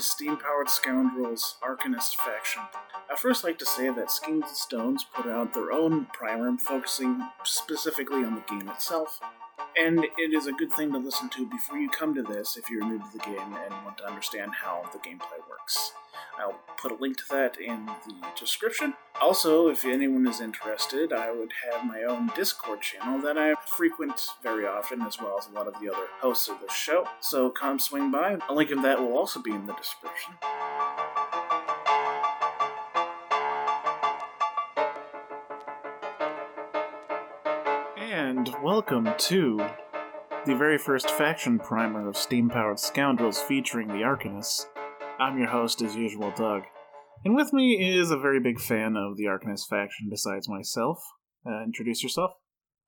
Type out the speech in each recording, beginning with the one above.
Steam Powered Scoundrels Arcanist Faction. I'd first like to say that Schemes and Stones put out their own primer focusing specifically on the game itself, and it is a good thing to listen to before you come to this if you're new to the game and want to understand how the gameplay works. I'll put a link to that in the description. Also, if anyone is interested, I would have my own Discord channel that I frequent very often, as well as a lot of the other hosts of the show. So come swing by. A link of that will also be in the description. Welcome to the very first faction primer of Steam Powered Scoundrels featuring the Arcanists. I'm your host, as usual, Doug. And with me is a very big fan of the Arcanist faction besides myself. Uh, introduce yourself.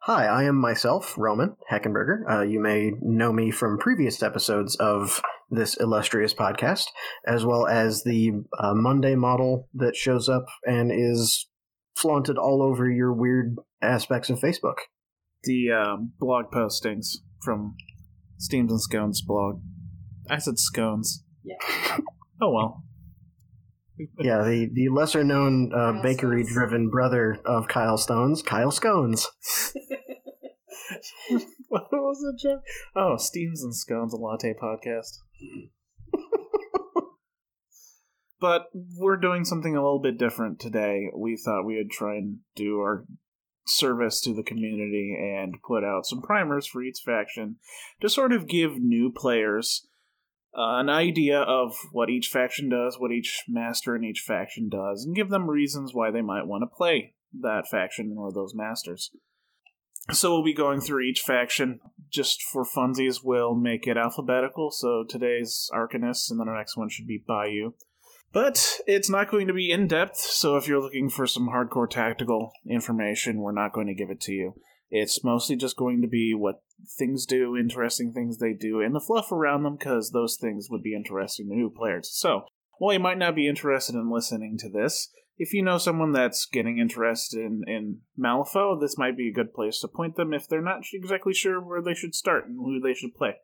Hi, I am myself, Roman Heckenberger. Uh, you may know me from previous episodes of this illustrious podcast, as well as the uh, Monday model that shows up and is flaunted all over your weird aspects of Facebook. The uh, blog postings from Steams and Scones blog. I said scones. Yeah. Oh well. yeah, the, the lesser known uh, bakery driven brother of Kyle Stones, Kyle Scones. what was the joke? Oh, Steams and Scones, a latte podcast. but we're doing something a little bit different today. We thought we would try and do our service to the community and put out some primers for each faction to sort of give new players uh, an idea of what each faction does, what each master in each faction does, and give them reasons why they might want to play that faction or those masters. So we'll be going through each faction. Just for funsies, we'll make it alphabetical. So today's Arcanist, and then our next one should be Bayou. But it's not going to be in depth, so if you're looking for some hardcore tactical information, we're not going to give it to you. It's mostly just going to be what things do, interesting things they do, and the fluff around them, because those things would be interesting to new players. So, while you might not be interested in listening to this, if you know someone that's getting interested in, in Malifaux, this might be a good place to point them if they're not exactly sure where they should start and who they should play.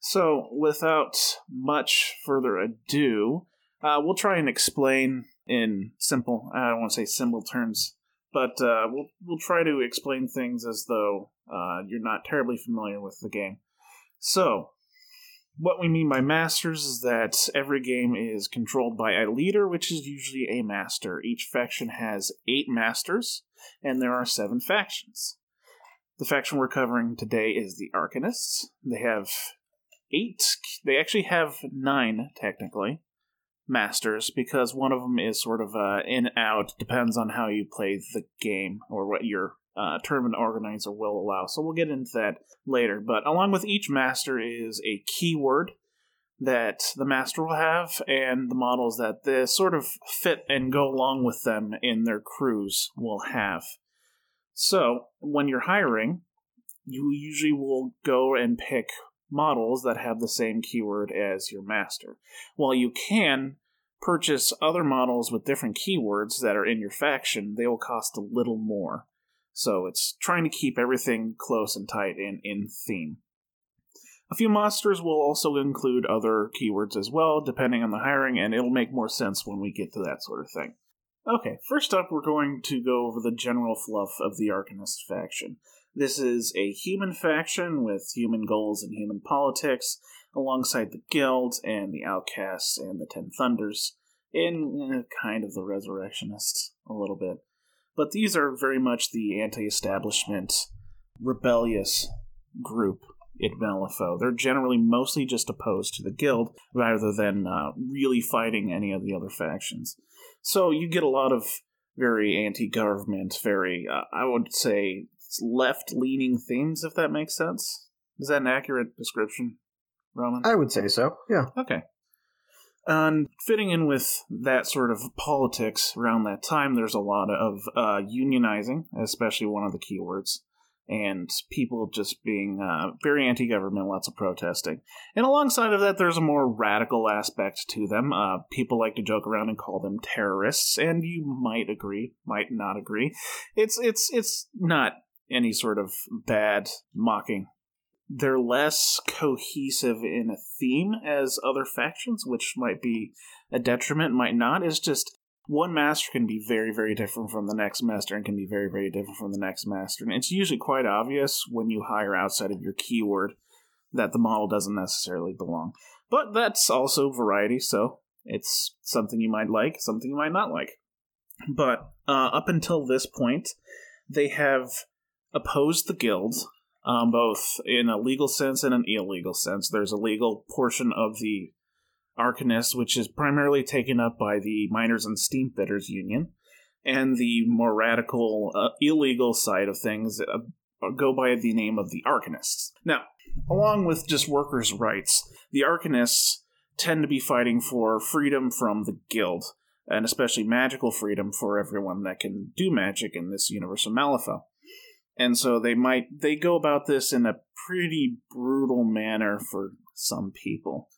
So, without much further ado, uh, we'll try and explain in simple, I don't want to say simple terms, but uh, we'll we'll try to explain things as though uh, you're not terribly familiar with the game. So, what we mean by masters is that every game is controlled by a leader, which is usually a master. Each faction has eight masters, and there are seven factions. The faction we're covering today is the Arcanists. They have eight. They actually have nine, technically masters because one of them is sort of uh, in out depends on how you play the game or what your uh, tournament organizer will allow so we'll get into that later but along with each master is a keyword that the master will have and the models that the sort of fit and go along with them in their crews will have. So when you're hiring you usually will go and pick models that have the same keyword as your master. While you can purchase other models with different keywords that are in your faction, they will cost a little more. So it's trying to keep everything close and tight and in theme. A few monsters will also include other keywords as well, depending on the hiring, and it'll make more sense when we get to that sort of thing. Okay, first up, we're going to go over the general fluff of the Arcanist faction. This is a human faction with human goals and human politics, alongside the Guild and the Outcasts and the Ten Thunders, and eh, kind of the Resurrectionists a little bit. But these are very much the anti establishment, rebellious group in Malifaux. They're generally mostly just opposed to the Guild rather than uh, really fighting any of the other factions. So you get a lot of very anti government, very, uh, I would say, left leaning themes, if that makes sense. Is that an accurate description, Roman? I would say so, yeah. Okay. And fitting in with that sort of politics around that time, there's a lot of uh, unionizing, especially one of the keywords, and people just being uh, very anti government, lots of protesting. And alongside of that, there's a more radical aspect to them. Uh, people like to joke around and call them terrorists, and you might agree, might not agree. It's, it's, it's not any sort of bad mocking they're less cohesive in a theme as other factions, which might be a detriment, might not. It's just one master can be very, very different from the next master and can be very, very different from the next master. And it's usually quite obvious when you hire outside of your keyword that the model doesn't necessarily belong. But that's also variety, so it's something you might like, something you might not like. But uh, up until this point, they have opposed the guild, um, both in a legal sense and an illegal sense. There's a legal portion of the Arcanists, which is primarily taken up by the Miners and Steamfitters Union, and the more radical, uh, illegal side of things uh, go by the name of the Arcanists. Now, along with just workers' rights, the Arcanists tend to be fighting for freedom from the guild, and especially magical freedom for everyone that can do magic in this universe of Malifaux. And so they might they go about this in a pretty brutal manner for some people.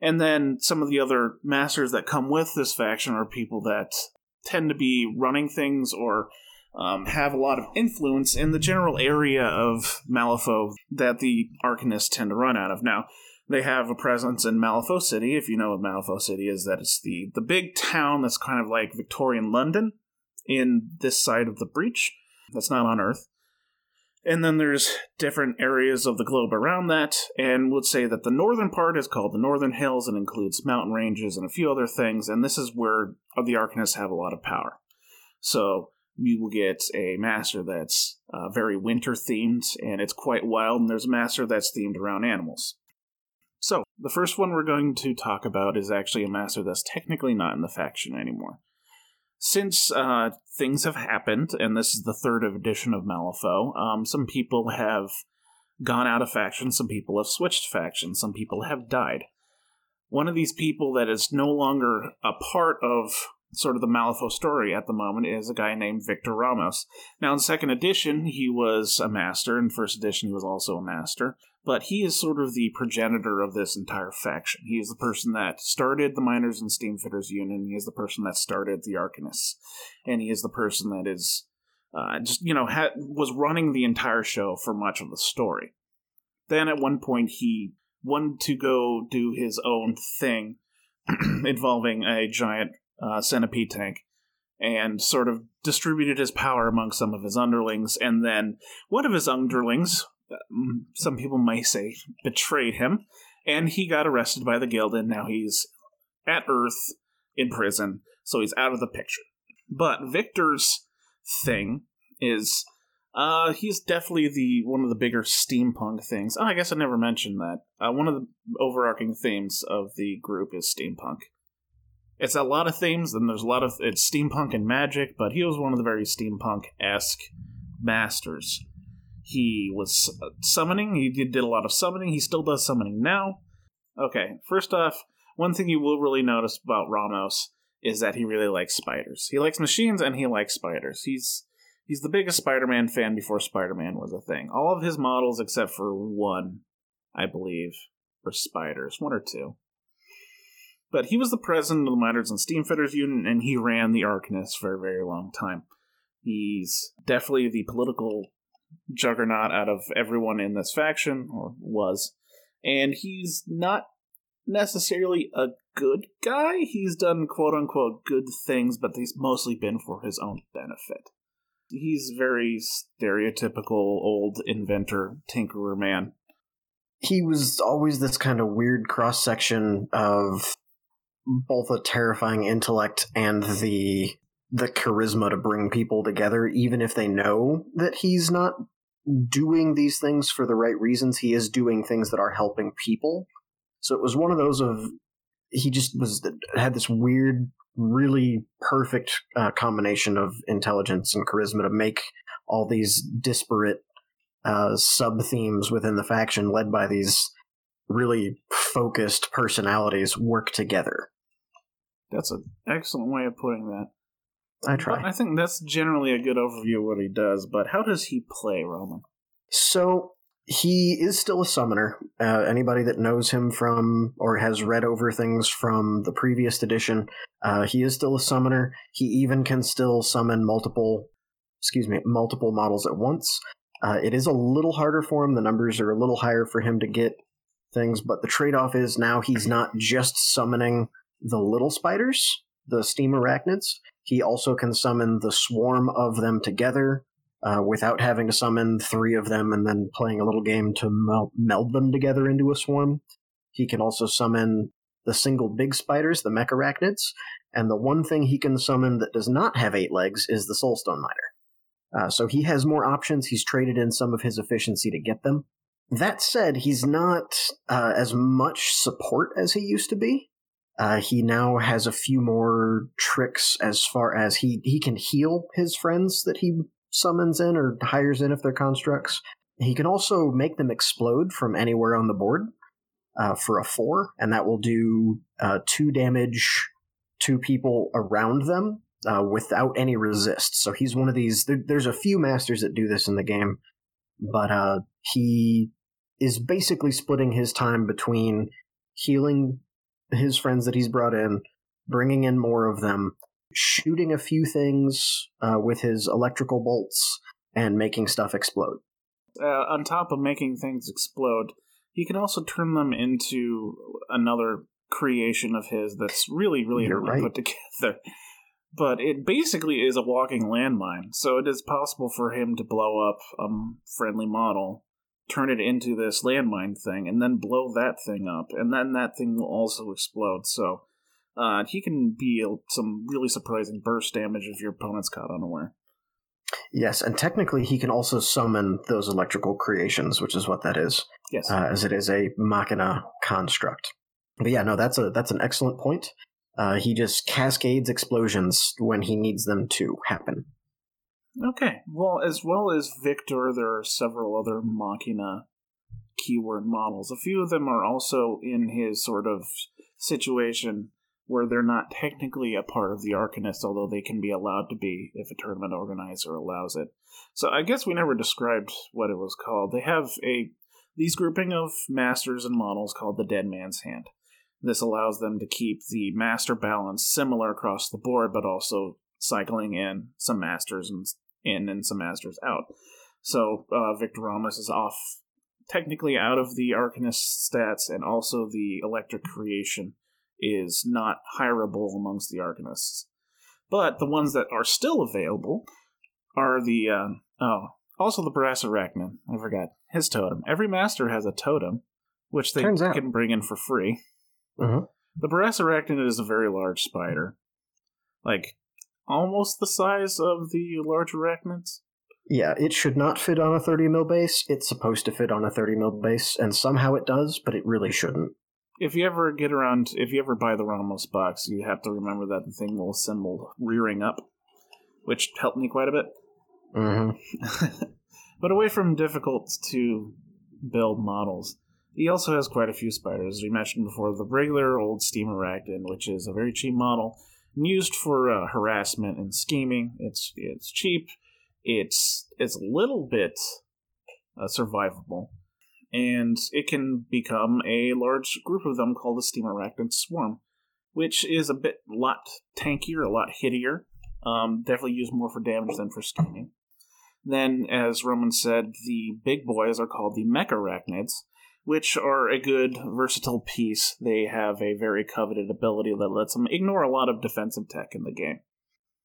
And then some of the other masters that come with this faction are people that tend to be running things or um, have a lot of influence in the general area of Malifaux that the Arcanists tend to run out of. Now, they have a presence in Malifaux City. If you know what Malifaux City is, that it's the, the big town that's kind of like Victorian London in this side of the breach. That's not on Earth. And then there's different areas of the globe around that, and we'll say that the northern part is called the Northern Hills and includes mountain ranges and a few other things, and this is where the Arcanists have a lot of power. So you will get a master that's uh, very winter themed, and it's quite wild, and there's a master that's themed around animals. So, the first one we're going to talk about is actually a master that's technically not in the faction anymore since uh, things have happened, and this is the third edition of Malifaux, um, some people have gone out of faction, some people have switched factions, some people have died. One of these people that is no longer a part of sort of the Malifaux story at the moment is a guy named Victor Ramos. Now, in second edition, he was a master. In first edition, he was also a master. But he is sort of the progenitor of this entire faction. He is the person that started the Miners and Steamfitters Union. He is the person that started the Arcanists. And he is the person that is uh, just, you know, ha- was running the entire show for much of the story. Then at one point, he wanted to go do his own thing involving a giant uh, centipede tank and sort of distributed his power among some of his underlings. And then one of his underlings, some people may say, betrayed him, and he got arrested by the guild, and now he's at Earth in prison, so he's out of the picture. But Victor's thing is. Uh, he's definitely the one of the bigger steampunk things. Oh, I guess I never mentioned that. Uh, one of the overarching themes of the group is steampunk. It's a lot of themes, and there's a lot of it's steampunk and magic, but he was one of the very steampunk esque masters. He was uh, summoning. He did, a lot of summoning. He still does summoning now. Okay, first off, one thing you will really notice about Ramos is that he really likes spiders. He likes machines and he likes spiders. He's he's the biggest Spider-Man fan before Spider-Man was a thing. All of his models, except for one, I believe, were spiders. One or two. But he was the president of the Miners and Steamfitters Union, and he ran the Arcanists for a very long time. He's definitely the political juggernaut out of everyone in this faction, or was. And he's not necessarily a good guy. He's done quote unquote good things, but he's mostly been for his own benefit. He's very stereotypical old inventor, tinkerer man. He was always this kind of weird cross section of both a terrifying intellect and the the charisma to bring people together even if they know that he's not doing these things for the right reasons he is doing things that are helping people so it was one of those of he just was had this weird really perfect uh, combination of intelligence and charisma to make all these disparate uh, sub themes within the faction led by these really focused personalities work together that's an excellent way of putting that. I try. I think that's generally a good overview of what he does, but how does he play, Roman? So he is still a summoner. Uh, anybody that knows him from or has read over things from the previous edition, uh, he is still a summoner. He even can still summon multiple, excuse me, multiple models at once. Uh, it is a little harder for him. The numbers are a little higher for him to get things, but the trade off is now he's not just summoning the little spiders, the steam arachnids. He also can summon the swarm of them together uh, without having to summon three of them and then playing a little game to mel- meld them together into a swarm. He can also summon the single big spiders, the mecharachnids, and the one thing he can summon that does not have eight legs is the soulstone miner. Uh, so he has more options. He's traded in some of his efficiency to get them. That said, he's not uh, as much support as he used to be. Uh, he now has a few more tricks as far as he, he can heal his friends that he summons in or hires in if they're constructs. He can also make them explode from anywhere on the board uh, for a four, and that will do uh, two damage to people around them uh, without any resist. So he's one of these. There, there's a few masters that do this in the game, but uh, he is basically splitting his time between healing his friends that he's brought in, bringing in more of them, shooting a few things uh, with his electrical bolts, and making stuff explode. Uh, on top of making things explode, he can also turn them into another creation of his that's really, really hard right. to put together. But it basically is a walking landmine, so it is possible for him to blow up a friendly model, turn it into this landmine thing, and then blow that thing up, and then that thing will also explode. So uh, he can be a, some really surprising burst damage if your opponent's caught unaware. Yes, and technically he can also summon those electrical creations, which is what that is, Yes. uh, as it is a machina construct. But yeah, no, that's a that's an excellent point. Uh, he just cascades explosions when he needs them to happen. Okay. Well, as well as Victor, there are several other Machina keyword models. A few of them are also in his sort of situation where they're not technically a part of the Arcanist, although they can be allowed to be if a tournament organizer allows it. So I guess we never described what it was called. They have a these grouping of masters and models called the Dead Man's Hand. This allows them to keep the master balance similar across the board, but also cycling in some masters and in and some masters out. So uh, Victor Ramos is off, technically out of the Arcanist stats, and also the Electric Creation is not hireable amongst the Arcanists. But the ones that are still available are the uh, oh, also the Brass Arachnid. I forgot his totem. Every master has a totem, which they Turns out. can bring in for free. Mhm. The Brass Arachnid is a very large spider, like almost the size of the large arachnids. Yeah, it should not fit on a 30 mil base. It's supposed to fit on a 30 mil base, and somehow it does, but it really shouldn't. If you ever get around, if you ever buy the Ramos box, you have to remember that the thing will assemble rearing up, which helped me quite a bit. hmm but away from difficult to build models, he also has quite a few spiders. As we mentioned before, the regular old Steam Arachnid, which is a very cheap model used for uh, harassment and scheming. It's it's cheap. It's it's a little bit uh, survivable, and it can become a large group of them called a Steam Arachnid Swarm, which is a bit lot tankier, a lot hittier. Um, definitely used more for damage than for scheming. Then, as Roman said, the big boys are called the Mecharachnids, which are a good, versatile piece. They have a very coveted ability that lets them ignore a lot of defensive tech in the game.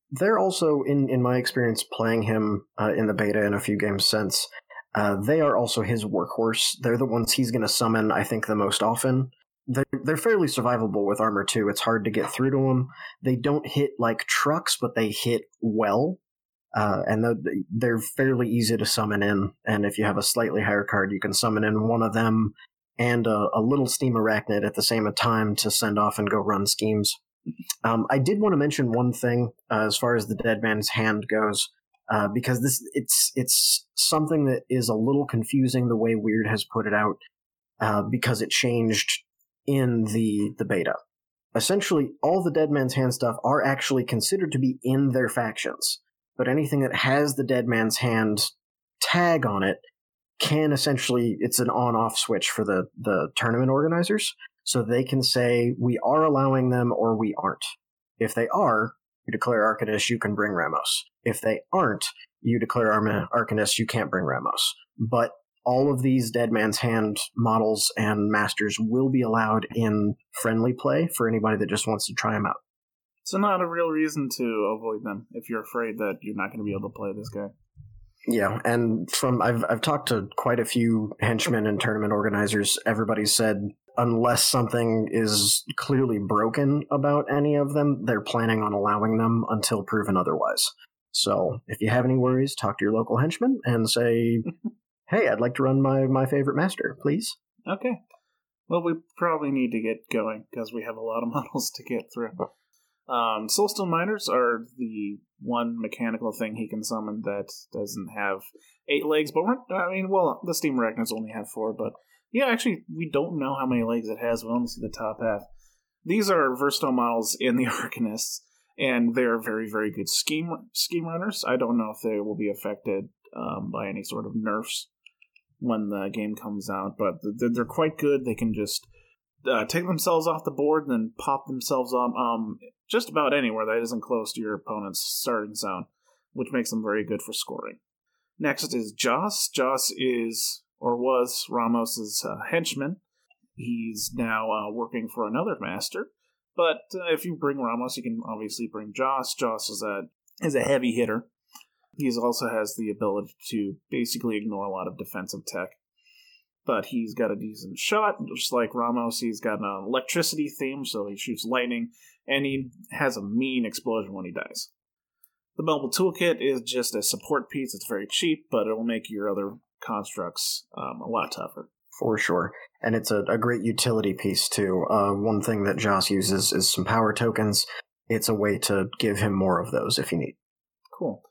They're also, in, in my experience playing him uh, in the beta and a few games since, uh, they are also his workhorse. They're the ones he's going to summon, I think, the most often. They're, they're fairly survivable with armor, too. It's hard to get through to them. They don't hit like trucks, but they hit well. Uh, and the, they're fairly easy to summon in. And if you have a slightly higher card, you can summon in one of them and a, a little steam arachnid at the same time to send off and go run schemes. Um, I did want to mention one thing uh, as far as the dead man's hand goes, uh, because this it's it's something that is a little confusing the way Wyrd has put it out, uh, because it changed in the the beta. Essentially, all the dead man's hand stuff are actually considered to be in their factions, but anything that has the dead man's hand tag on it can essentially it's an on-off switch for the the tournament organizers so they can say we are allowing them or we aren't if they are you declare arcanist you can bring ramos if they aren't you declare Arcanist, you can't bring Ramos. But all of these Dead Man's Hand models and masters will be allowed in friendly play for anybody that just wants to try them out. So not a real reason to avoid them if you're afraid that you're not going to be able to play this guy. Yeah, and from I've I've talked to quite a few henchmen and tournament organizers. Everybody said unless something is clearly broken about any of them, they're planning on allowing them until proven otherwise. So if you have any worries, talk to your local henchman and say, "Hey, I'd like to run my my favorite master, please." Okay. Well, we probably need to get going because we have a lot of models to get through. Um, Soulstone Miners are the one mechanical thing he can summon that doesn't have eight legs, but we're, I mean, well, the Steam Arachnids only have four, but yeah, actually, we don't know how many legs it has. We only see the top half. These are versatile models in the Arcanists, and they're very, very good scheme scheme runners. I don't know if they will be affected um, by any sort of nerfs when the game comes out, but they're quite good. They can just uh, take themselves off the board and then pop themselves up um, just about anywhere that isn't close to your opponent's starting zone, which makes them very good for scoring. Next is Joss. Joss is, or was, Ramos's uh, henchman. He's now uh, working for another master. But uh, if you bring Ramos, you can obviously bring Joss. Joss is a is a heavy hitter. He also has the ability to basically ignore a lot of defensive tech but he's got a decent shot, just like Ramos. He's got an electricity theme, so he shoots lightning, and he has a mean explosion when he dies. The mobile toolkit is just a support piece. It's very cheap, but it will make your other constructs um, a lot tougher. For sure. And it's a, a great utility piece, too. Uh, one thing that Joss uses is some power tokens. It's a way to give him more of those if you need. Cool.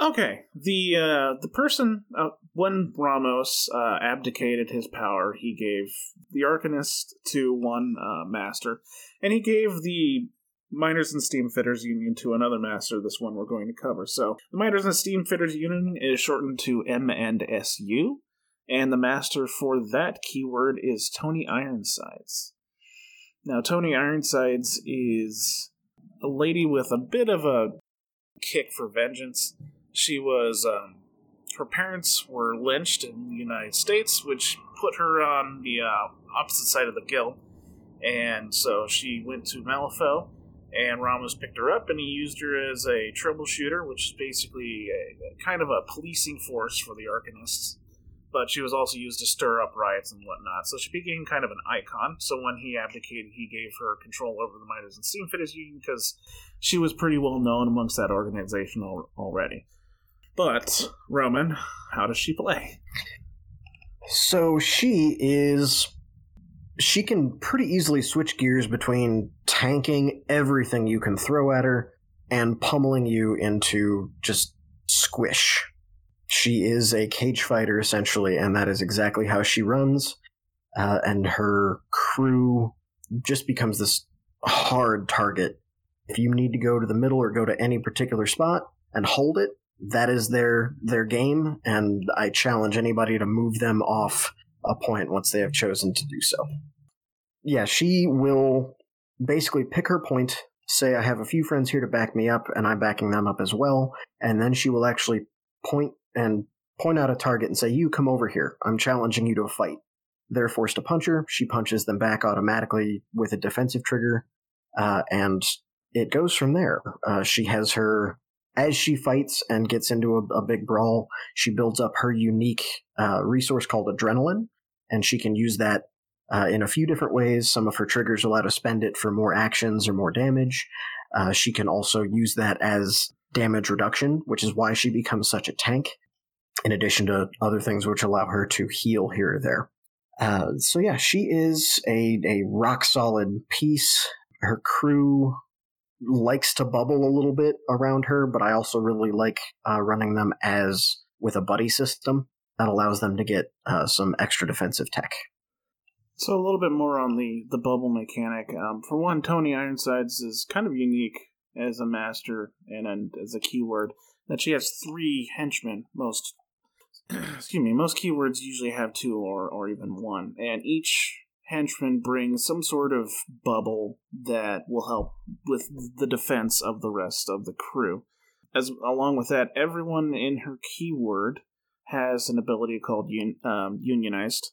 Okay, the uh, the person uh, when Ramos uh, abdicated his power, he gave the Arcanist to one uh, master, and he gave the Miners and Steamfitters Union to another master. This one we're going to cover. So the Miners and Steamfitters Union is shortened to M and SU, and the master for that keyword is Toni Ironsides. Now, Toni Ironsides is a lady with a bit of a kick for vengeance she was, um, her parents were lynched in the United States, which put her on the uh, opposite side of the guild. And so she went to Malifaux, and Ramos picked her up, and he used her as a troubleshooter, which is basically a, a kind of a policing force for the Arcanists. But she was also used to stir up riots and whatnot, so she became kind of an icon. So when he abdicated, he gave her control over the Miners and Steamfitters Union because she was pretty well known amongst that organization al- already. But, Roman, how does she play? So she is. She can pretty easily switch gears between tanking everything you can throw at her and pummeling you into just squish. She is a cage fighter, essentially, and that is exactly how she runs. Uh, and her crew just becomes this hard target. If you need to go to the middle or go to any particular spot and hold it, that is their their game, and I challenge anybody to move them off a point once they have chosen to do so. Yeah, she will basically pick her point, say, I have a few friends here to back me up, and I'm backing them up as well, and then she will actually point and point out a target and say, You come over here. I'm challenging you to a fight. They're forced to punch her. She punches them back automatically with a defensive trigger, uh, and it goes from there. Uh, she has her as she fights and gets into a, a big brawl, she builds up her unique uh, resource called adrenaline, and she can use that uh, in a few different ways. Some of her triggers allow to spend it for more actions or more damage. Uh, she can also use that as damage reduction, which is why she becomes such a tank, in addition to other things which allow her to heal here or there. Uh, so yeah, she is a, a rock solid piece. Her crew likes to bubble a little bit around her, but I also really like uh, running them as with a buddy system that allows them to get uh, some extra defensive tech. So a little bit more on the the bubble mechanic. Um, for one, Toni Ironsides is kind of unique as a master and, and as a keyword that she has three henchmen. Most excuse me, most keywords usually have two or or even one, and each henchman brings some sort of bubble that will help with the defense of the rest of the crew. As along with that, everyone in her keyword has an ability called un, um, unionized,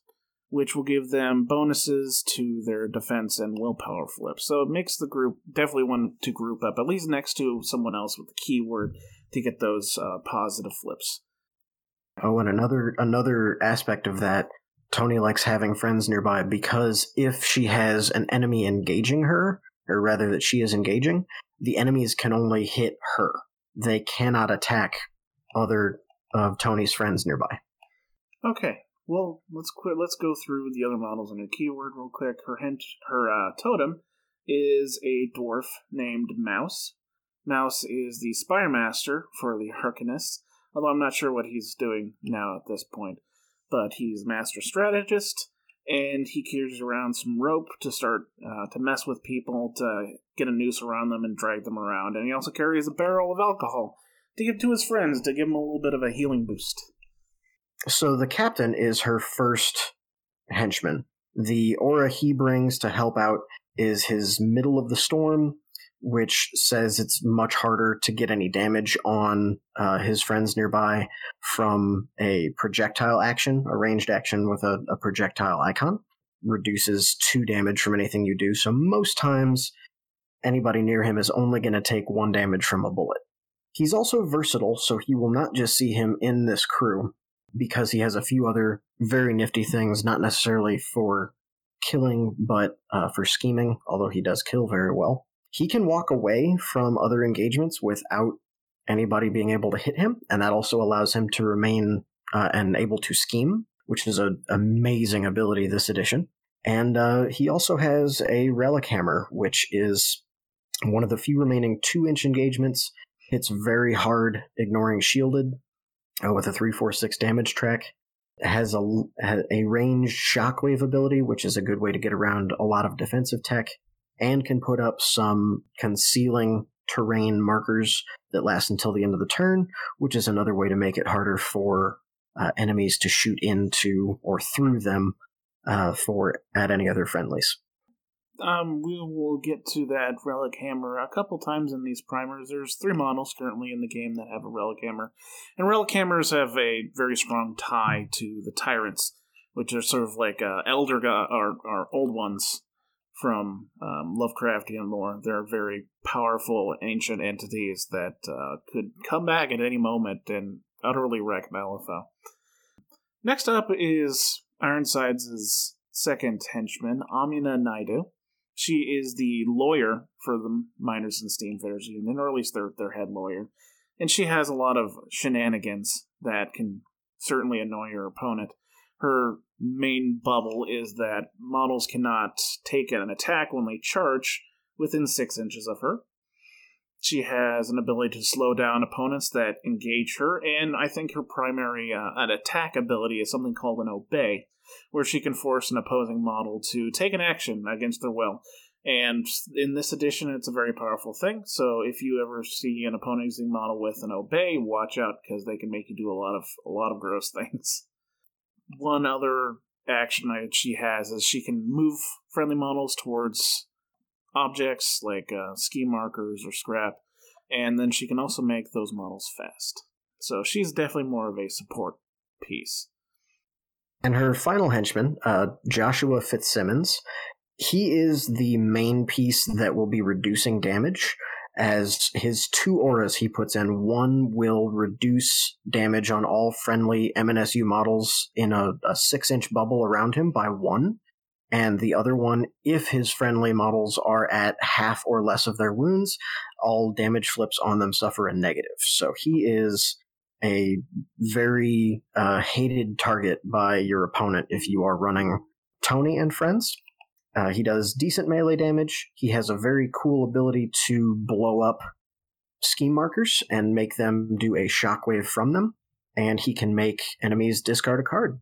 which will give them bonuses to their defense and willpower flips. So it makes the group definitely want to group up at least next to someone else with the keyword to get those uh, positive flips. Oh, and another another aspect of that, Toni likes having friends nearby because if she has an enemy engaging her, or rather that she is engaging, the enemies can only hit her. They cannot attack other of Toni's friends nearby. Okay, well let's quit. Let's go through the other models in her keyword real quick. Her hint, her uh, totem is a dwarf named Mouse. Mouse is the spymaster for the Arcanists, although I'm not sure what he's doing now at this point. But he's master strategist, and he carries around some rope to start uh, to mess with people, to get a noose around them and drag them around. And he also carries a barrel of alcohol to give to his friends to give him a little bit of a healing boost. So the captain is her first henchman. The aura he brings to help out is his middle of the storm, which says it's much harder to get any damage on uh, his friends nearby from a projectile action, a ranged action with a, a projectile icon. Reduces two damage from anything you do. So most times, anybody near him is only going to take one damage from a bullet. He's also versatile, so he will not just see him in this crew because he has a few other very nifty things, not necessarily for killing, but uh, for scheming, although he does kill very well. He can walk away from other engagements without anybody being able to hit him, and that also allows him to remain uh, and able to scheme, which is an amazing ability this edition. And uh, he also has a relic hammer, which is one of the few remaining two inch engagements. Hits very hard, ignoring shielded, uh, with a 346 damage track. Has a, a ranged shockwave ability, which is a good way to get around a lot of defensive tech and can put up some concealing terrain markers that last until the end of the turn, which is another way to make it harder for uh, enemies to shoot into or through them uh, for at any other friendlies. Um, we will get to that relic hammer a couple times in these primers. There's three models currently in the game that have a relic hammer, and relic hammers have a very strong tie to the tyrants, which are sort of like uh, elder go- or, or old ones from um, Lovecraftian lore. They're very powerful ancient entities that uh, could come back at any moment and utterly wreck Malifaux. Next up is Ironsides' second henchman, Amina Naidu. She is the lawyer for the Miners and Steamfitters Union, or at least their, their head lawyer. And she has a lot of shenanigans that can certainly annoy her opponent her main bubble is that models cannot take an attack when they charge within six inches of her. She has an ability to slow down opponents that engage her, and I think her primary uh, an attack ability is something called an obey, where she can force an opposing model to take an action against their will. And in this edition, it's a very powerful thing. So if you ever see an opposing model with an obey, watch out because they can make you do a lot of a lot of gross things one other action that she has is she can move friendly models towards objects like uh, ski markers or scrap, and then she can also make those models fast. So she's definitely more of a support piece. And her final henchman, uh, Joshua Fitzsimmons, he is the main piece that will be reducing damage as his two auras he puts in one will reduce damage on all friendly MNSU models in a, a six inch bubble around him by one. And the other one, if his friendly models are at half or less of their wounds, all damage flips on them suffer a negative. So he is a very uh, hated target by your opponent if you are running Toni and friends. Uh, he does decent melee damage. He has a very cool ability to blow up scheme markers and make them do a shockwave from them. And he can make enemies discard a card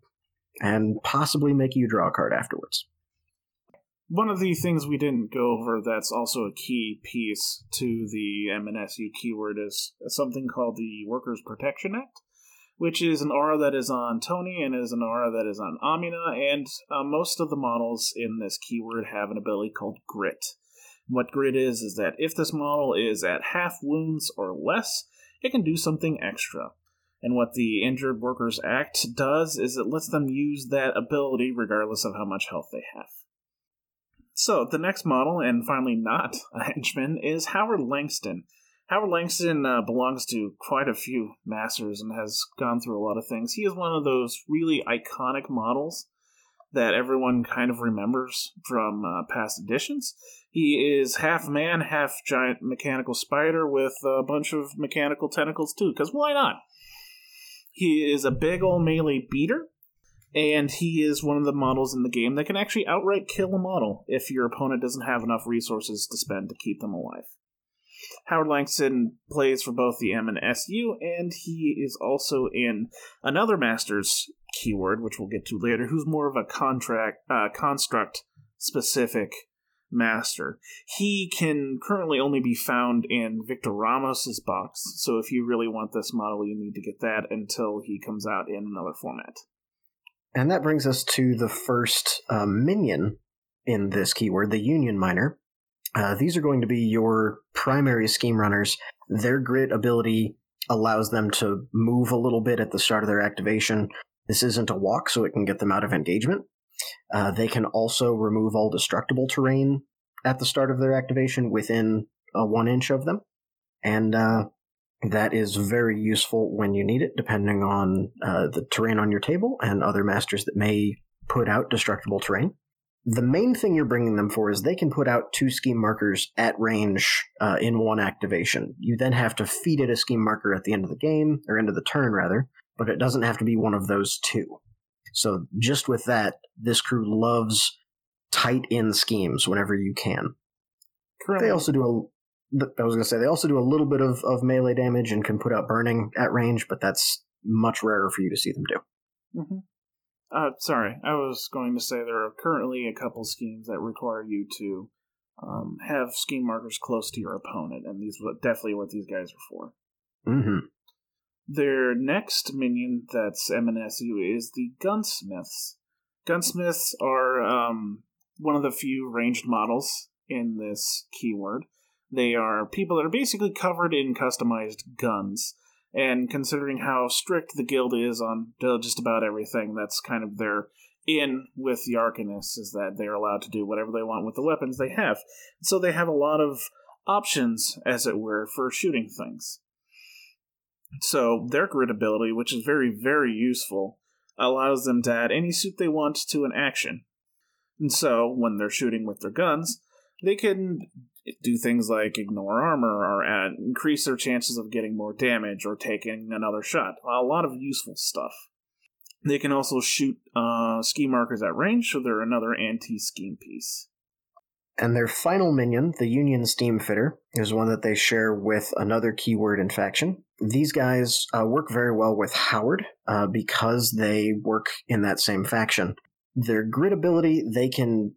and possibly make you draw a card afterwards. One of the things we didn't go over that's also a key piece to the MNSU keyword is something called the Workers' Protection Act which is an aura that is on Toni and is an aura that is on Amina, and uh, most of the models in this keyword have an ability called Grit. What Grit is, is that if this model is at half wounds or less, it can do something extra. And what the Injured Workers Act does is it lets them use that ability regardless of how much health they have. So, the next model, and finally not a henchman, is Howard Langston. Howard Langston uh, belongs to quite a few masters and has gone through a lot of things. He is one of those really iconic models that everyone kind of remembers from uh, past editions. He is half man, half giant mechanical spider with a bunch of mechanical tentacles too, because why not? He is a big old melee beater, and he is one of the models in the game that can actually outright kill a model if your opponent doesn't have enough resources to spend to keep them alive. Howard Langston plays for both the M and SU, and he is also in another Masters keyword, which we'll get to later, who's more of a contract uh, construct specific master. He can currently only be found in Victor Ramos's box, so if you really want this model, you need to get that until he comes out in another format. And that brings us to the first uh, minion in this keyword, the Union Miner. Uh, these are going to be your primary scheme runners. Their grit ability allows them to move a little bit at the start of their activation. This isn't a walk, so it can get them out of engagement. Uh, they can also remove all destructible terrain at the start of their activation within a one inch of them. And uh, that is very useful when you need it, depending on uh, the terrain on your table and other masters that may put out destructible terrain. The main thing you're bringing them for is they can put out two scheme markers at range uh, in one activation. You then have to feed it a scheme marker at the end of the game, or end of the turn rather, but it doesn't have to be one of those two. So just with that, this crew loves tight in schemes whenever you can. They also do a. I was going to say they also do a little bit of, of melee damage and can put out burning at range, but that's much rarer for you to see them do. Mm-hmm. Uh, sorry, I was going to say there are currently a couple schemes that require you to um, have scheme markers close to your opponent, and these are definitely what these guys are for. Mm-hmm. Their next minion that's MNSU is the Gunsmiths. Gunsmiths are um, one of the few ranged models in this keyword. They are people that are basically covered in customized guns. And considering how strict the guild is on just about everything, that's kind of their in with the Arcanists is that they're allowed to do whatever they want with the weapons they have. So they have a lot of options, as it were, for shooting things. So their grit ability, which is very, very useful, allows them to add any suit they want to an action. And so when they're shooting with their guns, they can do things like ignore armor or add, increase their chances of getting more damage or taking another shot. A lot of useful stuff. They can also shoot uh, ski markers at range, so they're another anti scheme piece. And their final minion, the Union Steam Fitter, is one that they share with another keyword in faction. These guys uh, work very well with Howard uh, because they work in that same faction. Their grit ability, they can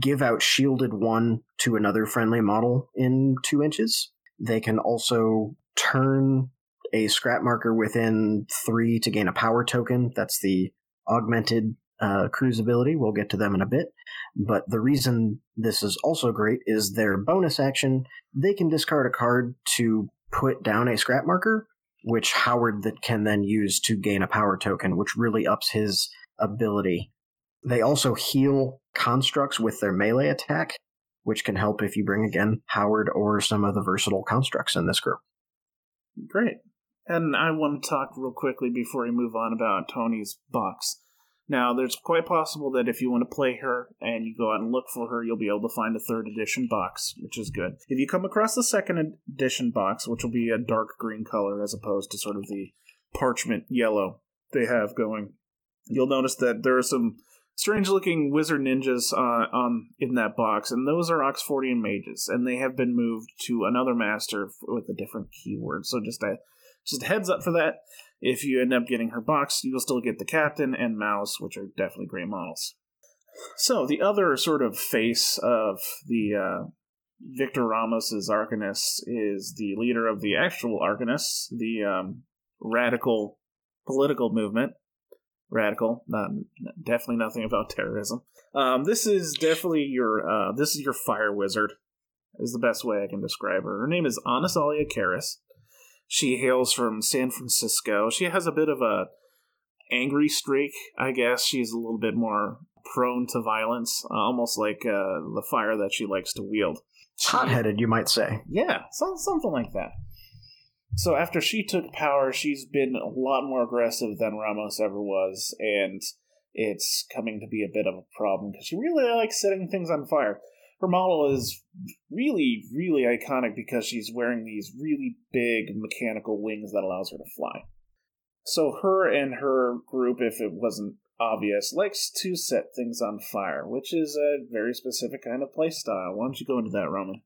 give out shielded one to another friendly model in two inches. They can also turn a scrap marker within three to gain a power token. That's the augmented uh, crew's ability. We'll get to them in a bit. But the reason this is also great is their bonus action. They can discard a card to put down a scrap marker, which Howard that can then use to gain a power token, which really ups his ability. They also heal constructs with their melee attack, which can help if you bring again Howard or some of the versatile constructs in this group. Great. And I want to talk real quickly before we move on about Toni's box. Now, there's quite possible that if you want to play her and you go out and look for her, you'll be able to find a third edition box, which is good. If you come across the second edition box, which will be a dark green color as opposed to sort of the parchment yellow they have going, you'll notice that there are some strange looking wizard ninjas uh, on in that box, and those are Oxfordian mages, and they have been moved to another master with a different keyword. So just a just a heads up for that. If you end up getting her box, you will still get the captain and mouse, which are definitely great models. So the other sort of face of the uh, Victor Ramos's Arcanists is the leader of the actual Arcanists, the um, radical political movement. Radical, not definitely nothing about terrorism. Um, this is definitely your uh, this is your fire wizard, is the best way I can describe her. Her name is Anasalia Kaeris She hails from San Francisco. She has a bit of a angry streak, I guess. She's a little bit more prone to violence, uh, almost like uh, the fire that she likes to wield. Hot headed, you might say. Yeah, so, something like that. So after she took power, she's been a lot more aggressive than Ramos ever was, and it's coming to be a bit of a problem because she really likes setting things on fire. Her model is really, really iconic because she's wearing these really big mechanical wings that allows her to fly. So her and her group, if it wasn't obvious, likes to set things on fire, which is a very specific kind of playstyle. Why don't you go into that, Roman?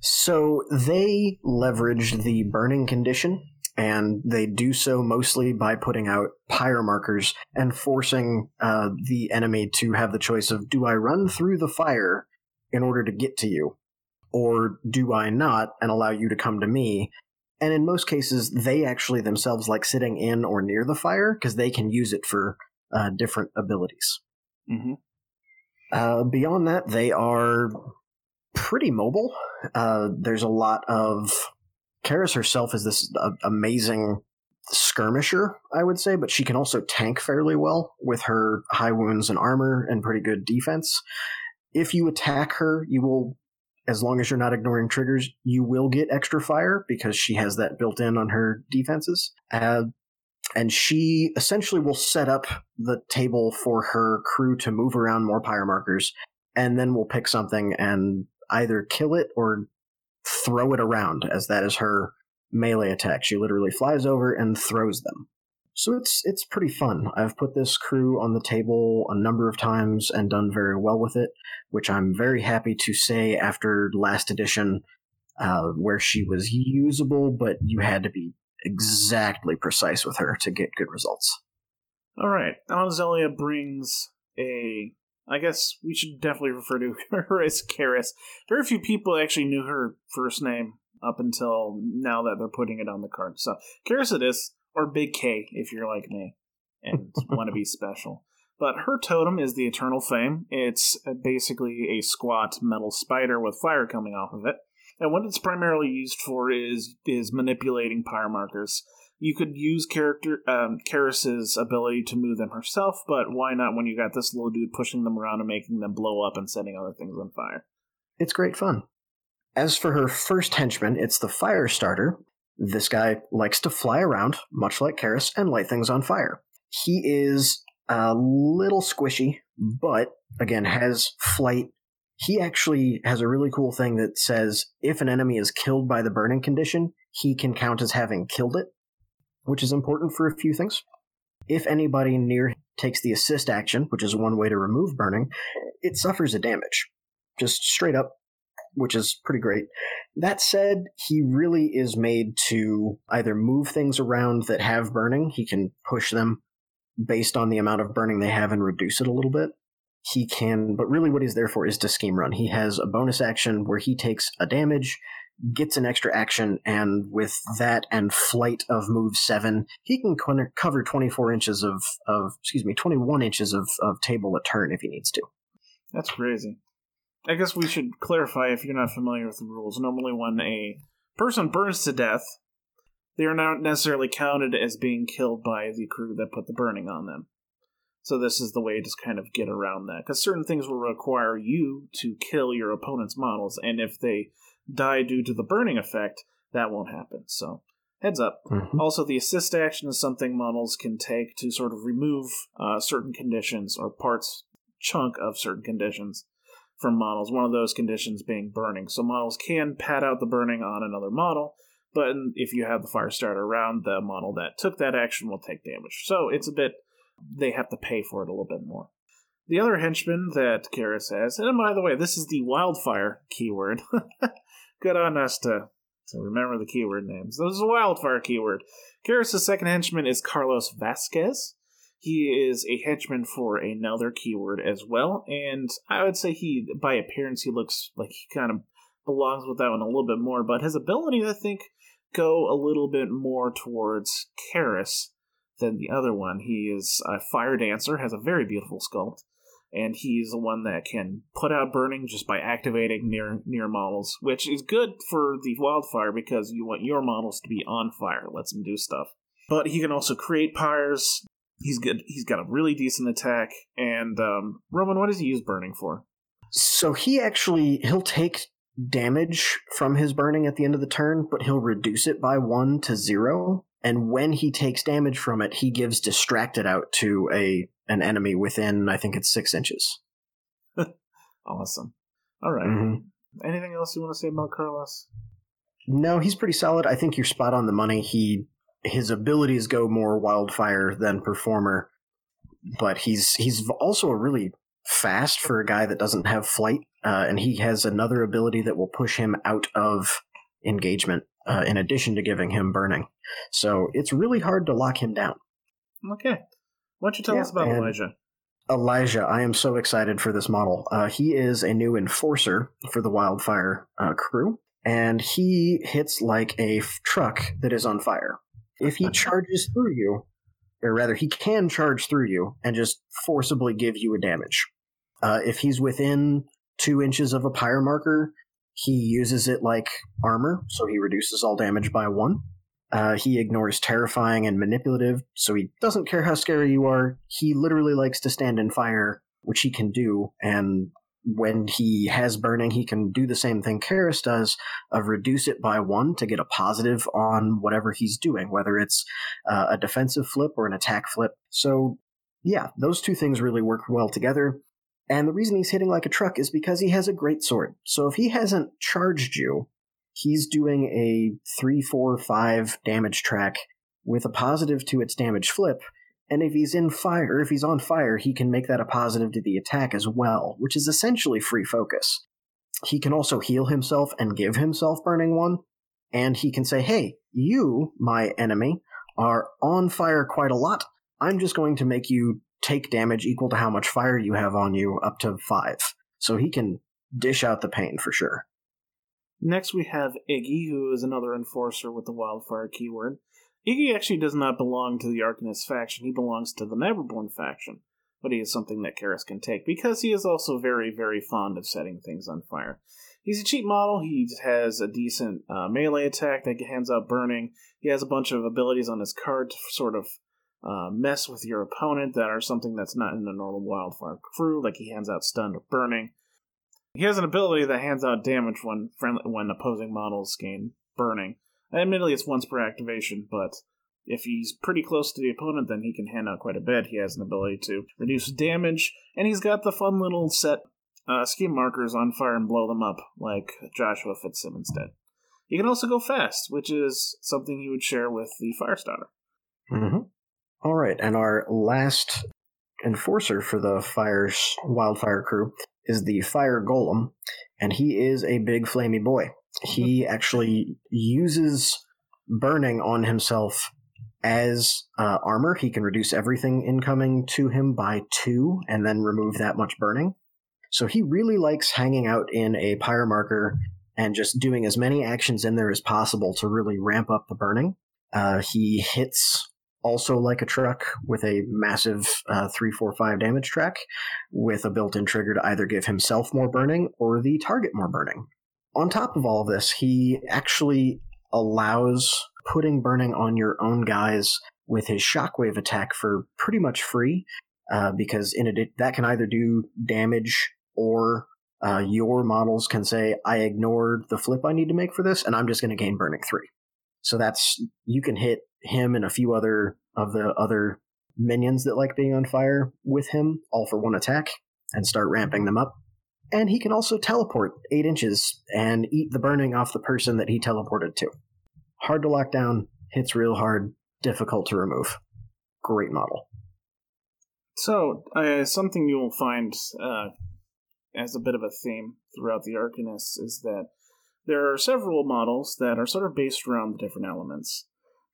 So they leverage the burning condition, and they do so mostly by putting out pyre markers and forcing uh, the enemy to have the choice of do I run through the fire in order to get to you, or do I not and allow you to come to me? And in most cases, they actually themselves like sitting in or near the fire because they can use it for uh, different abilities. Mm-hmm. Uh, beyond that, they are pretty mobile. Uh, there's a lot of. Kaeris herself is this uh, amazing skirmisher, I would say, but she can also tank fairly well with her high wounds and armor and pretty good defense. If you attack her, you will, as long as you're not ignoring triggers, you will get extra fire because she has that built in on her defenses. Uh, and she essentially will set up the table for her crew to move around more pyre markers, and then we'll pick something and either kill it or throw it around, as that is her melee attack. She literally flies over and throws them. So it's it's pretty fun. I've put this crew on the table a number of times and done very well with it, which I'm very happy to say after last edition, uh, where she was usable, but you had to be exactly precise with her to get good results. All right, Alzelia brings a. I guess we should definitely refer to her as Kaeris. Very few people actually knew her first name up until now that they're putting it on the card. So Kaeris it is, or Big K if you're like me and want to be special. But her totem is the Eternal Flame. It's uh, basically a squat metal spider with fire coming off of it. And what it's primarily used for is is manipulating pyre markers. You could use character um, Kaeris's ability to move them herself, but why not when you got this little dude pushing them around and making them blow up and setting other things on fire? It's great fun. As for her first henchman, it's the fire starter. This guy likes to fly around, much like Kaeris, and light things on fire. He is a little squishy, but again has flight he actually has a really cool thing that says if an enemy is killed by the burning condition, he can count as having killed it, which is important for a few things. If anybody near takes the assist action, which is one way to remove burning, it suffers a damage. Just straight up, which is pretty great. That said, he really is made to either move things around that have burning, he can push them based on the amount of burning they have and reduce it a little bit he can, but really what he's there for is to scheme run. He has a bonus action where he takes a damage, gets an extra action, and with that and flight of move seven, he can cover 24 inches of, of excuse me, 21 inches of, of table a turn if he needs to. That's crazy. I guess we should clarify if you're not familiar with the rules. Normally, when a person burns to death, they are not necessarily counted as being killed by the crew that put the burning on them. So this is the way to kind of get around that because certain things will require you to kill your opponent's models, and if they die due to the burning effect, that won't happen. So heads up. Mm-hmm. Also, the assist action is something models can take to sort of remove uh, certain conditions or parts chunk of certain conditions from models. One of those conditions being burning. So models can pad out the burning on another model, but if you have the fire starter around, the model that took that action will take damage. So it's a bit they have to pay for it a little bit more. The other henchman that Kaeris has, and by the way, this is the wildfire keyword. Good on us to, to remember the keyword names. This is a wildfire keyword. Kaeris' second henchman is Carlos Vasquez. He is a henchman for another keyword as well, and I would say he, by appearance, he looks like he kind of belongs with that one a little bit more, but his abilities, I think, go a little bit more towards Kaeris than the other one. He is a fire dancer, has a very beautiful sculpt, and he's the one that can put out burning just by activating near near models, which is good for the wildfire because you want your models to be on fire. It lets them do stuff. But he can also create pyres. He's good. He's got a really decent attack. And um, Roman, what does he use burning for? So he actually he'll take damage from his burning at the end of the turn, but he'll reduce it by one to zero. And when he takes damage from it, he gives distracted out to a an enemy within I think it's six inches. awesome. All right. mm-hmm. Anything else you want to say about Carlos? No, he's pretty solid. I think you're spot on the money. He his abilities go more wildfire than performer, but he's he's also a really fast for a guy that doesn't have flight, uh, and he has another ability that will push him out of engagement. Uh, in addition to giving him burning, so it's really hard to lock him down. Okay, why don't you tell yeah, us about Elijah? Elijah, I am so excited for this model. Uh, he is a new enforcer for the Wildfire uh, crew, and he hits like a f- truck that is on fire. If he charges through you, or rather, he can charge through you and just forcibly give you a damage. Uh, if he's within two inches of a pyre marker, he uses it like armor, so he reduces all damage by one. Uh, he ignores terrifying and manipulative, so he doesn't care how scary you are. He literally likes to stand in fire, which he can do, and when he has burning, he can do the same thing Kaeris does of reduce it by one to get a positive on whatever he's doing, whether it's uh, a defensive flip or an attack flip. So, yeah, those two things really work well together. And the reason he's hitting like a truck is because he has a great sword. So if he hasn't charged you, he's doing a 3, 4, 5 damage track with a positive to its damage flip and if he's in fire, if he's on fire, he can make that a positive to the attack as well, which is essentially free focus. He can also heal himself and give himself burning one, and he can say, "Hey, you, my enemy, are on fire quite a lot. I'm just going to make you take damage equal to how much fire you have on you, up to five. So he can dish out the pain for sure. Next, we have Iggy, who is another enforcer with the wildfire keyword. Iggy actually does not belong to the Arcanist faction. He belongs to the Neverborn faction, but he is something that Kaeris can take because he is also very, very fond of setting things on fire. He's a cheap model. He has a decent uh, melee attack that hands out burning. He has a bunch of abilities on his card to sort of uh, mess with your opponent that are something that's not in the normal wildfire crew, like he hands out stun or burning. He has an ability that hands out damage when friendly, when opposing models gain burning. Admittedly, it's once per activation, but if he's pretty close to the opponent, then he can hand out quite a bit. He has an ability to reduce damage, and he's got the fun little set uh, scheme markers on fire and blow them up, like Joshua Fitzsimmons did. He can also go fast, which is something he would share with the Firestarter. Mm-hmm. All right, and our last enforcer for the fire's wildfire crew is the fire golem, and he is a big flamey boy he actually uses burning on himself as uh, armor. He can reduce everything incoming to him by two and then remove that much burning. So he really likes hanging out in a pyre marker and just doing as many actions in there as possible to really ramp up the burning. Uh, he hits also like a truck with a massive uh, 345 damage track with a built in trigger to either give himself more burning or the target more burning on top of all of this, he actually allows putting burning on your own guys with his shockwave attack for pretty much free, uh, because in it that can either do damage or uh, your models can say, "I ignored the flip I need to make for this, and I'm just going to gain burning three. So that's you can hit him and a few other of the other minions that like being on fire with him, all for one attack, and start ramping them up. And he can also teleport eight inches and eat the burning off the person that he teleported to. Hard to lock down, hits real hard, difficult to remove. Great model. So, uh, something you will find uh, as a bit of a theme throughout the Arcanists is that there are several models that are sort of based around the different elements.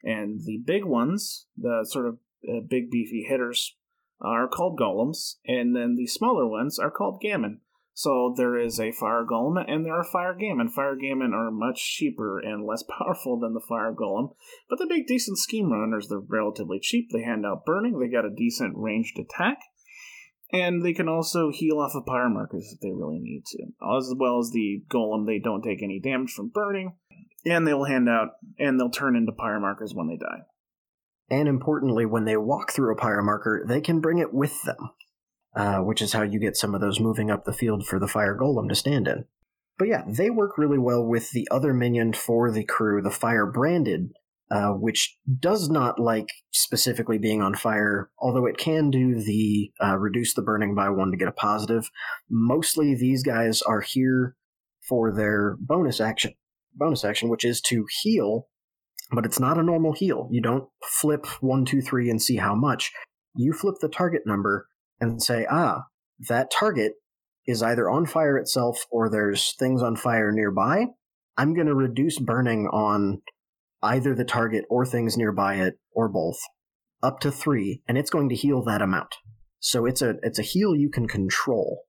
And the big ones, the sort of uh, big beefy hitters, are called golems, and then the smaller ones are called gamin. So there is a fire golem and there are fire gamin. Fire gamin are much cheaper and less powerful than the fire golem, but they make decent scheme runners. They're relatively cheap. They hand out burning. They got a decent ranged attack. And they can also heal off of pyre markers if they really need to. As well as the golem, they don't take any damage from burning. And they'll hand out, and they'll turn into pyre markers when they die. And importantly, when they walk through a pyre marker, they can bring it with them, uh, which is how you get some of those moving up the field for the fire golem to stand in. But yeah, they work really well with the other minion for the crew, the fire branded, uh, which does not like specifically being on fire, although it can do the uh, reduce the burning by one to get a positive. Mostly these guys are here for their bonus action, bonus action, which is to heal, but it's not a normal heal. You don't flip one, two, three, and see how much. You flip the target number and say, ah, that target is either on fire itself or there's things on fire nearby. I'm going to reduce burning on either the target or things nearby it or both up to three, and it's going to heal that amount. So it's a it's a heal you can control,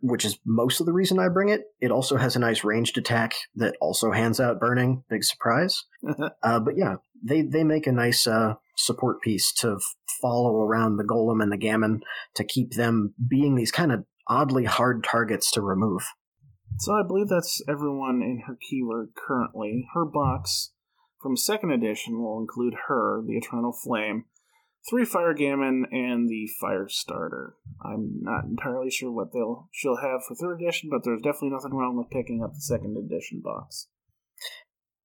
which is most of the reason I bring it. It also has a nice ranged attack that also hands out burning. Big surprise. uh, but yeah, they they make a nice uh, support piece to follow around the golem and the gamin to keep them being these kind of oddly hard targets to remove. So I believe that's everyone in her keyword currently. Her box from second edition will include her, the Eternal Flame, three Fire Gamin, and the Fire Starter. I'm not entirely sure what they'll she'll have for third edition, but there's definitely nothing wrong with picking up the second edition box.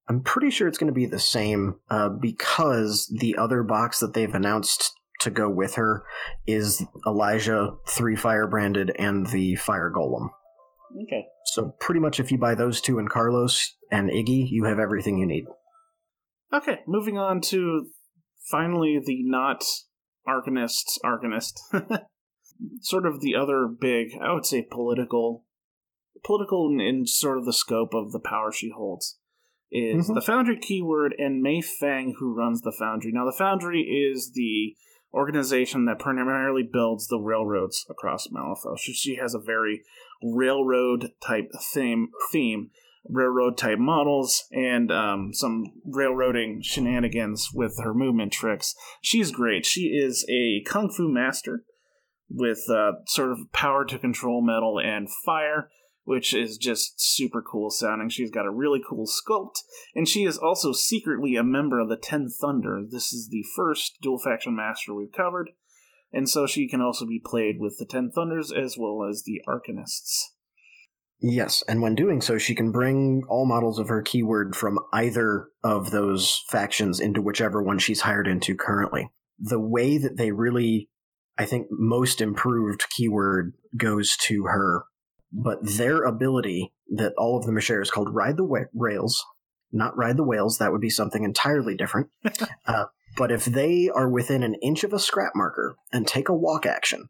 I'm pretty sure it's going to be the same uh, because the other box that they've announced to go with her is Elijah, three fire branded, and the fire golem. Okay. So pretty much, if you buy those two and Carlos and Iggy, you have everything you need. Okay, moving on to finally the not Arcanist Arcanist. sort of the other big, I would say, political, political in, in sort of the scope of the power she holds is mm-hmm. the Foundry keyword and Mei Fang, who runs the Foundry. Now, the Foundry is the organization that primarily builds the railroads across Malifaux. She, she has a very railroad type theme theme railroad type models and um, some railroading shenanigans with her movement tricks. She's great. She is a kung fu master with uh, sort of power to control metal and fire, which is just super cool sounding. She's got a really cool sculpt, and she is also secretly a member of the Ten Thunder. This is the first dual faction master we've covered, and so she can also be played with the Ten Thunders as well as the Arcanists. Yes, and when doing so, she can bring all models of her keyword from either of those factions into whichever one she's hired into currently. The way that they really, I think, most improved keyword goes to her, but their ability that all of them share is called Ride the wa- Rails, not Ride the Whales. That would be something entirely different. uh, but if they are within an inch of a scrap marker and take a walk action,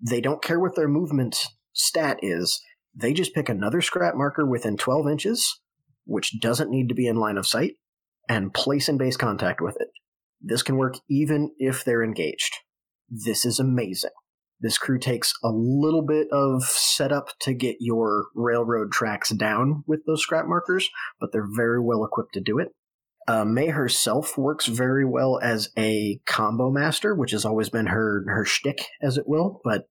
they don't care what their movement stat is they just pick another scrap marker within 12 inches, which doesn't need to be in line of sight, and place in base contact with it. This can work even if they're engaged. This is amazing. This crew takes a little bit of setup to get your railroad tracks down with those scrap markers, but they're very well equipped to do it. Uh, May herself works very well as a combo master, which has always been her her shtick, as it will. But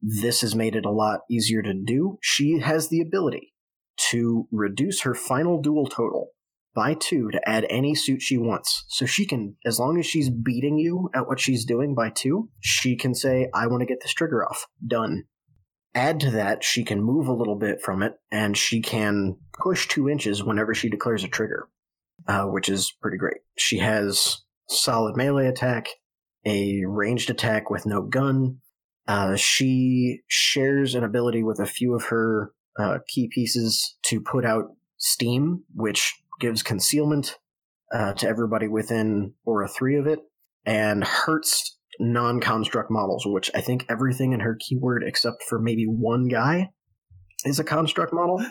this has made it a lot easier to do. She has the ability to reduce her final duel total by two to add any suit she wants. So she can, as long as she's beating you at what she's doing by two, she can say, I want to get this trigger off. Done. Add to that, she can move a little bit from it, and she can push two inches whenever she declares a trigger, uh, which is pretty great. She has solid melee attack, a ranged attack with no gun, uh, she shares an ability with a few of her uh, key pieces to put out steam, which gives concealment uh, to everybody within Aura 3 of it, and hurts non construct models, which I think everything in her keyword except for maybe one guy is a construct model.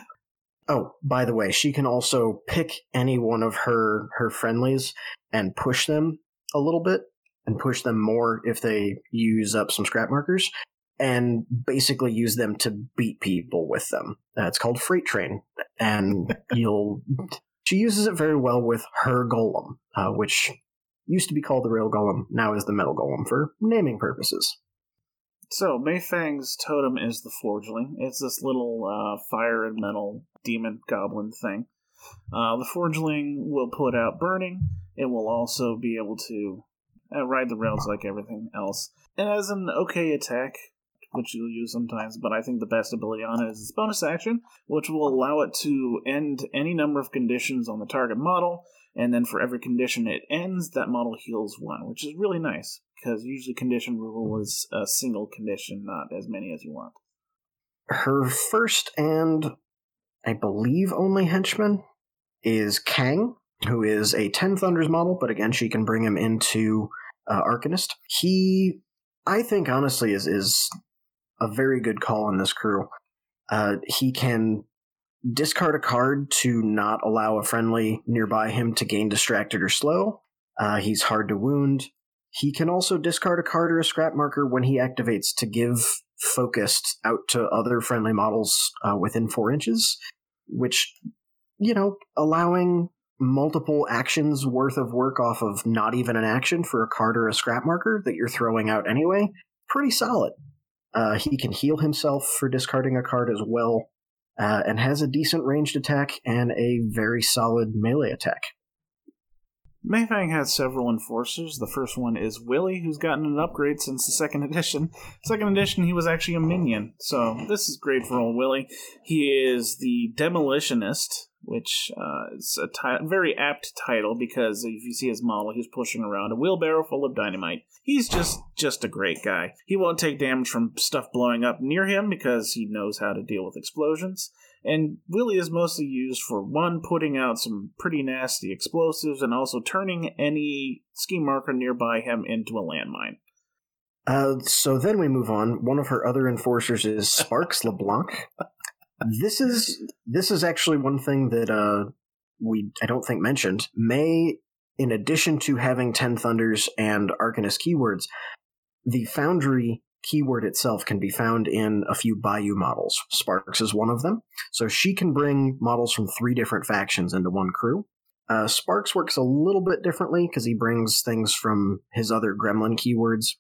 Oh, by the way, she can also pick any one of her her friendlies and push them a little bit and push them more if they use up some scrap markers and basically use them to beat people with them. Uh, it's called Freight Train, and you'll. She uses it very well with her golem, uh, which used to be called the Rail Golem, now is the Metal Golem for naming purposes. So Mayfang's totem is the Forgeling. It's this little uh, fire and metal demon goblin thing. Uh, the Forgeling will put out burning. It will also be able to ride the rails like everything else. It has an okay attack, which you'll use sometimes, but I think the best ability on it is its bonus action, which will allow it to end any number of conditions on the target model, and then for every condition it ends, that model heals one, which is really nice because usually condition rule is a single condition, not as many as you want. Her first and I believe only henchman is Kang, who is a Ten Thunders model, but again, she can bring him into uh, Arcanist. He, I think, honestly, is is a very good call in this crew. Uh, he can discard a card to not allow a friendly nearby him to gain distracted or slow. Uh, he's hard to wound. He can also discard a card or a scrap marker when he activates to give focused out to other friendly models uh, within four inches, which, you know, allowing multiple actions worth of work off of not even an action for a card or a scrap marker that you're throwing out anyway, pretty solid. Uh, he can heal himself for discarding a card as well, uh, and has a decent ranged attack and a very solid melee attack. Mei Fang has several enforcers. The first one is Willie, who's gotten an upgrade since the second edition. Second edition, he was actually a minion, so this is great for old Willie. He is the Demolitionist, which uh, is a very apt title because if you see his model, he's pushing around a wheelbarrow full of dynamite. He's just just a great guy. He won't take damage from stuff blowing up near him because he knows how to deal with explosions. And Willie is mostly used for one, putting out some pretty nasty explosives, and also turning any ski marker nearby him into a landmine. Uh, so then we move on. One of her other enforcers is Sparks LeBlanc. This is this is actually one thing that uh, we I don't think mentioned. May, in addition to having Ten Thunders and Arcanist keywords, the Foundry keyword itself can be found in a few Bayou models. Sparks is one of them. So she can bring models from three different factions into one crew. Uh, Sparks works a little bit differently because he brings things from his other Gremlin keywords,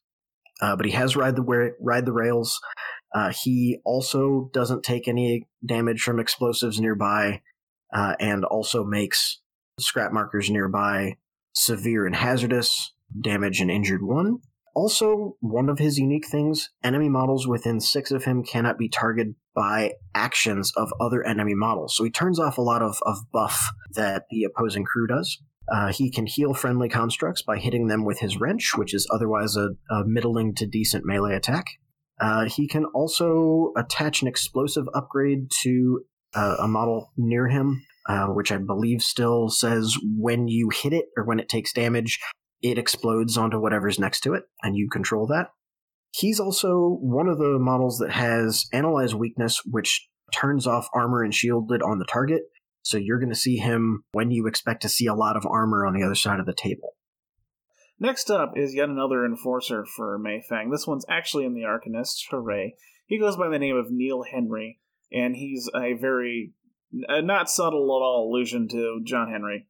uh, but he has ride the ride the rails. Uh, he also doesn't take any damage from explosives nearby, uh, and also makes scrap markers nearby severe and hazardous damage and injured one. Also, one of his unique things enemy models within six of him cannot be targeted by actions of other enemy models. So he turns off a lot of, of buff that the opposing crew does. Uh, he can heal friendly constructs by hitting them with his wrench, which is otherwise a, a middling to decent melee attack. Uh, he can also attach an explosive upgrade to uh, a model near him, uh, which I believe still says when you hit it or when it takes damage, it explodes onto whatever's next to it, and you control that. He's also one of the models that has Analyze Weakness, which turns off armor and shielded on the target. So you're going to see him when you expect to see a lot of armor on the other side of the table. Next up is yet another enforcer for Mei Fang. This one's actually in the Arcanist. Hooray. He goes by the name of Neil Henry, and he's a very uh, not subtle at all allusion to John Henry,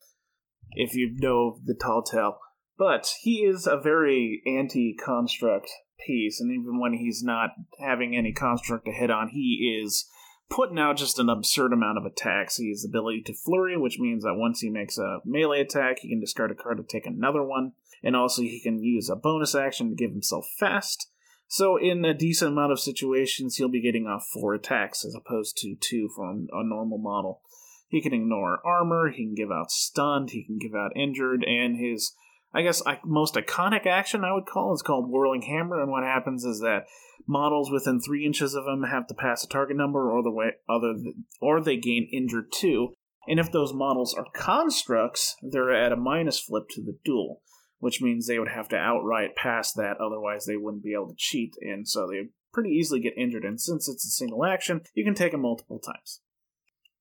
if you know the tall tale. But he is a very anti construct piece, and even when he's not having any construct to hit on, he is putting out just an absurd amount of attacks. He has the ability to flurry, which means that once he makes a melee attack, he can discard a card to take another one, and also he can use a bonus action to give himself fast. So, in a decent amount of situations, he'll be getting off four attacks as opposed to two from a normal model. He can ignore armor, he can give out stunned, he can give out injured, and his I guess I, most iconic action I would call is called Whirling Hammer, and what happens is that models within three inches of him have to pass a target number, or the way other, or they gain injured two. And if those models are constructs, they're at a minus flip to the duel, which means they would have to outright pass that, otherwise they wouldn't be able to cheat, and so they pretty easily get injured. And since it's a single action, you can take them multiple times.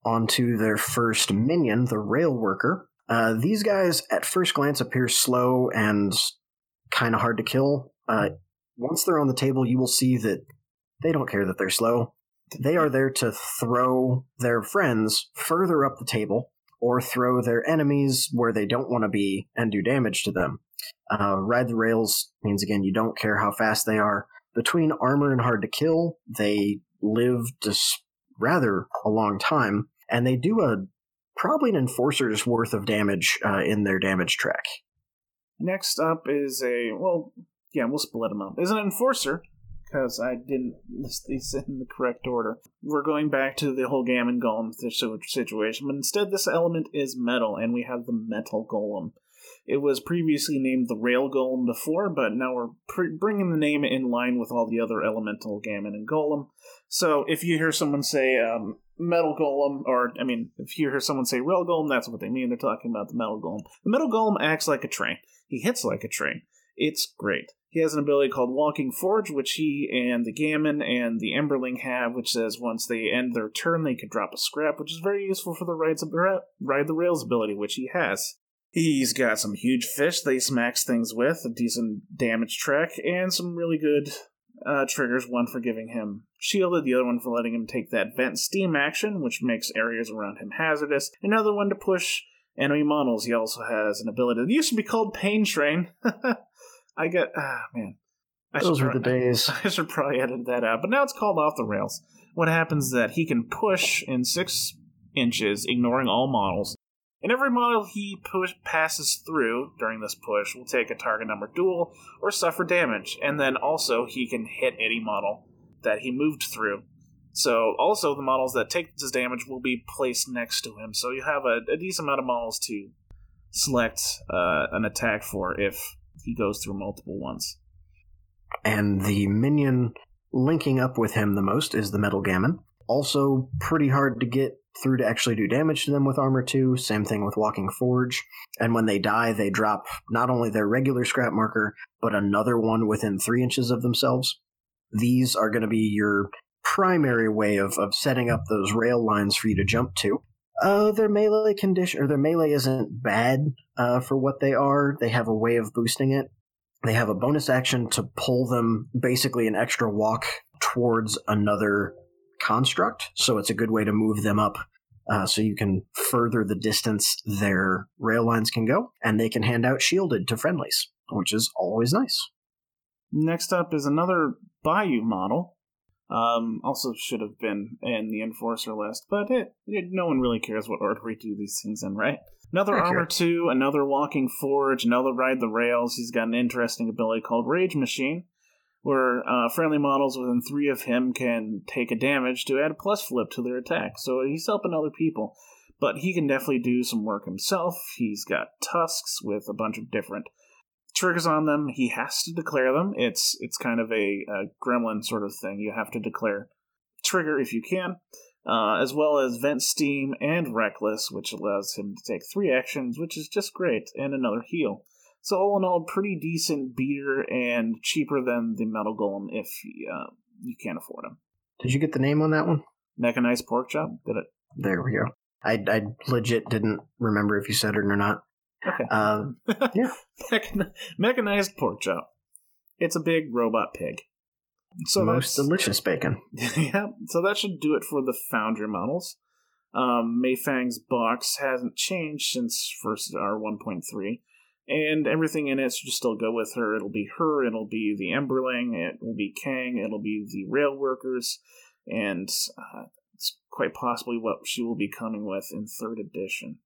On to their first minion, the Rail Worker. Uh, these guys, at first glance, appear slow and kind of hard to kill. Uh, once they're on the table, you will see that they don't care that they're slow. They are there to throw their friends further up the table or throw their enemies where they don't want to be and do damage to them. Uh, ride the rails means, again, you don't care how fast they are. between armor and hard to kill, they live just rather a long time, and they do a probably an enforcer's worth of damage uh, in their damage track. Next up is a well, yeah, we'll split them up. Is an enforcer because I didn't list these in the correct order. We're going back to the whole Gamin Golem situation, but instead this element is metal, and we have the Metal Golem. It was previously named the Rail Golem before, but now we're pre- bringing the name in line with all the other elemental Gamin and Golem. So if you hear someone say um, Metal Golem, or I mean, if you hear someone say Rail Golem, that's what they mean. They're talking about the Metal Golem. The Metal Golem acts like a train. He hits like a train. It's great. He has an ability called Walking Forge, which he and the Gamin and the Emberling have, which says once they end their turn, they can drop a scrap, which is very useful for the Ride the Rails ability, which he has. He's got some huge fish that he smacks things with, a decent damage track, and some really good uh, triggers. One for giving him shielded, the other one for letting him take that vent steam action, which makes areas around him hazardous. Another one to push enemy models. He also has an ability that used to be called Pain Train. I get ah man. I Those were the days. I should probably edit that out, but now it's called off the rails. What happens is that he can push in six inches, ignoring all models, and every model he push passes through during this push will take a target number duel or suffer damage, and then also he can hit any model that he moved through. So also the models that take this damage will be placed next to him. So you have a, a decent amount of models to select uh, an attack for if he goes through multiple ones. And the minion linking up with him the most is the Metal Gamin. Also, pretty hard to get through to actually do damage to them with Armor 2. Same thing with Walking Forge. And when they die, they drop not only their regular scrap marker, but another one within three inches of themselves. These are going to be your primary way of, of setting up those rail lines for you to jump to. Uh, their melee condition or their melee isn't bad uh, for what they are. They have a way of boosting it. They have a bonus action to pull them basically an extra walk towards another construct. So it's a good way to move them up uh, so you can further the distance their rail lines can go. And they can hand out shielded to friendlies, which is always nice. Next up is another Bayou model. Um, also should have been in the enforcer list, but it, it, no one really cares what order we do these things in, right? Another armor two, another walking forge, another ride the rails. He's got an interesting ability called Rage Machine, where uh, friendly models within three of him can take a damage to add a plus flip to their attack. So he's helping other people, but he can definitely do some work himself. He's got tusks with a bunch of different triggers on them. He has to declare them. It's it's kind of a, a gremlin sort of thing. You have to declare trigger if you can, uh, as well as vent steam and reckless, which allows him to take three actions, which is just great, and another heal. So all in all, pretty decent beater and cheaper than the metal golem if uh, you can't afford him. Did you get the name on that one? Mechanized pork chop. Did it? There we go. I, I legit didn't remember if you said it or not. Okay. Um, yeah. Mechanized pork chop. It's a big robot pig. So most delicious bacon. yeah. So that should do it for the Foundry models. Um, Mayfang's box hasn't changed since first R 1.3, and everything in it should just still go with her. It'll be her. It'll be the Emberling. It will be Kang. It'll be the Rail Workers, and uh, it's quite possibly what she will be coming with in third edition.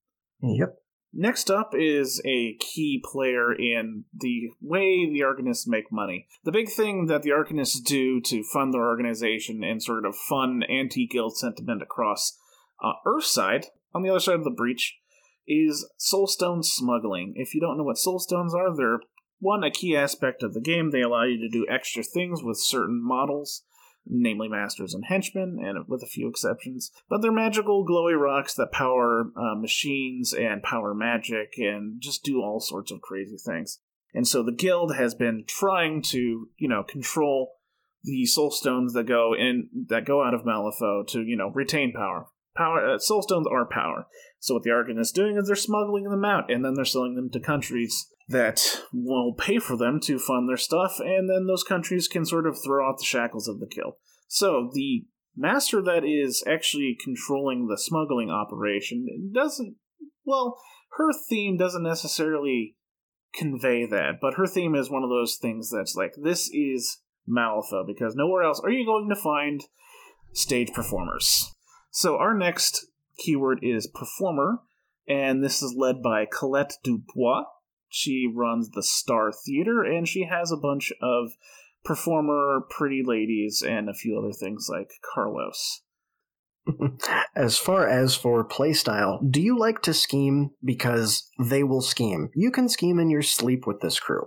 Yep. Next up is a key player in the way the Arcanists make money. The big thing that the Arcanists do to fund their organization and sort of fund anti guild sentiment across uh, Earthside, on the other side of the breach, is soulstone smuggling. If you don't know what soulstones are, they're one, a key aspect of the game. They allow you to do extra things with certain models namely masters and henchmen, and with a few exceptions. But they're magical, glowy rocks that power uh, machines and power magic and just do all sorts of crazy things. And so the guild has been trying to, you know, control the soul stones that go in that go out of Malifaux to, you know, retain power. Power uh, soul stones are power. So what the Arcan is doing is they're smuggling them out, and then they're selling them to countries that will pay for them to fund their stuff, and then those countries can sort of throw out the shackles of the kill. So the master that is actually controlling the smuggling operation doesn't, well, her theme doesn't necessarily convey that, but her theme is one of those things that's like, this is Malifaux because nowhere else are you going to find stage performers. So our next keyword is performer, and this is led by Colette Dubois. She runs the Star Theater, and she has a bunch of performer, pretty ladies, and a few other things like Carlos. As far as for playstyle, do you like to scheme? Because they will scheme. You can scheme in your sleep with this crew.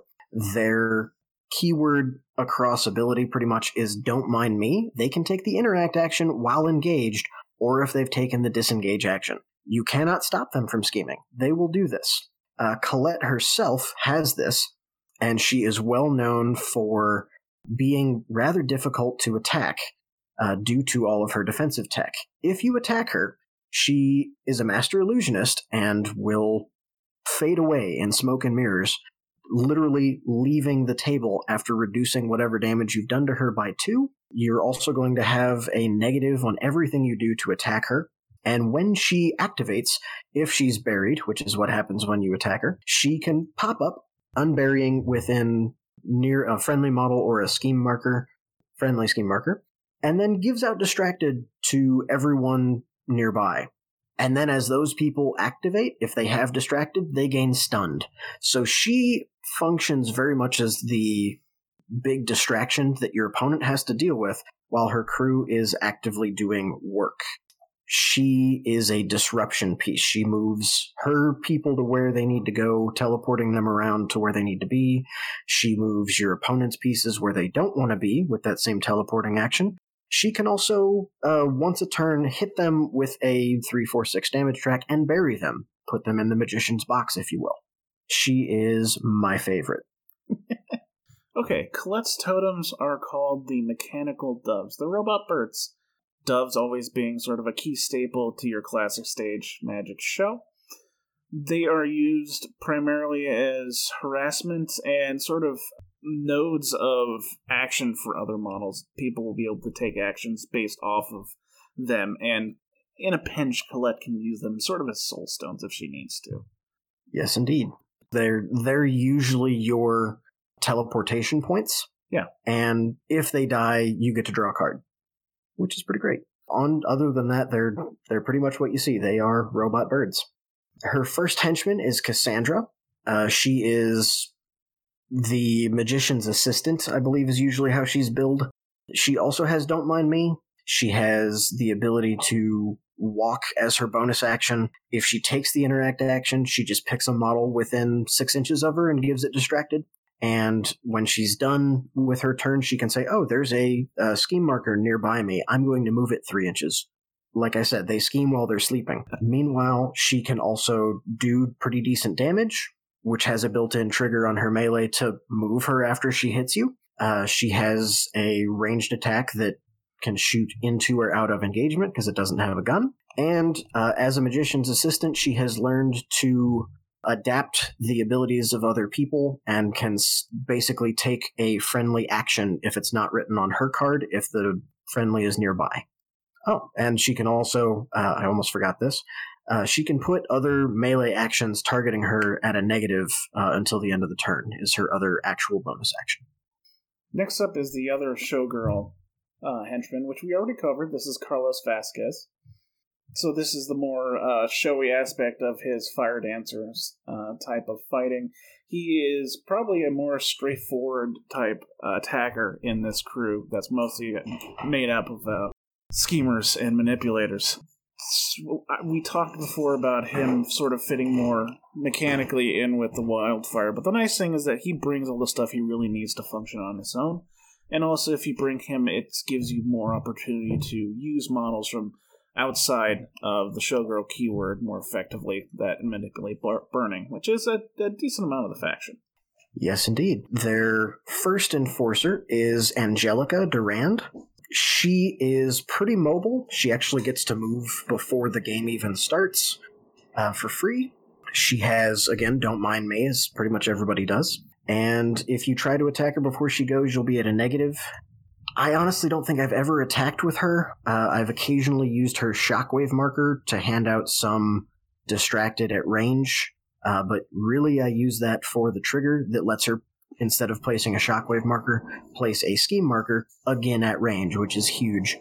Their keyword across ability pretty much is don't mind me. They can take the interact action while engaged, or if they've taken the disengage action. You cannot stop them from scheming. They will do this. Uh, Colette herself has this, and she is well known for being rather difficult to attack uh, due to all of her defensive tech. If you attack her, she is a master illusionist and will fade away in smoke and mirrors, literally leaving the table after reducing whatever damage you've done to her by two. You're also going to have a negative on everything you do to attack her. And when she activates, if she's buried, which is what happens when you attack her, she can pop up, unburying within near a friendly model or a scheme marker, friendly scheme marker, and then gives out distracted to everyone nearby. And then as those people activate, if they have distracted, they gain stunned. So she functions very much as the big distraction that your opponent has to deal with while her crew is actively doing work she is a disruption piece. She moves her people to where they need to go, teleporting them around to where they need to be. She moves your opponent's pieces where they don't want to be with that same teleporting action. She can also, uh, once a turn, hit them with a 3 4 6 damage track and bury them, put them in the magician's box, if you will. She is my favorite. okay, Colette's totems are called the mechanical doves, the robot birds doves always being sort of a key staple to your classic stage magic show. They are used primarily as harassment and sort of nodes of action for other models. People will be able to take actions based off of them, and in a pinch, Colette can use them sort of as soul stones if she needs to. Yes, indeed. They're they're usually your teleportation points. Yeah. And if they die, you get to draw a card which is pretty great. On other than that, they're they're pretty much what you see. They are robot birds. Her first henchman is Cassandra. Uh, she is the magician's assistant, I believe, is usually how she's billed. She also has Don't Mind Me. She has the ability to walk as her bonus action. If she takes the interact action, she just picks a model within six inches of her and gives it distracted. And when she's done with her turn, she can say, Oh, there's a, a, scheme marker nearby me. I'm going to move it three inches. Like I said, they scheme while they're sleeping. Meanwhile, she can also do pretty decent damage, which has a built in trigger on her melee to move her after she hits you. Uh, she has a ranged attack that can shoot into or out of engagement because it doesn't have a gun. And uh, as a magician's assistant, she has learned to adapt the abilities of other people and can basically take a friendly action if it's not written on her card if the friendly is nearby. Oh, and she can also, uh, I almost forgot this, uh, she can put other melee actions targeting her at a negative uh, until the end of the turn, is her other actual bonus action. Next up is the other showgirl uh, henchman, which we already covered. This is Carlos Vasquez. So this is the more uh, showy aspect of his fire dancers uh, type of fighting. He is probably a more straightforward type uh, attacker in this crew. That's mostly made up of uh, schemers and manipulators. We talked before about him sort of fitting more mechanically in with the wildfire, but the nice thing is that he brings all the stuff he really needs to function on his own. And also, if you bring him, it gives you more opportunity to use models from outside of the showgirl keyword more effectively that manipulate burning, which is a, a decent amount of the faction. Yes, indeed. Their first enforcer is Angelica Durand. She is pretty mobile. She actually gets to move before the game even starts uh, for free. She has, again, don't mind me, as pretty much everybody does. And if you try to attack her before she goes, you'll be at a negative. I honestly don't think I've ever attacked with her. Uh, I've occasionally used her shockwave marker to hand out some distracted at range, uh, but really I use that for the trigger that lets her instead of placing a shockwave marker, place a scheme marker again at range, which is huge.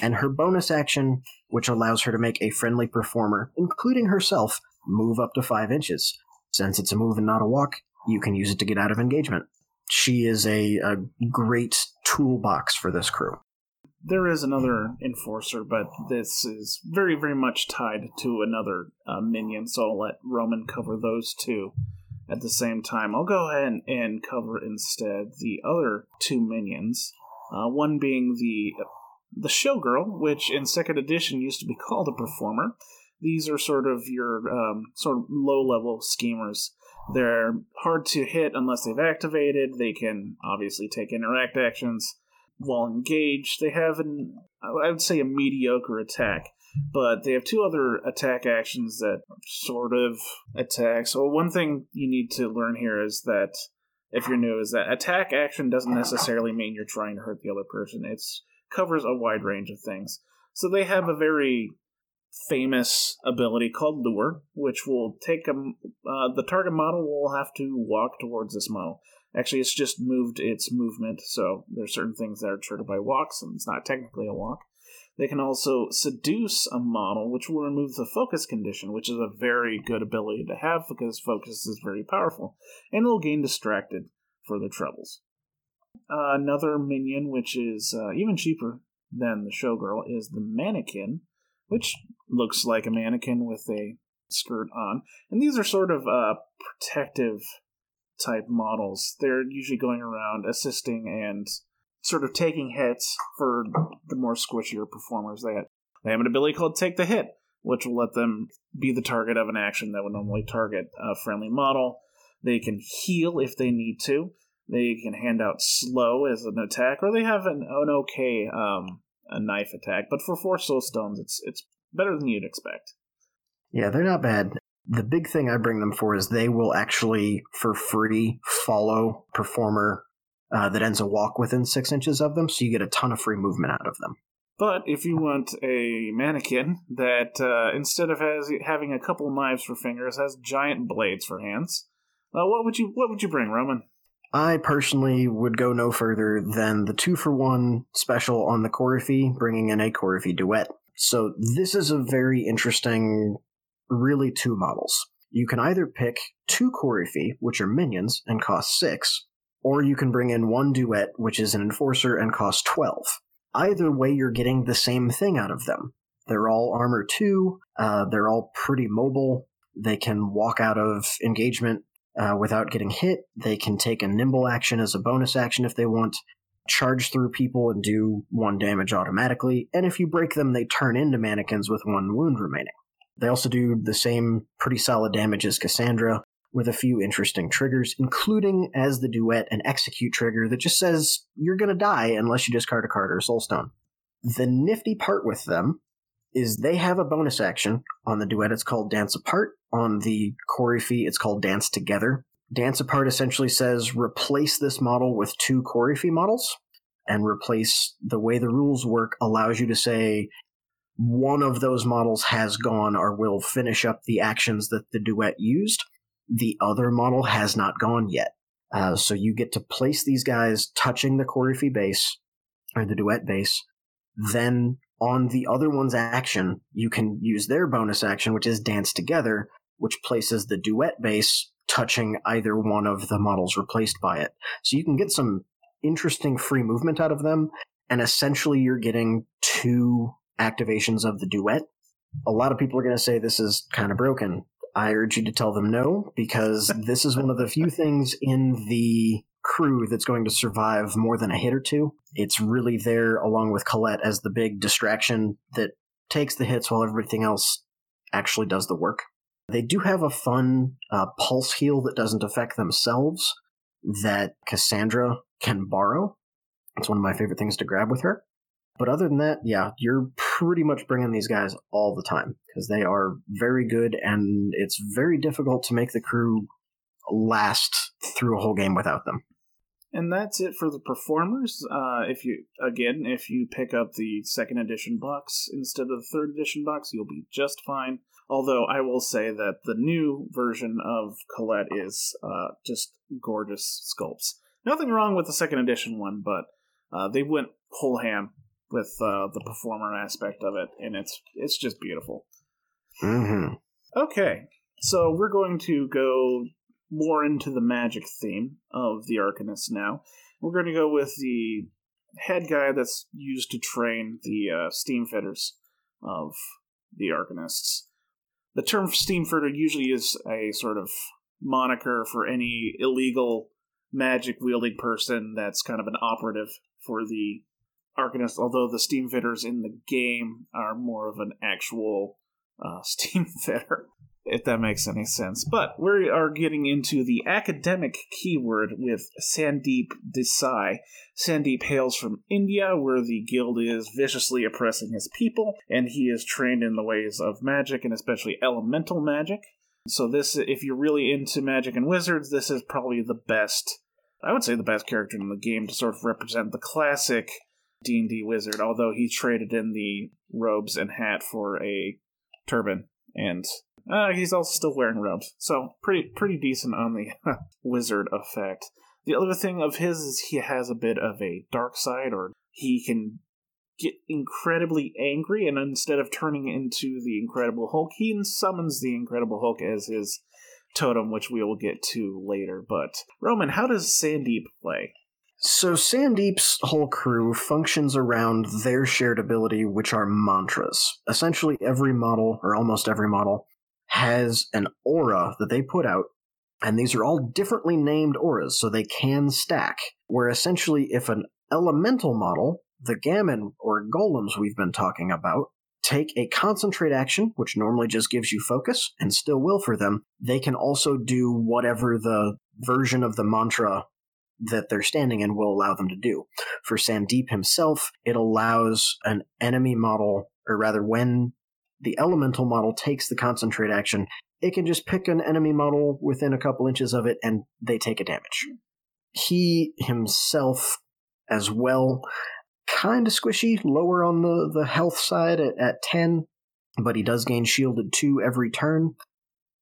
And her bonus action, which allows her to make a friendly performer, including herself, move up to five inches. Since it's a move and not a walk, you can use it to get out of engagement. She is a, a great toolbox for this crew. There is another enforcer, but this is very, very much tied to another uh, minion, so I'll let Roman cover those two at the same time. I'll go ahead and cover instead the other two minions. Uh, one being the the showgirl, which in second edition used to be called a performer. These are sort of your um, sort of low level schemers. They're hard to hit unless they've activated. They can obviously take interact actions while engaged. They have an I would say a mediocre attack but they have two other attack actions that sort of attack. So one thing you need to learn here is that if you're new is that attack action doesn't necessarily mean you're trying to hurt the other person. It covers a wide range of things. So they have a very famous ability called lure, which will take a uh, the target model will have to walk towards this model. Actually, it's just moved its movement, so there's certain things that are triggered by walks, and it's not technically a walk. They can also seduce a model, which will remove the focus condition, which is a very good ability to have because focus is very powerful, and they'll gain distracted for their troubles. Uh, another minion, which is uh, even cheaper than the showgirl, is the mannequin, which looks like a mannequin with a skirt on. And these are sort of uh, protective type models. They're usually going around assisting and sort of taking hits for the more squishier performers. They they have an ability called Take the Hit, which will let them be the target of an action that would normally target a friendly model. They can heal if they need to. They can hand out slow as an attack, or they have an, an okay um, a knife attack. But for four soul stones, it's it's better than you'd expect. Yeah, they're not bad. The big thing I bring them for is they will actually, for free, follow performer uh, that ends a walk within six inches of them, so you get a ton of free movement out of them. But if you want a mannequin that uh, instead of has, having a couple knives for fingers has giant blades for hands, uh, what would you what would you bring, Roman? I personally would go no further than the two for one special on the Coryphee, bringing in a Coryphee duet. So this is a very interesting, really two models. You can either pick two Coryphee, which are minions and cost six, or you can bring in one duet, which is an enforcer and costs 12. Either way, you're getting the same thing out of them. They're all armor 2, uh, they're all pretty mobile, they can walk out of engagement uh, without getting hit, they can take a nimble action as a bonus action if they want, charge through people and do one damage automatically, and if you break them, they turn into mannequins with one wound remaining. They also do the same pretty solid damage as Cassandra, with a few interesting triggers, including as the duet an execute trigger that just says you're going to die unless you discard a card or a soulstone. The nifty part with them is they have a bonus action on the duet. It's called Dance Apart. On the Coryphee, it's called Dance Together. Dance Apart essentially says replace this model with two Coryphee models, and replace the way the rules work allows you to say one of those models has gone or will finish up the actions that the duet used the other model has not gone yet. Uh, so you get to place these guys touching the Coryphee base or the duet base. Then on the other one's action, you can use their bonus action, which is dance together, which places the duet base touching either one of the models replaced by it. So you can get some interesting free movement out of them, and essentially you're getting two activations of the duet. A lot of people are going to say this is kind of broken. I urge you to tell them no, because this is one of the few things in the crew that's going to survive more than a hit or two. It's really there along with Colette as the big distraction that takes the hits while everything else actually does the work. They do have a fun uh, pulse heal that doesn't affect themselves that Cassandra can borrow. It's one of my favorite things to grab with her. But other than that, yeah, you're pretty much bringing these guys all the time because they are very good and it's very difficult to make the crew last through a whole game without them. And that's it for the performers. Uh, if you again, if you pick up the second edition box instead of the third edition box, you'll be just fine. Although I will say that the new version of Colette is uh, just gorgeous sculpts. Nothing wrong with the second edition one, but uh, they went whole ham with uh, the performer aspect of it, and it's it's just beautiful. Mm-hmm. Okay, so we're going to go more into the magic theme of the Arcanist now. We're going to go with the head guy that's used to train the uh, steam fitters of the Arcanists. The term steam fitter usually is a sort of moniker for any illegal magic wielding person that's kind of an operative for the Arcanist, although the steam fitters in the game are more of an actual uh, steam fitter if that makes any sense. But we are getting into the academic keyword with Sandeep Desai. Sandeep hails from India, where the guild is viciously oppressing his people, and he is trained in the ways of magic and especially elemental magic. So this, if you're really into magic and wizards, this is probably the best. I would say the best character in the game to sort of represent the classic D&D wizard, although he traded in the robes and hat for a turban and uh, he's also still wearing robes, so pretty pretty decent on the wizard effect. The other thing of his is he has a bit of a dark side, or he can get incredibly angry, and instead of turning into the Incredible Hulk, he summons the Incredible Hulk as his totem, which we will get to later. But Roman, how does Sandeep play? So Sandeep's whole crew functions around their shared ability, which are mantras. Essentially, every model, or almost every model, has an aura that they put out, and these are all differently named auras, so they can stack. Where essentially, if an elemental model, the gamin or golems we've been talking about, take a concentrate action, which normally just gives you focus and still will for them, they can also do whatever the version of the mantra that they're standing in will allow them to do. For Sandeep himself, it allows an enemy model, or rather, when the elemental model takes the concentrate action, it can just pick an enemy model within a couple inches of it and they take a damage. He himself, as well, kind of squishy, lower on the, the health side at, at 10, but he does gain shielded 2 every turn.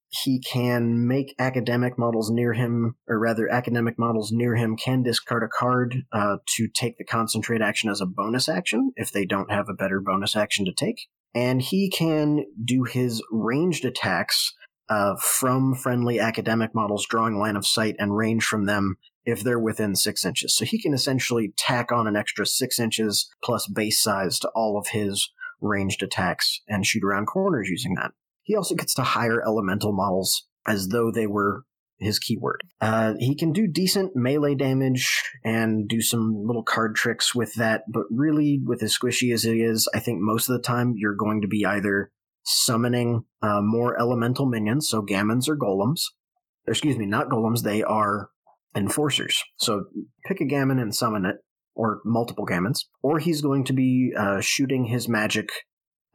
He can make academic models near him, or rather, academic models near him can discard a card uh, to take the concentrate action as a bonus action if they don't have a better bonus action to take and he can do his ranged attacks uh, from friendly academic models, drawing line of sight and range from them if they're within six inches. So he can essentially tack on an extra six inches plus base size to all of his ranged attacks and shoot around corners using that. He also gets to hire elemental models as though they were his keyword. Uh, he can do decent melee damage and do some little card tricks with that, but really, with as squishy as it is, I think most of the time you're going to be either summoning uh, more elemental minions, so gamins or golems. Or, excuse me, not golems, they are enforcers. So pick a gamin and summon it, or multiple gamins, or he's going to be uh, shooting his magic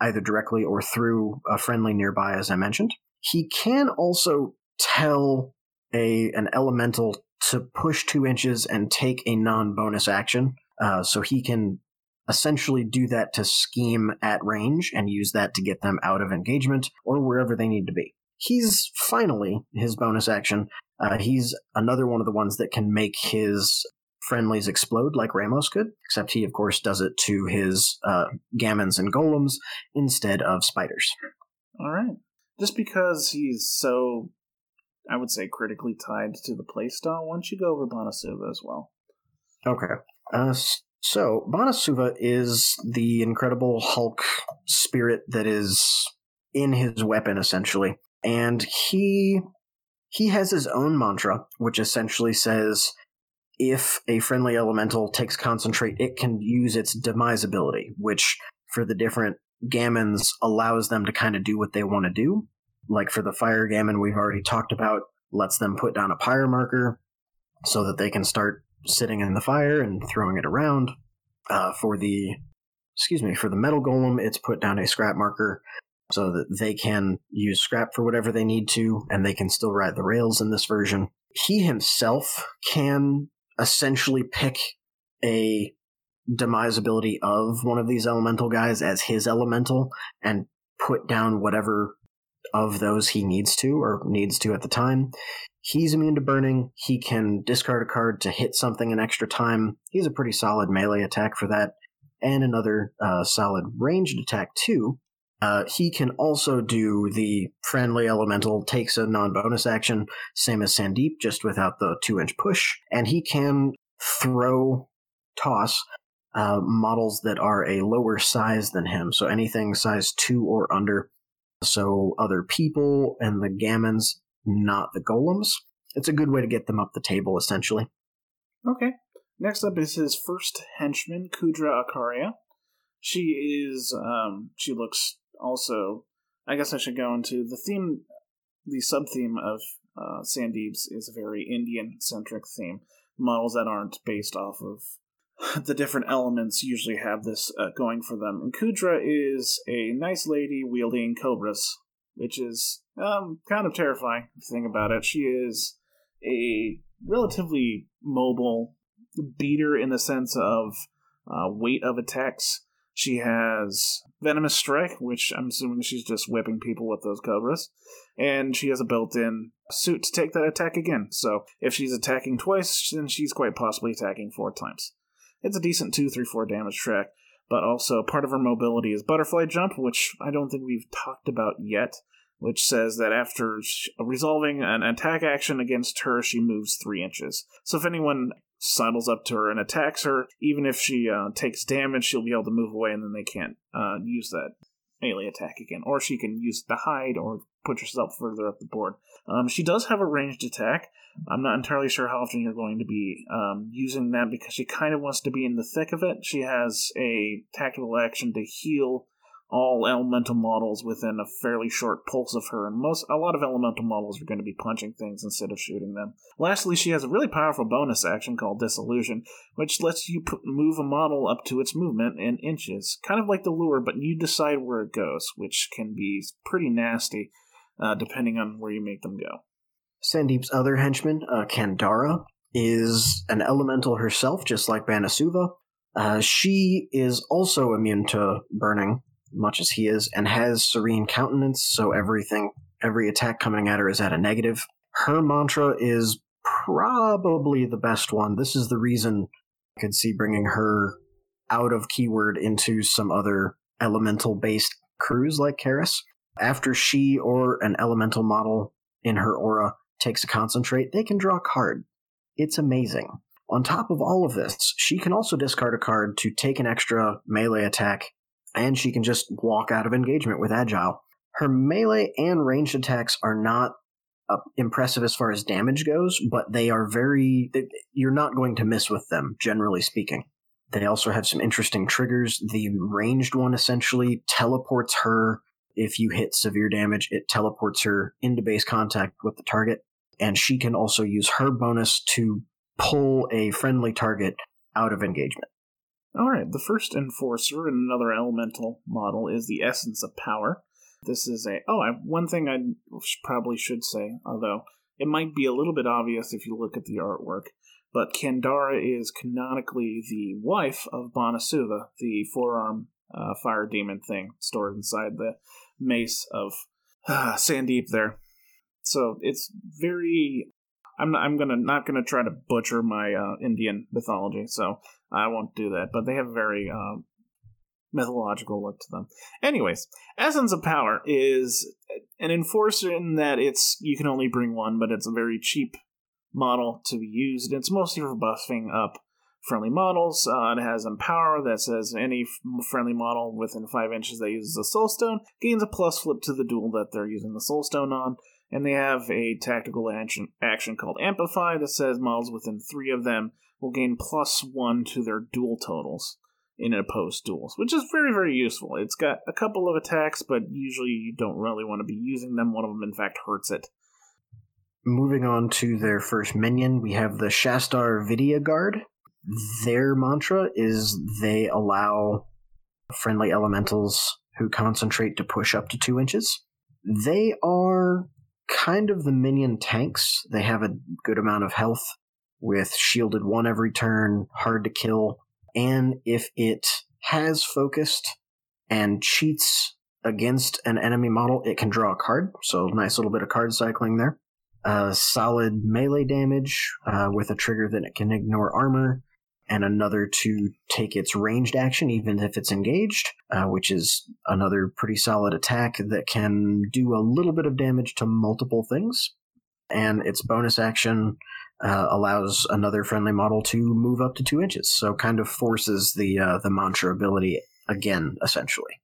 either directly or through a friendly nearby, as I mentioned. He can also tell a an elemental to push two inches and take a non bonus action. Uh, so he can essentially do that to scheme at range and use that to get them out of engagement or wherever they need to be. He's finally his bonus action. Uh, he's another one of the ones that can make his friendlies explode like Ramos could, except he, of course, does it to his uh, gamins and golems instead of spiders. All right. Just because he's so I would say critically tied to the playstyle. Why don't you go over Banasura as well? Okay. Uh, so Banasura is the incredible Hulk spirit that is in his weapon, essentially, and he he has his own mantra, which essentially says, if a friendly elemental takes concentrate, it can use its demise ability, which for the different gamins allows them to kind of do what they want to do like for the fire gamin we've already talked about, lets them put down a pyre marker so that they can start sitting in the fire and throwing it around. Uh, for the excuse me, for the metal golem, it's put down a scrap marker so that they can use scrap for whatever they need to, and they can still ride the rails in this version. He himself can essentially pick a demise ability of one of these elemental guys as his elemental and put down whatever of those he needs to or needs to at the time. He's immune to burning. He can discard a card to hit something an extra time. He's a pretty solid melee attack for that, and another uh, solid ranged attack too. Uh, he can also do the friendly elemental, takes a non bonus action, same as Sandeep, just without the two inch push. And he can throw, toss uh, models that are a lower size than him. So anything size two or under. So other people and the gamins, not the golems. It's a good way to get them up the table, essentially. Okay. Next up is his first henchman, Kudra Akaria. She is, um, she looks also, I guess I should go into the theme, the sub theme of uh, Sandeep's is a very Indian centric theme. Models that aren't based off of the different elements usually have this uh, going for them. And Kudra is a nice lady wielding cobras, which is um, kind of terrifying if you think about it. She is a relatively mobile beater in the sense of uh, weight of attacks. She has Venomous Strike, which I'm assuming she's just whipping people with those cobras. And she has a built in suit to take that attack again. So if she's attacking twice, then she's quite possibly attacking four times. It's a decent two, three, four damage track, but also part of her mobility is Butterfly Jump, which I don't think we've talked about yet, which says that after resolving an attack action against her, she moves 3 inches. So if anyone sidles up to her and attacks her, even if she uh, takes damage, she'll be able to move away and then they can't uh, use that melee attack again. Or she can use the hide or put herself further up the board. Um, she does have a ranged attack. I'm not entirely sure how often you're going to be um, using that because she kind of wants to be in the thick of it. She has a tactical action to heal all elemental models within a fairly short pulse of her, and most a lot of elemental models are going to be punching things instead of shooting them. Lastly, she has a really powerful bonus action called Disillusion, which lets you move a model up to its movement in inches, kind of like the lure, but you decide where it goes, which can be pretty nasty uh, depending on where you make them go. Sandeep's other henchman, uh, Kandara, is an elemental herself, just like Banasura. Uh, she is also immune to burning, much as he is, and has serene countenance, so everything, every attack coming at her is at a negative. Her mantra is probably the best one. This is the reason I could see bringing her out of keyword into some other elemental based crews like Kaeris. After she or an elemental model in her aura takes a concentrate, they can draw a card. It's amazing. On top of all of this, she can also discard a card to take an extra melee attack, and she can just walk out of engagement with Agile. Her melee and ranged attacks are not uh, impressive as far as damage goes, but they are very. You're not going to miss with them, generally speaking. They also have some interesting triggers. The ranged one essentially teleports her if you hit severe damage, it teleports her into base contact with the target, and she can also use her bonus to pull a friendly target out of engagement. All right, the first enforcer in another elemental model is the essence of power. This is a oh, I, one thing I probably should say, although it might be a little bit obvious if you look at the artwork, but Kandara is canonically the wife of Banasura, the forearm uh, fire demon thing stored inside the mace of uh, Sandeep there. So it's very. I'm not, I'm gonna not gonna try to butcher my uh, Indian mythology, so I won't do that. But they have a very uh, mythological look to them. Anyways, Essence of Power is an enforcer in that it's you can only bring one, but it's a very cheap model to be used. It's mostly for buffing up friendly models. Uh, it has Empower that says any friendly model within 5 inches that uses a Soul Stone gains a plus flip to the duel that they're using the Soul Stone on. And they have a tactical action, action called Amplify that says models within 3 of them will gain plus 1 to their duel totals in opposed duels, which is very, very useful. It's got a couple of attacks, but usually you don't really want to be using them. One of them, in fact, hurts it. Moving on to their first minion, we have the Shastar Vidya Guard their mantra is they allow friendly elementals who concentrate to push up to two inches. They are kind of the minion tanks. They have a good amount of health with shielded one every turn, hard to kill, and if it has focused and cheats against an enemy model, it can draw a card. So nice little bit of card cycling there. Uh, solid melee damage uh, with a trigger that it can ignore armor, and another to take its ranged action even if it's engaged, uh, which is another pretty solid attack that can do a little bit of damage to multiple things. And its bonus action uh, allows another friendly model to move up to two inches, so kind of forces the uh, the mantra ability again, essentially.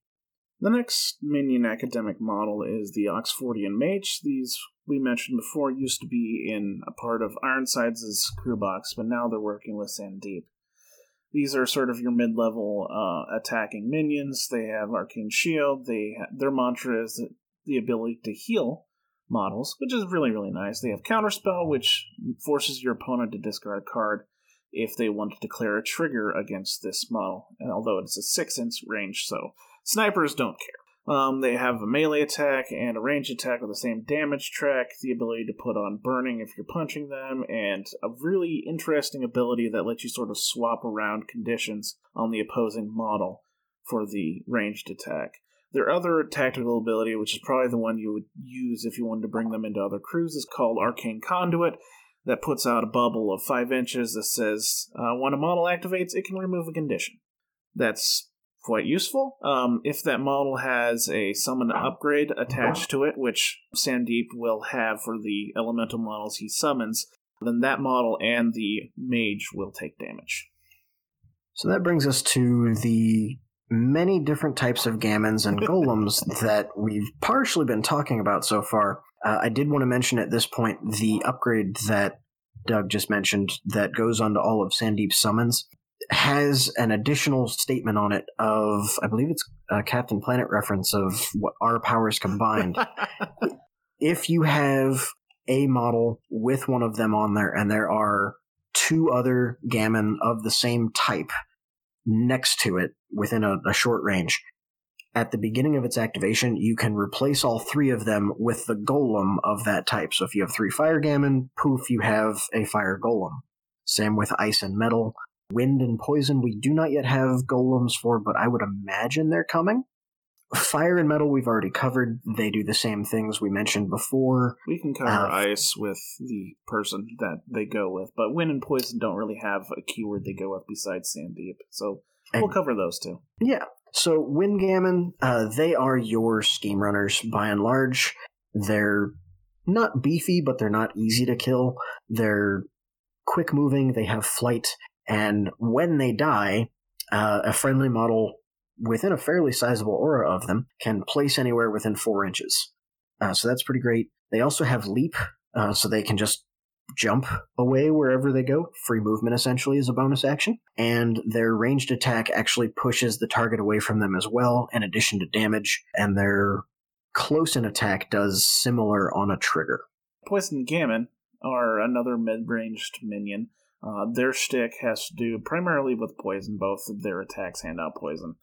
The next minion academic model is the Oxfordian Mage. These, we mentioned before, used to be in a part of Ironsides' crew box, but now they're working with Sandeep. These are sort of your mid-level uh, attacking minions. They have Arcane Shield. They ha- their mantra is the ability to heal models, which is really really nice. They have Counterspell, which forces your opponent to discard a card if they want to declare a trigger against this model. And although it's a six inch range, so Snipers don't care. Um, they have a melee attack and a range attack with the same damage track, the ability to put on burning if you're punching them, and a really interesting ability that lets you sort of swap around conditions on the opposing model for the ranged attack. Their other tactical ability, which is probably the one you would use if you wanted to bring them into other crews, is called Arcane Conduit. That puts out a bubble of 5 inches that says uh, when a model activates, it can remove a condition. That's quite useful. Um, if that model has a summon upgrade attached to it, which Sandeep will have for the elemental models he summons, then that model and the mage will take damage. So that brings us to the many different types of gammons and golems that we've partially been talking about so far. Uh, I did want to mention at this point the upgrade that Doug just mentioned that goes onto all of Sandeep's summons has an additional statement on it of I believe it's a Captain Planet reference of what our powers combined. if you have a model with one of them on there and there are two other gamin of the same type next to it within a, a short range, at the beginning of its activation, you can replace all three of them with the golem of that type. So if you have three fire gamin, poof, you have a fire golem. Same with ice and metal. Wind and poison, we do not yet have golems for, but I would imagine they're coming. Fire and metal, we've already covered. They do the same things we mentioned before. We can cover Uh, ice with the person that they go with, but wind and poison don't really have a keyword they go with besides Sandeep. So we'll And- cover those two. Yeah. So Wind Gamin, uh, they are your scheme runners by and large. They're not beefy, but they're not easy to kill. They're quick moving. They have flight, and when they die, uh, a friendly model within a fairly sizable aura of them can place anywhere within four inches. Uh, so that's pretty great. They also have leap, uh, so they can just jump away wherever they go. Free movement essentially is a bonus action. And their ranged attack actually pushes the target away from them as well, in addition to damage. And their close in attack does similar on a trigger. Poison Gamin are another mid-ranged minion. Uh, their stick has to do primarily with poison. Both of their attacks hand out poison,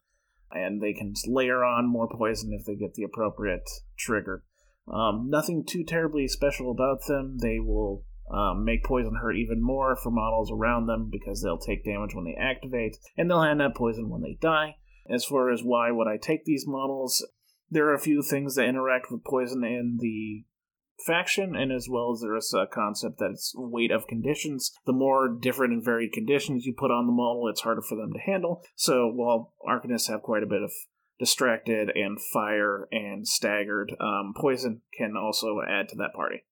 and they can layer on more poison if they get the appropriate trigger. Um, nothing too terribly special about them. They will um, make poison hurt even more for models around them because they'll take damage when they activate, and they'll hand out poison when they die. As far as why would I take these models, there are a few things that interact with poison in the faction, and as well as there is a concept that it's weight of conditions. The more different and varied conditions you put on the model, it's harder for them to handle. So while Arcanists have quite a bit of distracted and fire and staggered, um, poison can also add to that party.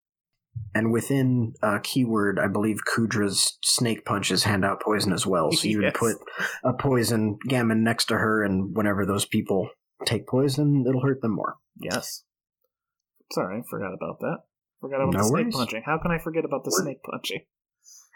And within uh, keyword, I believe Kudra's snake punches hand out poison as well. So you would Yes. put a poison gamin next to her, and whenever those people take poison, it'll hurt them more. Yes. Sorry, forgot about that. Forgot about No the snake worries. punching. How can I forget about the We're- snake punching?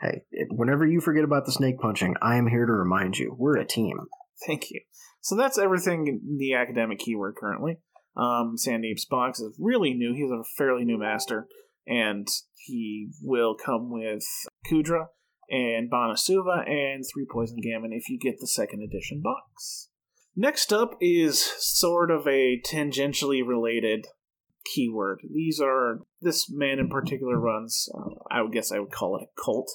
Hey, whenever you forget about the snake punching, I am here to remind you. We're a team. Thank you. So that's everything in the academic keyword currently. Um, Sandeep's box is really new. He's a fairly new master, and he will come with Kudra and Banasura and three Poison Gamin if you get the second edition box. Next up is sort of a tangentially related keyword. These are this man in particular runs. Uh, I would guess I would call it a cult.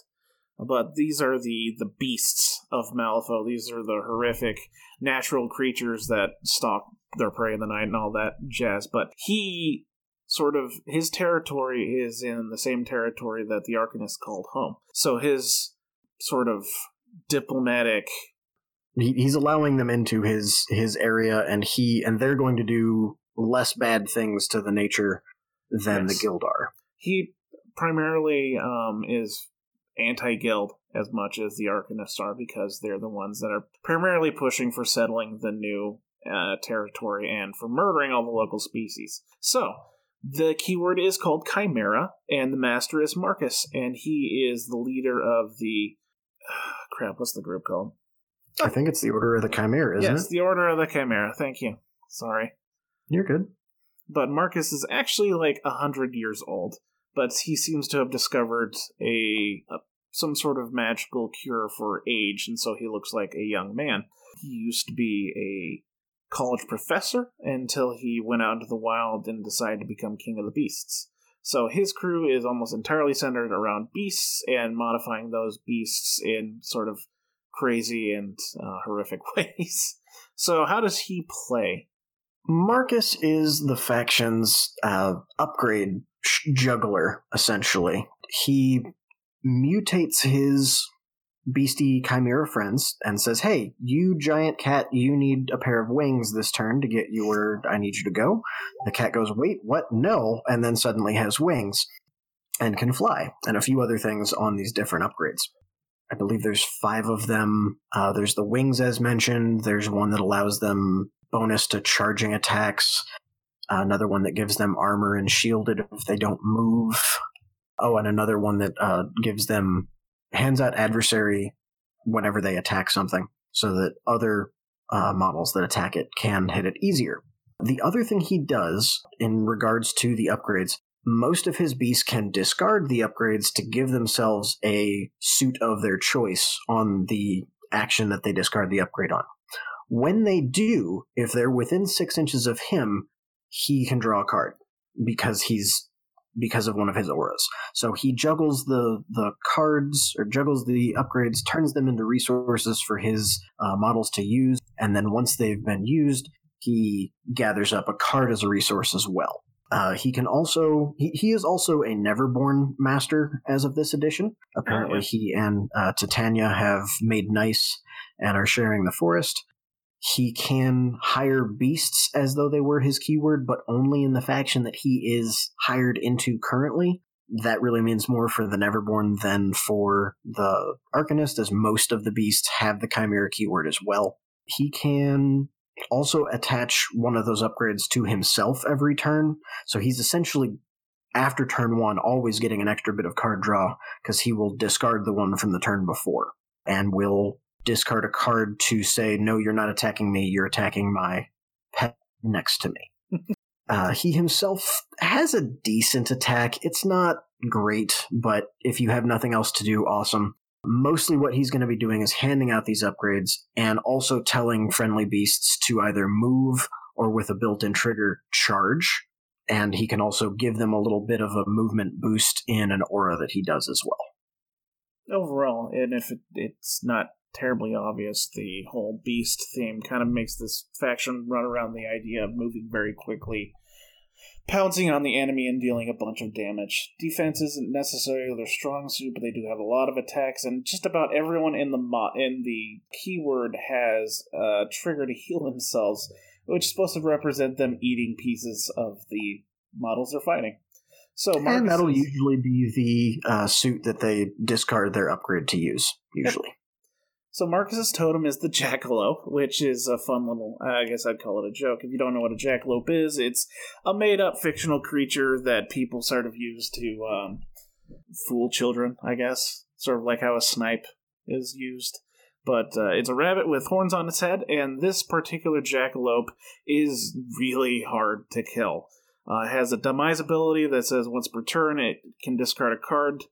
but these are the the beasts of Malifaux. These are the horrific natural creatures that stalk their prey in the night and all that jazz. But he sort of his territory is in the same territory that the Arcanist called home. So his sort of diplomatic he's allowing them into his his area and he and they're going to do less bad things to the nature than yes. the guild are. He primarily um, is anti-guild as much as the Arcanists are because they're the ones that are primarily pushing for settling the new uh, territory and for murdering all the local species. So, the keyword is called Chimera, and the master is Marcus, and he is the leader of the. crap, what's the group called? I think it's the Order of the Chimera, isn't yes, it? the Order of the Chimera. Thank you. Sorry. You're good. But Marcus is actually like a hundred years old, but he seems to have discovered a, a some sort of magical cure for age, and so he looks like a young man. He used to be a college professor until he went out into the wild and decided to become king of the beasts. So his crew is almost entirely centered around beasts and modifying those beasts in sort of crazy and uh, horrific ways. So how does he play? Marcus is the faction's uh, upgrade juggler, essentially. He mutates his beastie chimera friends and says, Hey, you giant cat, you need a pair of wings this turn to get you where I need you to go. The cat goes, Wait, what? No. And then suddenly has wings and can fly, and a few other things on these different upgrades. I believe there's five of them. Uh, there's the wings, as mentioned. There's one that allows them bonus to charging attacks. Uh, another one that gives them armor and shielded if they don't move. Oh, and another one that uh, gives them hands out adversary whenever they attack something, so that other uh, models that attack it can hit it easier. The other thing he does in regards to the upgrades, most of his beasts can discard the upgrades to give themselves a suit of their choice on the action that they discard the upgrade on. When they do, if they're within six inches of him, he can draw a card because he's because of one of his auras. So he juggles the the cards or juggles the upgrades, turns them into resources for his uh, models to use, and then once they've been used, he gathers up a card as a resource as well. Uh, he can also he, he is also a Neverborn master as of this edition. Apparently, he and uh, Titania have made nice and are sharing the forest. He can hire beasts as though they were his keyword, but only in the faction that he is hired into currently. That really means more for the Neverborn than for the Arcanist, as most of the beasts have the Chimera keyword as well. He can also attach one of those upgrades to himself every turn, so he's essentially after turn one always getting an extra bit of card draw because he will discard the one from the turn before and will discard a card to say, no, you're not attacking me, you're attacking my pet next to me. uh, he himself has a decent attack. It's not great, but if you have nothing else to do, awesome. Mostly what he's going to be doing is handing out these upgrades and also telling friendly beasts to either move or with a built in trigger, charge. And he can also give them a little bit of a movement boost in an aura that he does as well. Overall, and if it, it's not terribly obvious. The whole beast theme kind of makes this faction run around the idea of moving very quickly, pouncing on the enemy and dealing a bunch of damage. Defense isn't necessarily their strong suit, but they do have a lot of attacks, and just about everyone in the mo- in the keyword has a trigger to heal themselves, which is supposed to represent them eating pieces of the models they're fighting. So Marcus and that'll is, usually be the uh, suit that they discard their upgrade to use. Usually, so Marcus's totem is the jackalope, which is a fun little. I guess I'd call it a joke. If you don't know what a jackalope is, it's a made-up fictional creature that people sort of use to um, fool children. I guess sort of like how a snipe is used. But uh, it's a rabbit with horns on its head, and this particular jackalope is really hard to kill. Uh, it has a demise ability that says once per turn it can discard a card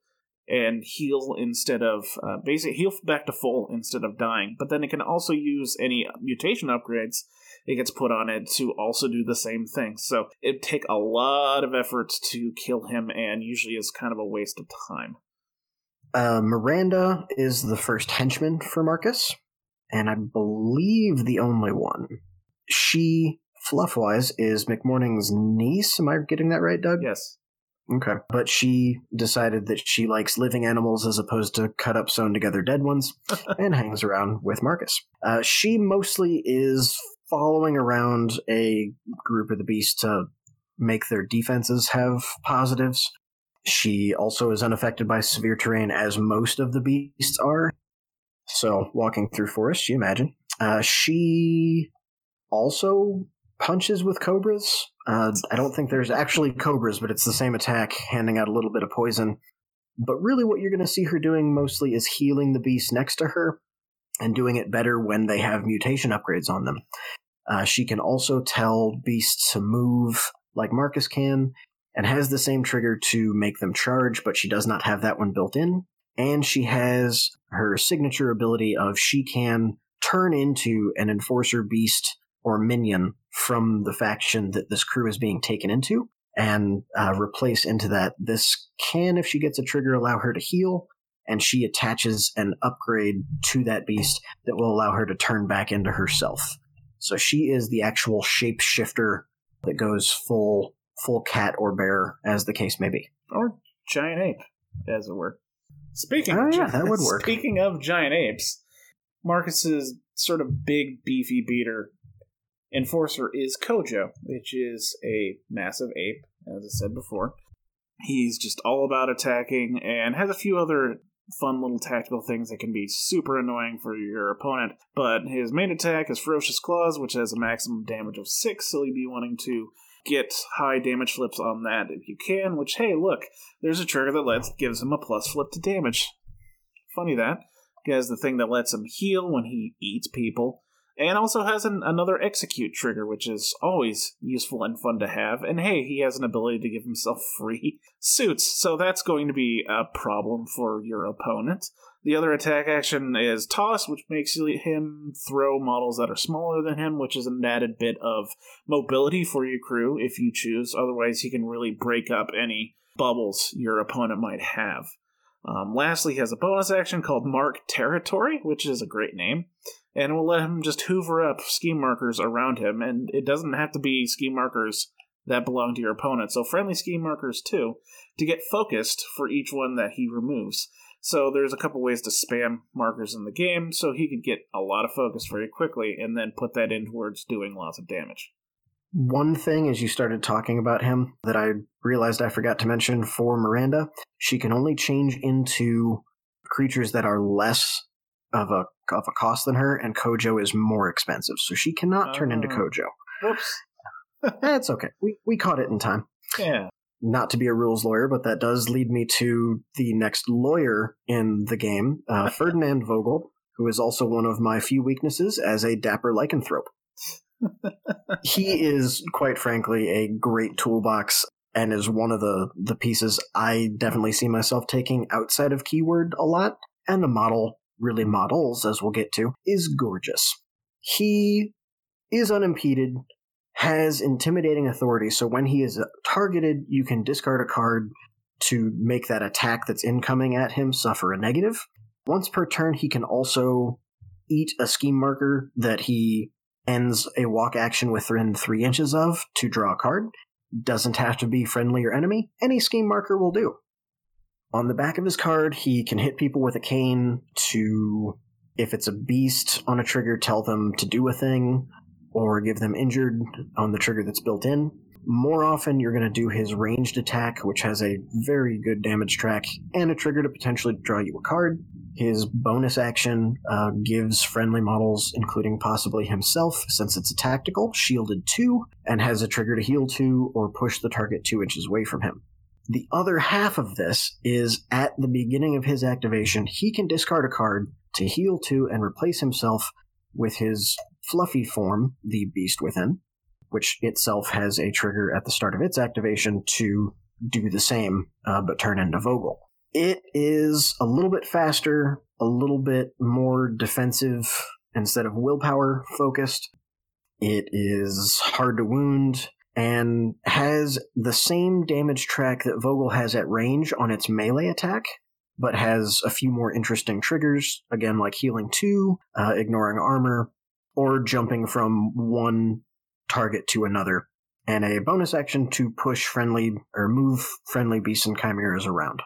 and heal instead of uh, basically heal back to full instead of dying. But then it can also use any mutation upgrades it gets put on it to also do the same thing. So it take a lot of effort to kill him, and usually is kind of a waste of time. Uh, Miranda is the first henchman for Marcus, and I believe the only one. She, fluff-wise, is McMourning's niece. Am I getting that right, Doug? Yes. Okay. But she decided that she likes living animals as opposed to cut up, sewn together dead ones, and hangs around with Marcus. Uh, she mostly is following around a group of the beasts to make their defenses have positives. She also is unaffected by severe terrain, as most of the beasts are. So, walking through forest, you imagine. Uh, she also punches with cobras. Uh, I don't think there's actually cobras, but it's the same attack, handing out a little bit of poison. But really, what you're going to see her doing mostly is healing the beast next to her and doing it better when they have mutation upgrades on them. Uh, she can also tell beasts to move like Marcus can, and has the same trigger to make them charge, but she does not have that one built in. And she has her signature ability of she can turn into an enforcer beast or minion from the faction that this crew is being taken into and uh, replace into that. This can, if she gets a trigger, allow her to heal, and she attaches an upgrade to that beast that will allow her to turn back into herself. So she is the actual shapeshifter that goes full full cat or bear, as the case may be. Or giant ape, as it were. Speaking Oh, of yeah, that would work. Speaking of giant apes, Marcus's sort of big beefy beater enforcer is Kojo, which is a massive ape, as I said before. He's just all about attacking and has a few other fun little tactical things that can be super annoying for your opponent. But his main attack is Ferocious Claws, which has a maximum damage of 6, so you'd be wanting to get high damage flips on that if you can, which, hey, look, there's a trigger that lets gives him a plus flip to damage. Funny that. He has the thing that lets him heal when he eats people, and also has an, another execute trigger, which is always useful and fun to have. And hey, he has an ability to give himself free suits, so that's going to be a problem for your opponent. The other attack action is Toss, which makes him throw models that are smaller than him, which is an added bit of mobility for your crew if you choose. Otherwise, he can really break up any bubbles your opponent might have. Um, lastly, he has a bonus action called Mark Territory, which is a great name, and it will let him just hoover up scheme markers around him, and it doesn't have to be scheme markers that belong to your opponent, so friendly scheme markers too, to get focused for each one that he removes. So there's a couple ways to spam markers in the game, so he could get a lot of focus very quickly, and then put that in towards doing lots of damage. One thing as you started talking about him that I realized I forgot to mention for Miranda, she can only change into creatures that are less of a of a cost than her, and Kojo is more expensive, so she cannot turn into Oh. Kojo. Whoops. That's okay. We we caught it in time. Yeah. Not to be a rules lawyer, but that does lead me to the next lawyer in the game, uh, Ferdinand Vogel, who is also one of my few weaknesses as a dapper lycanthrope. he is, quite frankly, a great toolbox and is one of the, the pieces I definitely see myself taking outside of keyword a lot. And the model, really models, as we'll get to, is gorgeous. He is unimpeded, has intimidating authority, so when he is uh, targeted, you can discard a card to make that attack that's incoming at him suffer a negative. Once per turn, he can also eat a scheme marker that he ends a walk action within three inches of to draw a card. Doesn't have to be friendly or enemy. Any scheme marker will do. On the back of his card, he can hit people with a cane to, if it's a beast on a trigger, tell them to do a thing, or give them injured on the trigger that's built in. More often, you're going to do his ranged attack, which has a very good damage track and a trigger to potentially draw you a card. His bonus action uh, gives friendly models, including possibly himself, since it's a tactical, shielded 2, and has a trigger to heal 2 or push the target 2 inches away from him. The other half of this is at the beginning of his activation, he can discard a card to heal 2 and replace himself with his fluffy form, the Beast Within, which itself has a trigger at the start of its activation to do the same, uh, but turn into Vogel. It is a little bit faster, a little bit more defensive instead of willpower focused. It is hard to wound and has the same damage track that Vogel has at range on its melee attack, but has a few more interesting triggers, again, like healing 2, uh, ignoring armor, or jumping from one target to another, and a bonus action to push friendly or move friendly beasts and chimeras around.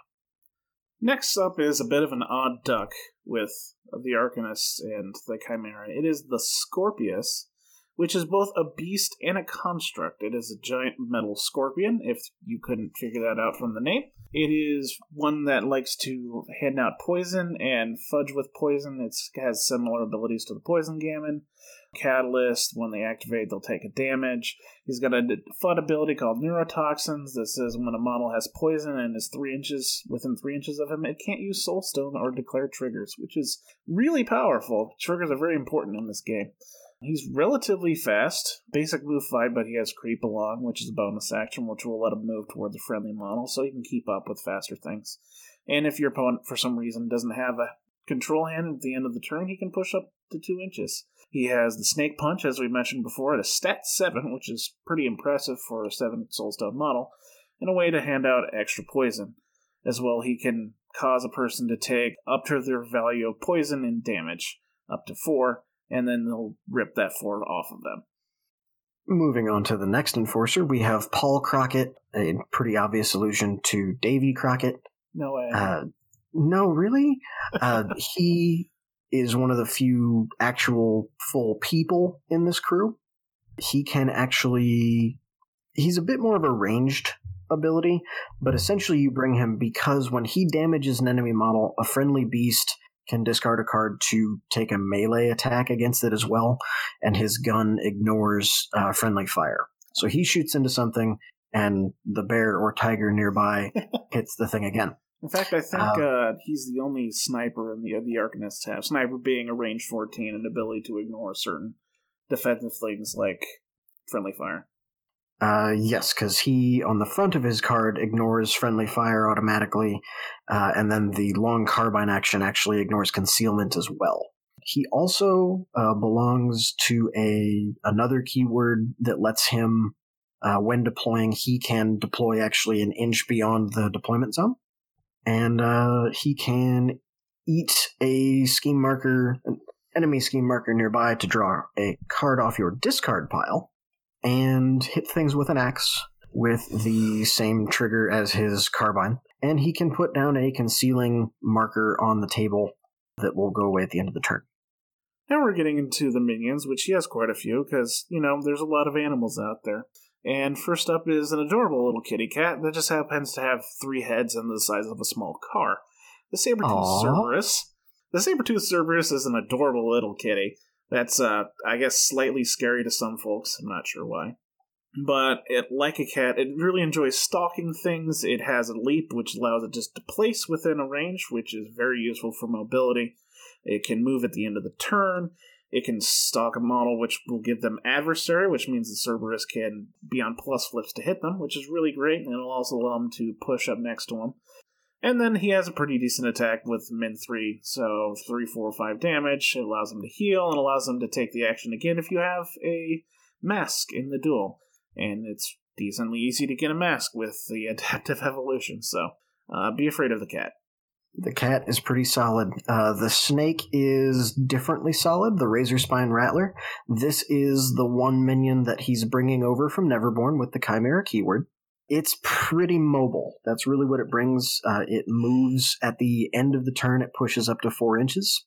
Next up is a bit of an odd duck with the Arcanist and the Chimera. It is the Scorpius, which is both a beast and a construct. It is a giant metal scorpion, if you couldn't figure that out from the name. It is one that likes to hand out poison and fudge with poison. It has similar abilities to the Poison Gamin. Catalyst, when they activate, they'll take a damage. He's got a fun ability called Neurotoxins that says when a model has poison and is three inches within three inches of him, it can't use Soulstone or declare triggers, which is really powerful. Triggers are very important in this game. He's relatively fast, basic move 5, but he has creep along, which is a bonus action, which will let him move towards a friendly model so he can keep up with faster things. And if your opponent, for some reason, doesn't have a control hand at the end of the turn, he can push up to 2 inches. He has the Snake Punch, as we mentioned before, at a stat 7, which is pretty impressive for a 7 Soulstone model, and a way to hand out extra poison. As well, he can cause a person to take up to their value of poison and damage, up to 4, and then they'll rip that 4 off of them. Moving on to the next enforcer, we have Paul Crockett, a pretty obvious allusion to Davy Crockett. No way. Uh, no, really? Uh, he is one of the few actual full people in this crew. He can actually. He's a bit more of a ranged ability, but essentially you bring him because when he damages an enemy model, a friendly beast can discard a card to take a melee attack against it as well, and his gun ignores uh, friendly fire. So he shoots into something, and the bear or tiger nearby hits the thing again. In fact, I think uh, uh, he's the only sniper in the the Arcanists have. Sniper being a range 14 and ability to ignore certain defensive things like friendly fire. Uh, yes, because he on the front of his card ignores friendly fire automatically, uh, and then the long carbine action actually ignores concealment as well. He also uh, belongs to a another keyword that lets him, uh, when deploying, he can deploy actually an inch beyond the deployment zone and uh, he can eat a scheme marker, an enemy scheme marker nearby to draw a card off your discard pile, and hit things with an axe with the same trigger as his carbine. And he can put down a concealing marker on the table that will go away at the end of the turn. Now we're getting into the minions, which he has quite a few, because, you know, there's a lot of animals out there. And first up is an adorable little kitty cat that just happens to have three heads and the size of a small car. The saber-toothed Cerberus. The saber-toothed Cerberus is an adorable little kitty. That's, uh, I guess, slightly scary to some folks. I'm not sure why. But it, like a cat, it really enjoys stalking things. It has a leap, which allows it just to place within a range, which is very useful for mobility. It can move at the end of the turn. It can stalk a model, which will give them adversary, which means the Cerberus can be on plus flips to hit them, which is really great, and it'll also allow them to push up next to him. And then he has a pretty decent attack with min 3, so 3, 4, 5 damage. It allows him to heal and allows him to take the action again if you have a mask in the duel. And it's decently easy to get a mask with the adaptive evolution, so uh, be afraid of the cat. The cat is pretty solid. Uh, the snake is differently solid, the Razor Spine Rattler. This is the one minion that he's bringing over from Neverborn with the Chimera keyword. It's pretty mobile. That's really what it brings. Uh, it moves at the end of the turn, it pushes up to four inches.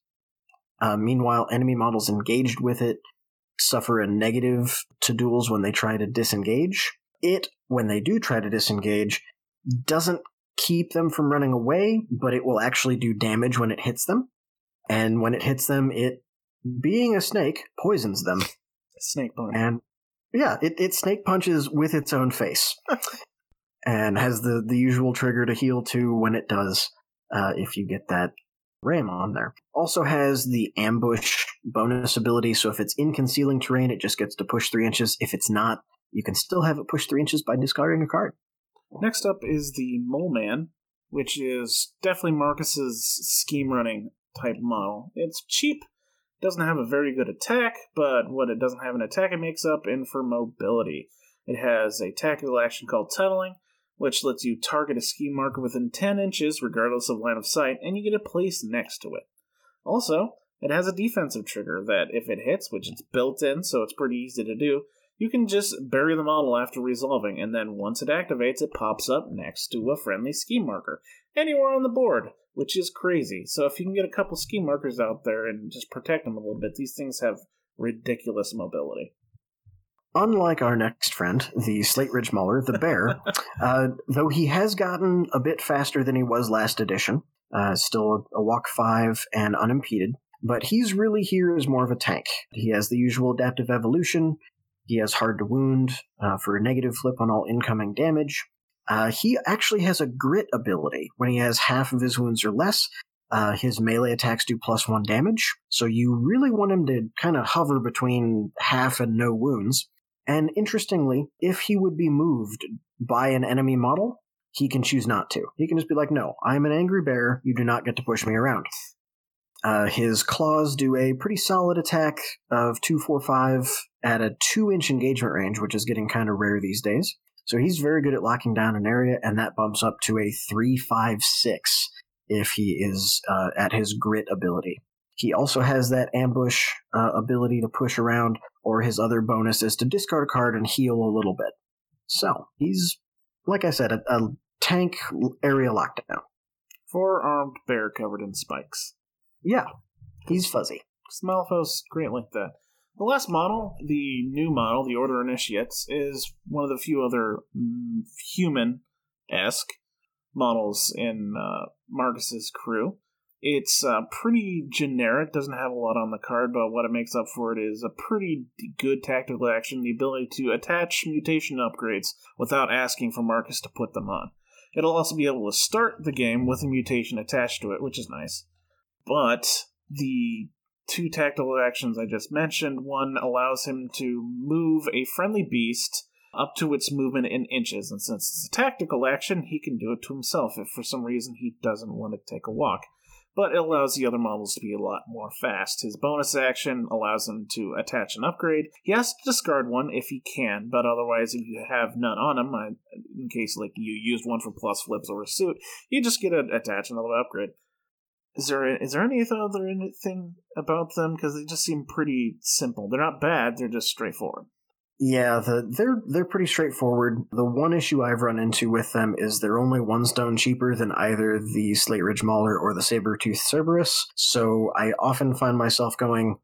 Uh, meanwhile, enemy models engaged with it suffer a negative to duels when they try to disengage. It, when they do try to disengage, doesn't keep them from running away, but it will actually do damage when it hits them. And when it hits them, it, being a snake, poisons them. Snake punch. And yeah, it, it snake punches with its own face. and has the, the usual trigger to heal to when it does, uh, if you get that ram on there. Also has the ambush bonus ability, so if it's in concealing terrain, it just gets to push three inches. If it's not, you can still have it push three inches by discarding a card. Next up is the Mole Man, which is definitely Marcus's scheme running type model. It's cheap, doesn't have a very good attack, but what it doesn't have an attack, it makes up in for mobility. It has a tactical action called tunneling, which lets you target a scheme marker within 10 inches regardless of line of sight, and you get a place next to it. Also, it has a defensive trigger that, if it hits, which it's built in, so it's pretty easy to do, you can just bury the model after resolving, and then once it activates, it pops up next to a friendly scheme marker anywhere on the board, which is crazy. So if you can get a couple scheme markers out there and just protect them a little bit, these things have ridiculous mobility. Unlike our next friend, the Slate Ridge Mauler, the bear, uh, though he has gotten a bit faster than he was last edition, uh, still a, walk five and unimpeded, but he's really here as more of a tank. He has the usual adaptive evolution. He has hard to wound uh, for a negative flip on all incoming damage. Uh, he actually has a grit ability. When he has half of his wounds or less, uh, his melee attacks do plus one damage. So you really want him to kind of hover between half and no wounds. And interestingly, if he would be moved by an enemy model, he can choose not to. He can just be like, no, I'm an angry bear. You do not get to push me around. Uh, his claws do a pretty solid attack of 245 at a 2 inch engagement range, which is getting kind of rare these days. So he's very good at locking down an area, and that bumps up to a 356 if he is uh, at his grit ability. He also has that ambush uh, ability to push around, or his other bonus is to discard a card and heal a little bit. So he's, like I said, a, a tank area lockdown. Four armed bear covered in spikes. Yeah, he's fuzzy. Malifaux's great like that. The last model, the new model, the Order Initiates, is one of the few other mm, human esque models in uh, Marcus's crew. It's uh, pretty generic, doesn't have a lot on the card, but what it makes up for it is a pretty good tactical action, the ability to attach mutation upgrades without asking for Marcus to put them on. It'll also be able to start the game with a mutation attached to it, which is nice. But the two tactical actions I just mentioned one allows him to move a friendly beast up to its movement in inches, and since it's a tactical action, he can do it to himself if for some reason he doesn't want to take a walk. But it allows the other models to be a lot more fast. His bonus action allows him to attach an upgrade. He has to discard one if he can, but otherwise, if you have none on him, in case like you used one for plus flips or a suit, you just get to attach another upgrade. Is there is there any other anything about them? Because they just seem pretty simple. They're not bad. They're just straightforward. Yeah, the, they're they're pretty straightforward. The one issue I've run into with them is they're only one stone cheaper than either the Slate Ridge Mauler or the Saber Tooth Cerberus. So I often find myself going,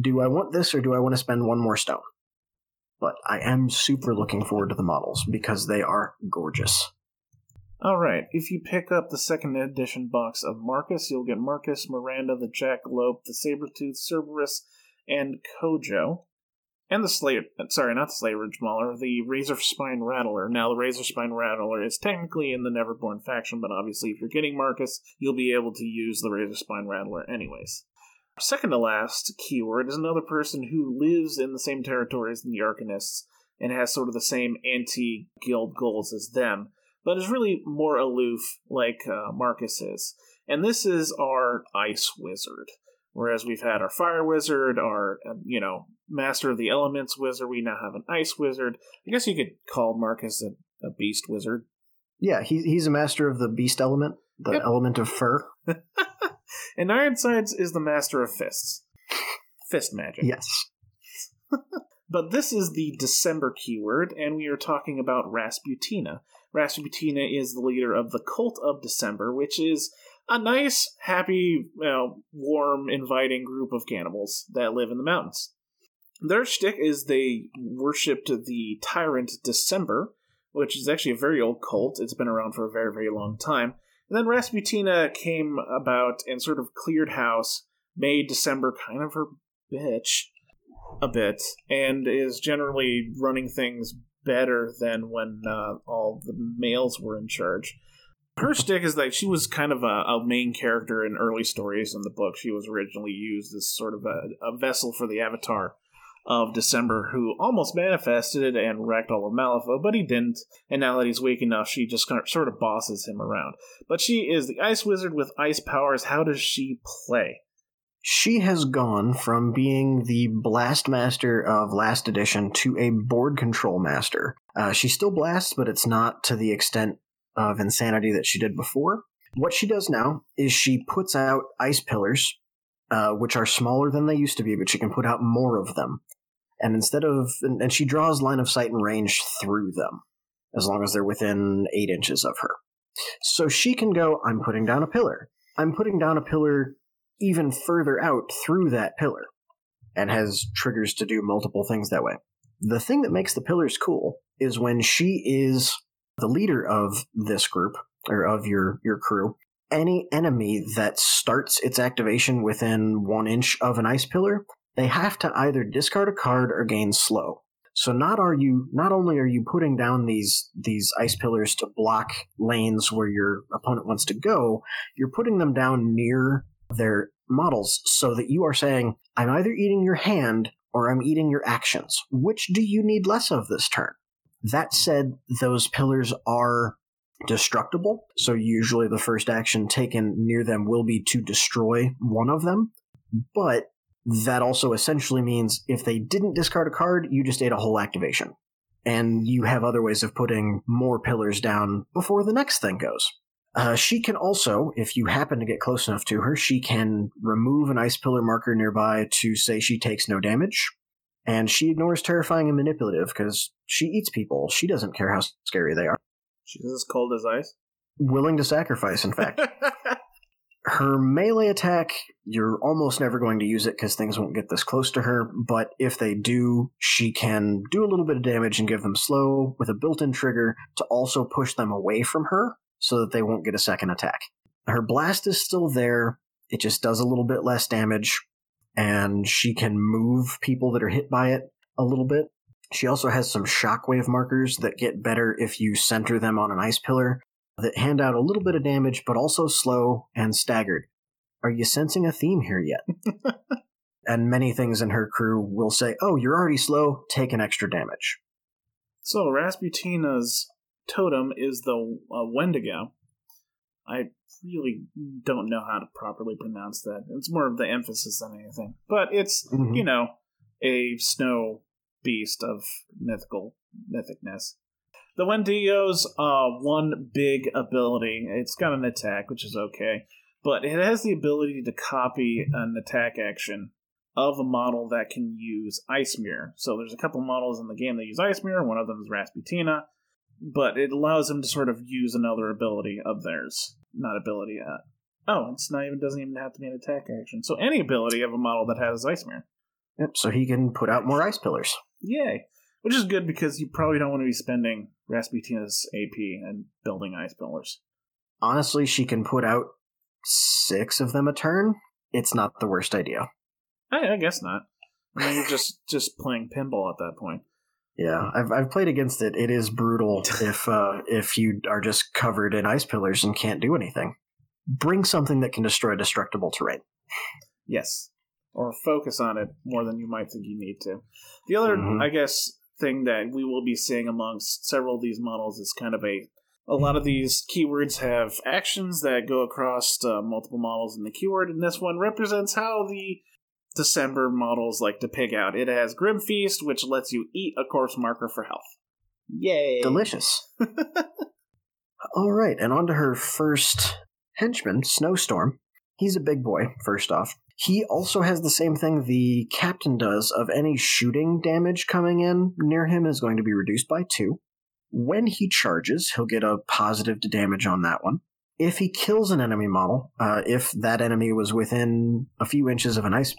"Do I want this or do I want to spend one more stone?" But I am super looking forward to the models because they are gorgeous. All right. If you pick up the second edition box of Marcus, you'll get Marcus, Myranda, the Jackalope, the Sabretooth, Cerberus, and Cojo. And the Slayer, sorry, not the Slate Ridge Mauler, the Razor Spine Rattler. Now, the Razor Spine Rattler is technically in the Neverborn faction, but obviously, if you're getting Marcus, you'll be able to use the Razor Spine Rattler anyways. Second to last keyword is another person who lives in the same territory as the Arcanists and has sort of the same anti guild goals as them, but is really more aloof, like uh, Marcus is. And this is our Ice Wizard. Whereas we've had our Fire Wizard, our, um, you know, Master of the Elements Wizard, we now have an Ice Wizard. I guess you could call Marcus a, a Beast Wizard. Yeah, he, he's a master of the beast element, the yep. element of fur. and Ironsides is the master of fists. Fist magic. Yes. but this is the December keyword, and we are talking about Rasputina. Rasputina is the leader of the Cult of December, which is a nice, happy, you know, warm, inviting group of cannibals that live in the mountains. Their shtick is they worshipped the tyrant December, which is actually a very old cult. It's been around for a very, very long time. And then Rasputina came about and sort of cleared house, made December kind of her bitch a bit, and is generally running things better than when uh, all the males were in charge her stick is that she was kind of a, a, main character in early stories in the book. She was originally used as sort of a, a vessel for the Avatar of December, who almost manifested it and wrecked all of Malifaux, but he didn't. And now that he's weak enough, she just kind of, sort of bosses him around. But she is the Ice Wizard with ice powers. How does she play? she has gone from being the blast master of last edition to a board control master. Uh, she still blasts, but it's not to the extent of insanity that she did before. What she does now is she puts out ice pillars, uh, which are smaller than they used to be, but she can put out more of them. And instead of, and, and she draws line of sight and range through them, as long as they're within eight inches of her. So she can go, I'm putting down a pillar. I'm putting down a pillar even further out through that pillar and has triggers to do multiple things that way. The thing that makes the pillars cool is when she is the leader of this group or of your your crew, any enemy that starts its activation within one inch of an ice pillar, they have to either discard a card or gain slow. So not are you not only are you putting down these these ice pillars to block lanes where your opponent wants to go, you're putting them down near their models so that you are saying, I'm either eating your hand or I'm eating your actions. Which do you need less of this turn? That said, those pillars are destructible, so usually the first action taken near them will be to destroy one of them. But that also essentially means if they didn't discard a card, you just ate a whole activation. And you have other ways of putting more pillars down before the next thing goes. Uh, she can also, if you happen to get close enough to her, she can remove an ice pillar marker nearby to say she takes no damage. And she ignores terrifying and manipulative because she eats people. She doesn't care how scary they are. She's as cold as ice. Willing to sacrifice, in fact. her melee attack, you're almost never going to use it because things won't get this close to her, but if they do, she can do a little bit of damage and give them slow with a built in trigger to also push them away from her so that they won't get a second attack. Her blast is still there, it just does a little bit less damage, and she can move people that are hit by it a little bit. She also has some shockwave markers that get better if you center them on an ice pillar that hand out a little bit of damage but also slow and staggered. Are you sensing a theme here yet? and many things in her crew will say, Oh, you're already slow, take an extra damage. So, Rasputina's totem is the uh, Wendigo. I really don't know how to properly pronounce that. It's more of the emphasis than anything. But it's, mm-hmm. you know, a snow beast of mythical mythicness. The Wendigo's uh, one big ability. It's got an attack, which is okay, but it has the ability to copy an attack action of a model that can use Ice Mirror. So there's a couple models in the game that use Ice Mirror. One of them is Rasputina but it allows them to sort of use another ability of theirs. Not ability yet. Oh, it's not even doesn't even have to be an attack action. So any ability of a model that has ice mirror. Yep, so he can put out more ice pillars. Yay. Which is good because you probably don't want to be spending Rasputina's AP and building ice pillars. Honestly, she can put out six of them a turn. It's not the worst idea. I, I guess not. I mean, you're just just playing pinball at that point. Yeah, I've I've played against it. It is brutal if uh, if you are just covered in ice pillars and can't do anything. Bring something that can destroy destructible terrain. Yes, or focus on it more than you might think you need to. The other, mm-hmm. I guess, thing that we will be seeing amongst several of these models is kind of a a lot of these keywords have actions that go across uh, multiple models in the keyword, and this one represents how the December models like to pig out. It has Grim Feast, which lets you eat a corpse marker for health. Yay! Delicious. All right, and on to her first henchman, Snowstorm. He's a big boy, first off. He also has the same thing the captain does of any shooting damage coming in near him is going to be reduced by two. When he charges, he'll get a positive to damage on that one. If he kills an enemy model, uh, if that enemy was within a few inches of an ice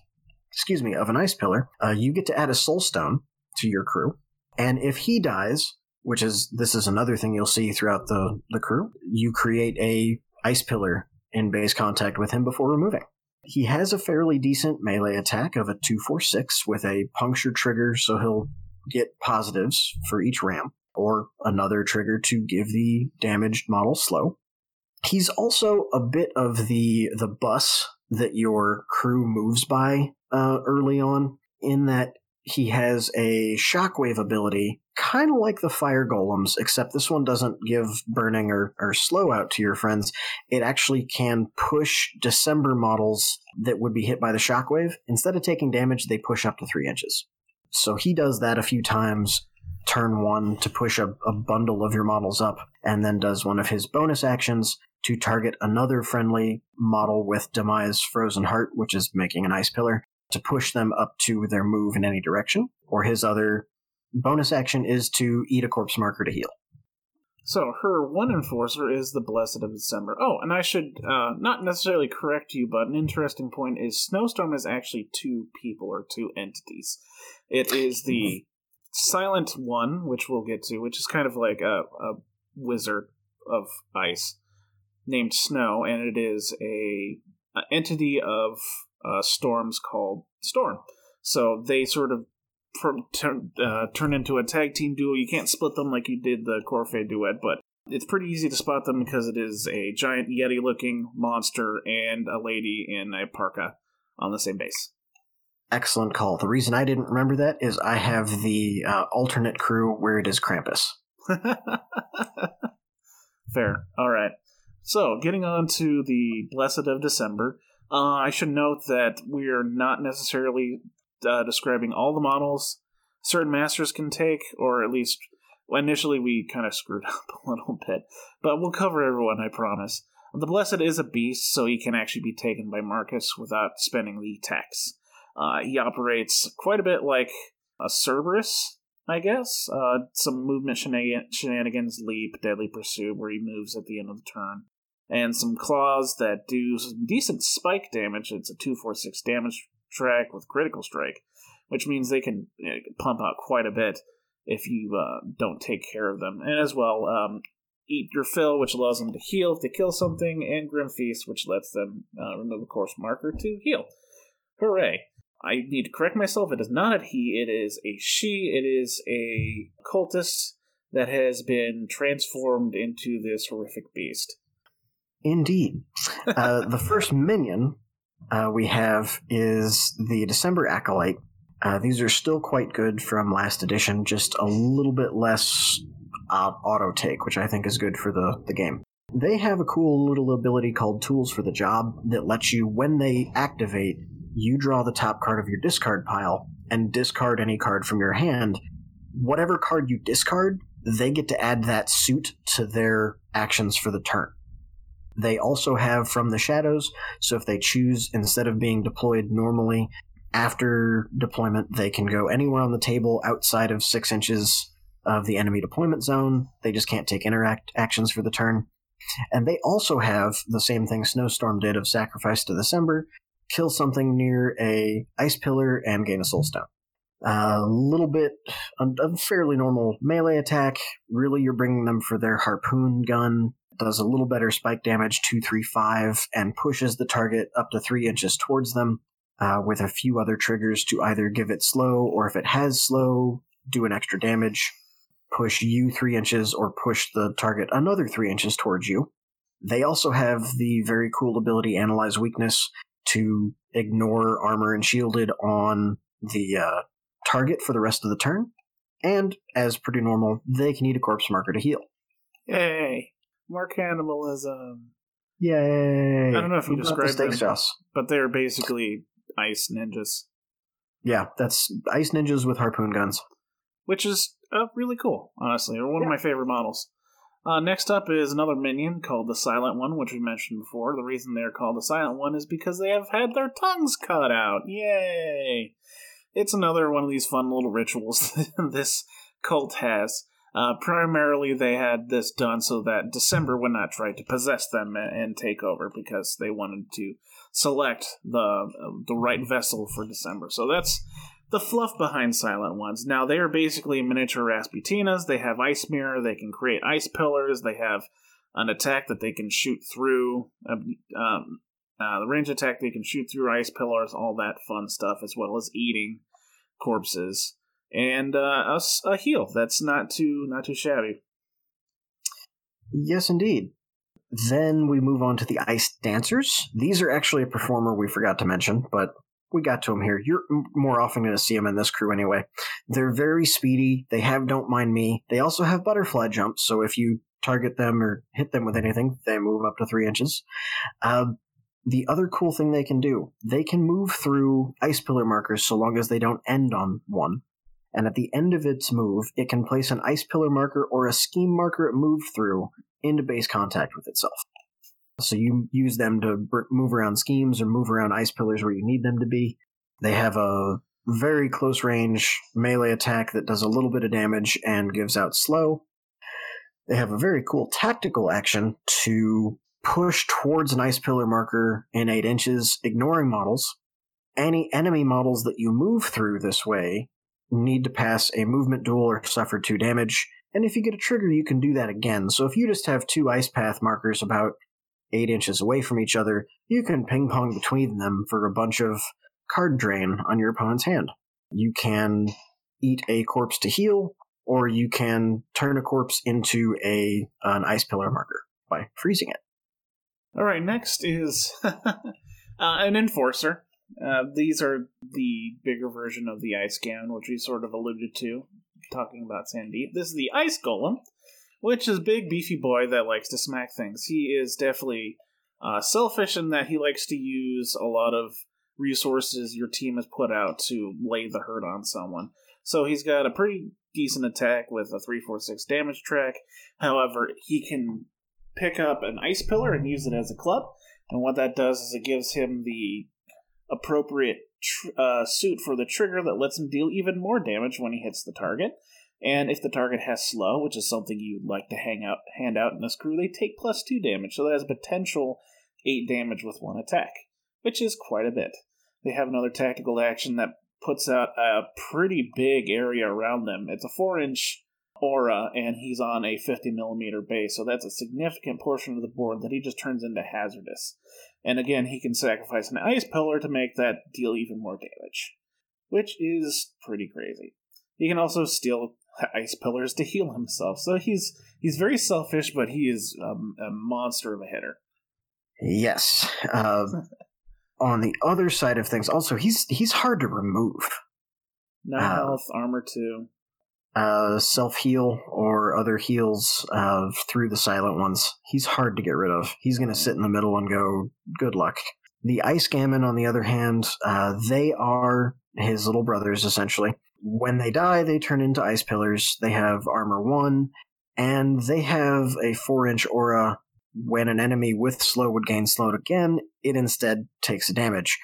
excuse me, of an ice pillar, uh, you get to add a soul stone to your crew. And if he dies, which is this is another thing you'll see throughout the, the crew, you create a ice pillar in base contact with him before removing. He has a fairly decent melee attack of a 246 with a puncture trigger, so he'll get positives for each ram, or another trigger to give the damaged model slow. He's also a bit of the the bus that your crew moves by uh, early on, in that he has a shockwave ability, kind of like the fire golems, except this one doesn't give burning or, or slow out to your friends. It actually can push December models that would be hit by the shockwave. Instead of taking damage, they push up to three inches. So he does that a few times, turn one to push a, a bundle of your models up, and then does one of his bonus actions to target another friendly model with Demise Frozen Heart, which is making an ice pillar, to push them up to their move in any direction, or his other bonus action is to eat a corpse marker to heal. So her one enforcer is the Blessed of December. Oh, and I should uh, not necessarily correct you, but an interesting point is Snowstorm is actually two people or two entities. It is the Silent One, which we'll get to, which is kind of like a, a wizard of ice named Snow, and it is a, a entity of uh, storms called Storm. So they sort of turn, uh, turn into a tag team duo. You can't split them like you did the Coryphee duet, but it's pretty easy to spot them because it is a giant Yeti looking monster and a lady in a parka on the same base. Excellent call. The reason I didn't remember that is I have the uh, alternate crew where it is Krampus. Fair. All right. So, getting on to the Blessed of December, uh, I should note that we are not necessarily uh, describing all the models certain masters can take, or at least well, initially we kind of screwed up a little bit, but we'll cover everyone, I promise. The Blessed is a beast, so he can actually be taken by Marcus without spending the tax. Uh, he operates quite a bit like a Cerberus, I guess. Uh, some movement shenanigans, leap, deadly pursuit, where he moves at the end of the turn and some claws that do some decent spike damage. It's a 246 damage track with critical strike, which means they can know, pump out quite a bit if you uh, don't take care of them. And as well, um, Eat Your Fill, which allows them to heal if they kill something, and Grim Feast, which lets them uh, remove a corpse marker to heal. Hooray! I need to correct myself. It is not a he, it is a she. It is a cultist that has been transformed into this horrific beast. Indeed. Uh, the first minion uh, we have is the December Acolyte. Uh, these are still quite good from last edition, just a little bit less uh, auto take, which I think is good for the, the game. They have a cool little ability called Tools for the Job that lets you, when they activate, you draw the top card of your discard pile and discard any card from your hand. Whatever card you discard, they get to add that suit to their actions for the turn. They also have From the Shadows, so if they choose, instead of being deployed normally, after deployment, they can go anywhere on the table outside of six inches of the enemy deployment zone. They just can't take interact actions for the turn. And they also have the same thing Snowstorm did of Sacrifice to December, kill something near a ice pillar and gain a soul stone. A little bit, a fairly normal melee attack. Really, you're bringing them for their harpoon gun does a little better spike damage, 235, and pushes the target up to 3 inches towards them, uh, with a few other triggers to either give it slow, or if it has slow, do an extra damage, push you 3 inches, or push the target another 3 inches towards you. They also have the very cool ability Analyze Weakness to ignore armor and shielded on the uh, target for the rest of the turn. And, as pretty normal, they can eat a corpse marker to heal. Yay! More cannibalism. Yay! I don't know if you described the them, but they're basically ice ninjas. Yeah, that's ice ninjas with harpoon guns, which is uh, really cool. Honestly, or one yeah. of my favorite models. Uh, next up is another minion called the Silent One, which we mentioned before. The reason they're called the Silent One is because they have had their tongues cut out. Yay! It's another one of these fun little rituals this cult has. Uh, primarily, they had this done so that December would not try to possess them and, take over because they wanted to select the the right vessel for December. So that's the fluff behind Silent Ones. Now they are basically miniature Rasputinas. They have Ice Mirror. They can create ice pillars. They have an attack that they can shoot through. Um, um uh, the range attack they can shoot through ice pillars. All that fun stuff, as well as eating corpses and uh, a, a heal. That's not too not too shabby. Yes, indeed. Then we move on to the Ice Dancers. These are actually a performer we forgot to mention, but we got to them here. You're more often going to see them in this crew anyway. They're very speedy. They have Don't Mind Me. They also have Butterfly Jumps, so if you target them or hit them with anything, they move up to three inches. Uh, the other cool thing they can do, they can move through ice pillar markers so long as they don't end on one. And at the end of its move, it can place an ice pillar marker or a scheme marker it moved through into base contact with itself. So you use them to move around schemes or move around ice pillars where you need them to be. They have a very close range melee attack that does a little bit of damage and gives out slow. They have a very cool tactical action to push towards an ice pillar marker in 8 inches, ignoring models. Any enemy models that you move through this way need to pass a movement duel or suffer 2 damage. And if you get a trigger, you can do that again. So if you just have two ice path markers about eight inches away from each other, you can ping pong between them for a bunch of card drain on your opponent's hand. You can eat a corpse to heal, or you can turn a corpse into a an ice pillar marker by freezing it. All right, next is uh, an enforcer. Uh, these are the bigger version of the ice gamin, which we sort of alluded to talking about Sandeep. This is the ice golem, which is a big beefy boy that likes to smack things. He is definitely uh, selfish in that he likes to use a lot of resources your team has put out to lay the hurt on someone. So he's got a pretty decent attack with a 346 damage track. However, he can pick up an ice pillar and use it as a club. And what that does is it gives him the appropriate tr- uh, suit for the trigger that lets him deal even more damage when he hits the target. And if the target has slow, which is something you'd like to hang out hand out in this crew, they take plus two damage, so that has potential eight damage with one attack, which is quite a bit. They have another tactical action that puts out a pretty big area around them. It's a four inch aura, and he's on a 50 millimeter base, so that's a significant portion of the board that he just turns into hazardous. And again, he can sacrifice an ice pillar to make that deal even more damage, which is pretty crazy. He can also steal ice pillars to heal himself. So he's he's very selfish, but he is um, a monster of a hitter. Yes. Uh, on the other side of things, also he's he's hard to remove. No uh, health, armor two. Uh, self heal or other heals uh, through the silent ones. He's hard to get rid of. He's going to sit in the middle and go, good luck. The Ice Gamin, on the other hand, uh, they are his little brothers, essentially. When they die, they turn into ice pillars. They have armor one, and they have a four inch aura. When an enemy with slow would gain slowed again, it instead takes damage.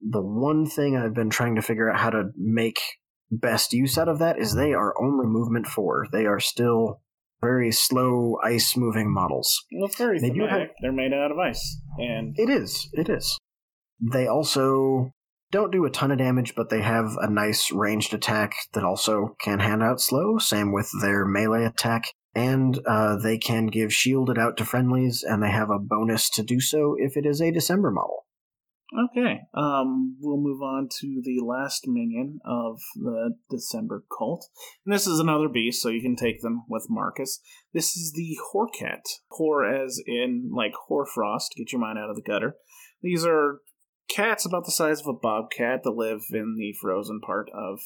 The one thing I've been trying to figure out how to make best use out of that is they are only movement four. They are still very slow ice moving models. Well, very they thematic. Have... They're made out of ice, and it is. It is. They also don't do a ton of damage, but they have a nice ranged attack that also can hand out slow. Same with their melee attack. And uh, they can give shielded out to friendlies, and they have a bonus to do so if it is a December model. Okay, um, we'll move on to the last minion of the December cult. And this is another beast, so you can take them with Marcus. This is the Hoarcat. Hor as in, like, Hoarfrost, get your mind out of the gutter. These are cats about the size of a bobcat that live in the frozen part of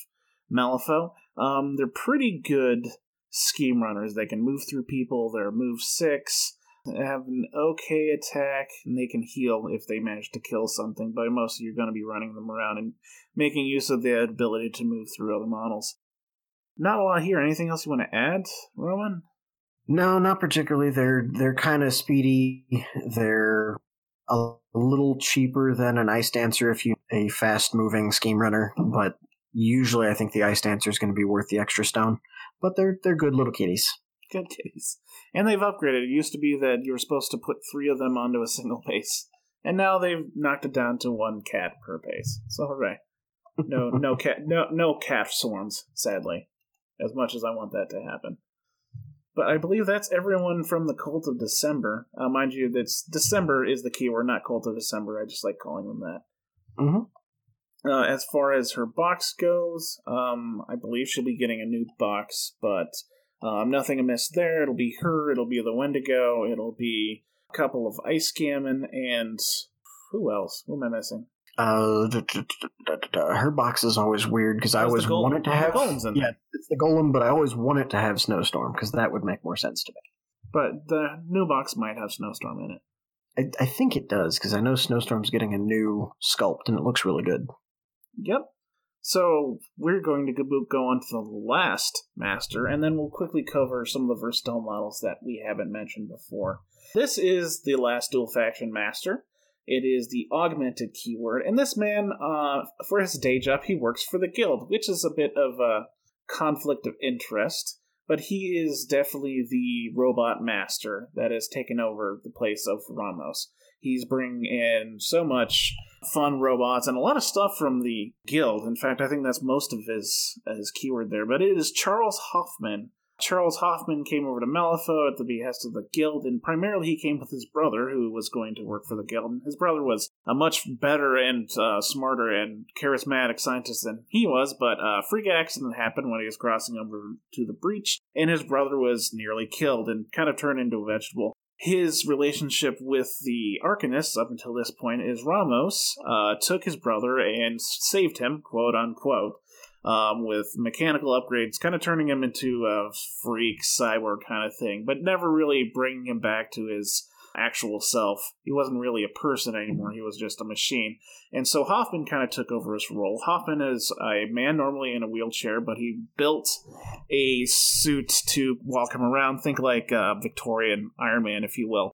Malifaux. Um, they're pretty good scheme runners. They can move through people. They're move six. Have an okay attack, and they can heal if they manage to kill something. But mostly, you're going to be running them around and making use of the ability to move through other models. Not a lot here. Anything else you want to add, Roman? No, not particularly. They're they're kind of speedy. They're a little cheaper than an ice dancer if you a fast moving scheme runner, but usually I think the ice dancer is going to be worth the extra stone. But they're they're good little kitties. Good kitties, and they've upgraded. It used to be that you were supposed to put three of them onto a single base, and now they've knocked it down to one cat per base. So hooray! No, no cat, no no cat swarms. Sadly, as much as I want that to happen. But I believe that's everyone from the Cult of December. Uh, mind you, that's December is the keyword, not Cult of December. I just like calling them that. Mm-hmm. Uh, as far as her box goes, um, I believe she'll be getting a new box, but um, nothing amiss there. It'll be her. It'll be the Wendigo. It'll be a couple of Ice Gamin and who else? Who am I missing? Uh, her box is always weird because I always golem? want it to have. golem's in yeah, there. it's the golem, but I always want it to have snowstorm because that would make more sense to me. But the new box might have Snowstorm in it. I, I think it does because I know Snowstorm's getting a new sculpt and it looks really good. Yep. So we're going to go- on to the last master, and then we'll quickly cover some of the versatile models that we haven't mentioned before. This is the last dual faction master. It is the augmented keyword, and this man, uh, for his day job, he works for the guild, which is a bit of a conflict of interest. But he is definitely the robot master that has taken over the place of Ramos. He's bringing in so much fun robots and a lot of stuff from the guild. In fact, I think that's most of his his keyword there. But it is Charles Hoffman. Charles Hoffman came over to Malifaux at the behest of the guild, and primarily he came with his brother, who was going to work for the guild. And his brother was a much better and uh, smarter and charismatic scientist than he was, but a freak accident happened when he was crossing over to the breach, and his brother was nearly killed and kind of turned into a vegetable his relationship with the Arcanists up until this point is Ramos uh, took his brother and saved him, quote unquote, um, with mechanical upgrades, kind of turning him into a freak cyborg kind of thing, but never really bringing him back to his actual self. He wasn't really a person anymore, he was just a machine. And so Hoffman kind of took over his role. Hoffman is a man normally in a wheelchair, but he built a suit to walk him around. Think like uh, Victorian Iron Man, if you will.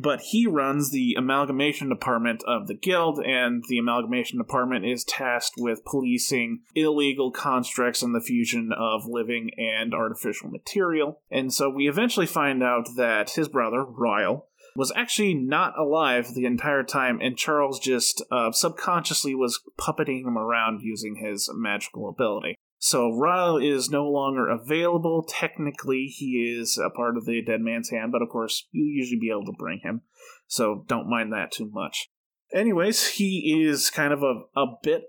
But he runs the amalgamation department of the guild, and the amalgamation department is tasked with policing illegal constructs and the fusion of living and artificial material. And so we eventually find out that his brother, Ryle, was actually not alive the entire time, and Charles just uh, subconsciously was puppeting him around using his magical ability. So Ryle is no longer available. Technically, he is a part of the Dead Man's Hand, but of course, you'll usually be able to bring him. So don't mind that too much. Anyways, he is kind of a, a bit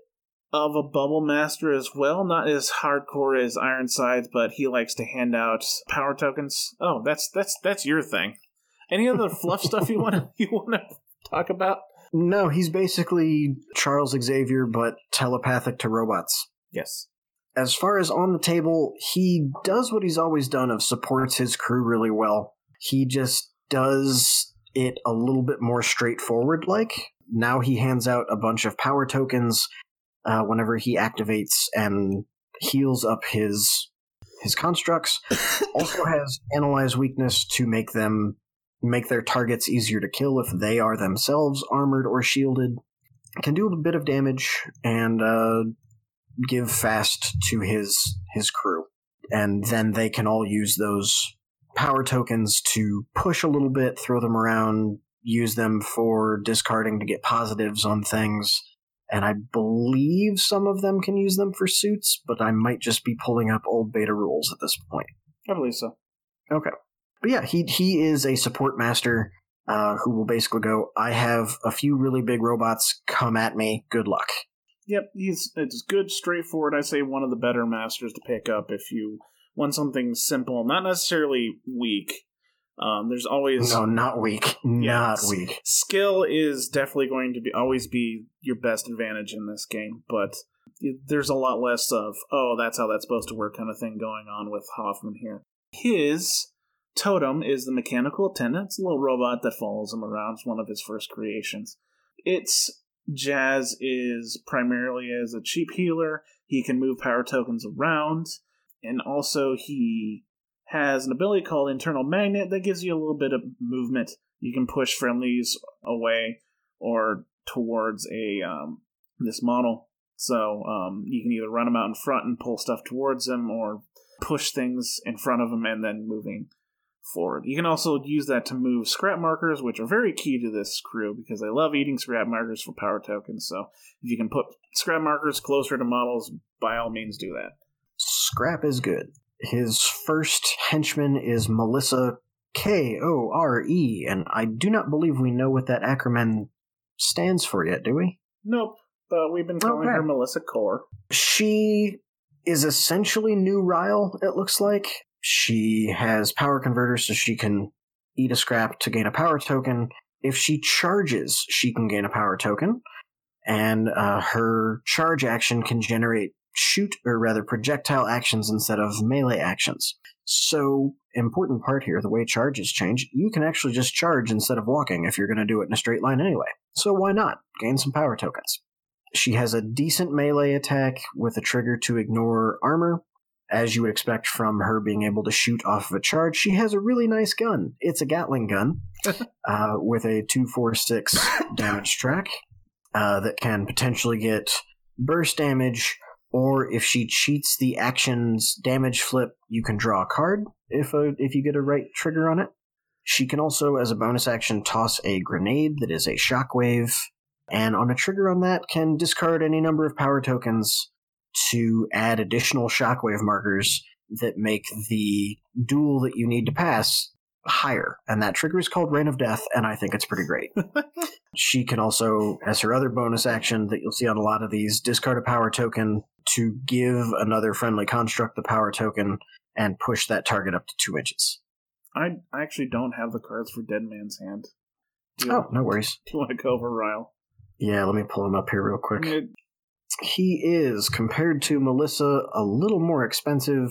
of a bubble master as well. Not as hardcore as Ironsides, but he likes to hand out power tokens. Oh, that's that's that's your thing. Any other fluff stuff you want to you want to talk about? No, he's basically Charles Xavier, but telepathic to robots. Yes. As far as on the table, he does what he's always done of supports his crew really well. He just does it a little bit more straightforward like. Now he hands out a bunch of power tokens uh, whenever he activates and heals up his his constructs. also has analyze weakness to make them make their targets easier to kill if they are themselves armored or shielded. Can do a bit of damage and uh, give fast to his his crew, and then they can all use those power tokens to push a little bit, throw them around, use them for discarding to get positives on things. And I believe some of them can use them for suits, but I might just be pulling up old beta rules at this point. I believe so. Okay. But yeah, he he is a support master uh, who will basically go, I have a few really big robots, come at me, good luck. Yep, he's it's good, straightforward. I say one of the better masters to pick up if you want something simple, not necessarily weak. Um, there's always No, not weak. Not Yes. weak. skill is definitely going to be always be your best advantage in this game, but there's a lot less of oh that's how that's supposed to work kind of thing going on with Hoffman here. His totem is the mechanical attendant. It's a little robot that follows him around. It's one of his first creations. Its Jazz is primarily as a cheap healer. He can move power tokens around, and also he has an ability called Internal Magnet that gives you a little bit of movement. You can push friendlies away or towards a um, this model. So um, you can either run them out in front and pull stuff towards them, or push things in front of them and then moving forward. You can also use that to move scrap markers, which are very key to this crew because they love eating scrap markers for power tokens. So if you can put scrap markers closer to models, by all means do that. Scrap is good. His first henchman is Melissa K O R E, and I do not believe we know what that acronym stands for yet, do we? Nope, but we've been calling Okay. her Melissa Core. She is essentially new Ryle, it looks like. She has power converters so she can eat a scrap to gain a power token. If she charges, she can gain a power token. and uh, her charge action can generate shoot or rather projectile actions instead of melee actions. So, important part here the way charges change, you can actually just charge instead of walking if you're going to do it in a straight line anyway. So, why not? Gain some power tokens. She has a decent melee attack with a trigger to ignore armor. As you would expect from her being able to shoot off of a charge, she has a really nice gun. It's a Gatling gun uh, with a 246 damage track uh, that can potentially get burst damage, or if she cheats the action's damage flip, you can draw a card if a, if you get a right trigger on it. She can also, as a bonus action, toss a grenade that is a shockwave, and on a trigger on that, can discard any number of power tokens to add additional shockwave markers that make the duel that you need to pass higher. And that trigger is called Rain of Death, and I think it's pretty great. she can also, as her other bonus action that you'll see on a lot of these, discard a power token to give another friendly construct the power token and push that target up to two inches. I I actually don't have the cards for Dead Man's Hand. Oh, no worries. do you want to go over Ryle? Yeah, let me pull him up here real quick. He is compared to Melissa a little more expensive,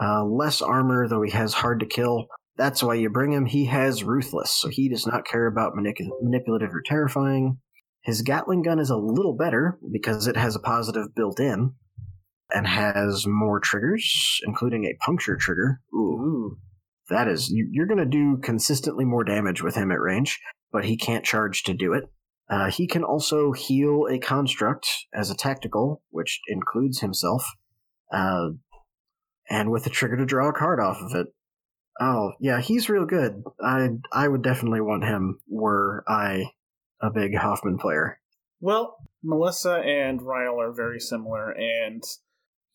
uh, less armor, though he has hard to kill. That's why you bring him. He has ruthless, so he does not care about manipu- manipulative or terrifying. His Gatling gun is a little better because it has a positive built in and has more triggers, including a puncture trigger. Ooh. that is, you're going to do consistently more damage with him at range, but he can't charge to do it. Uh, he can also heal a construct as a tactical, which includes himself, uh, and with a trigger to draw a card off of it. Oh, yeah, he's real good. I I would definitely want him were I a big Hoffman player. Well, Melissa and Ryle are very similar, and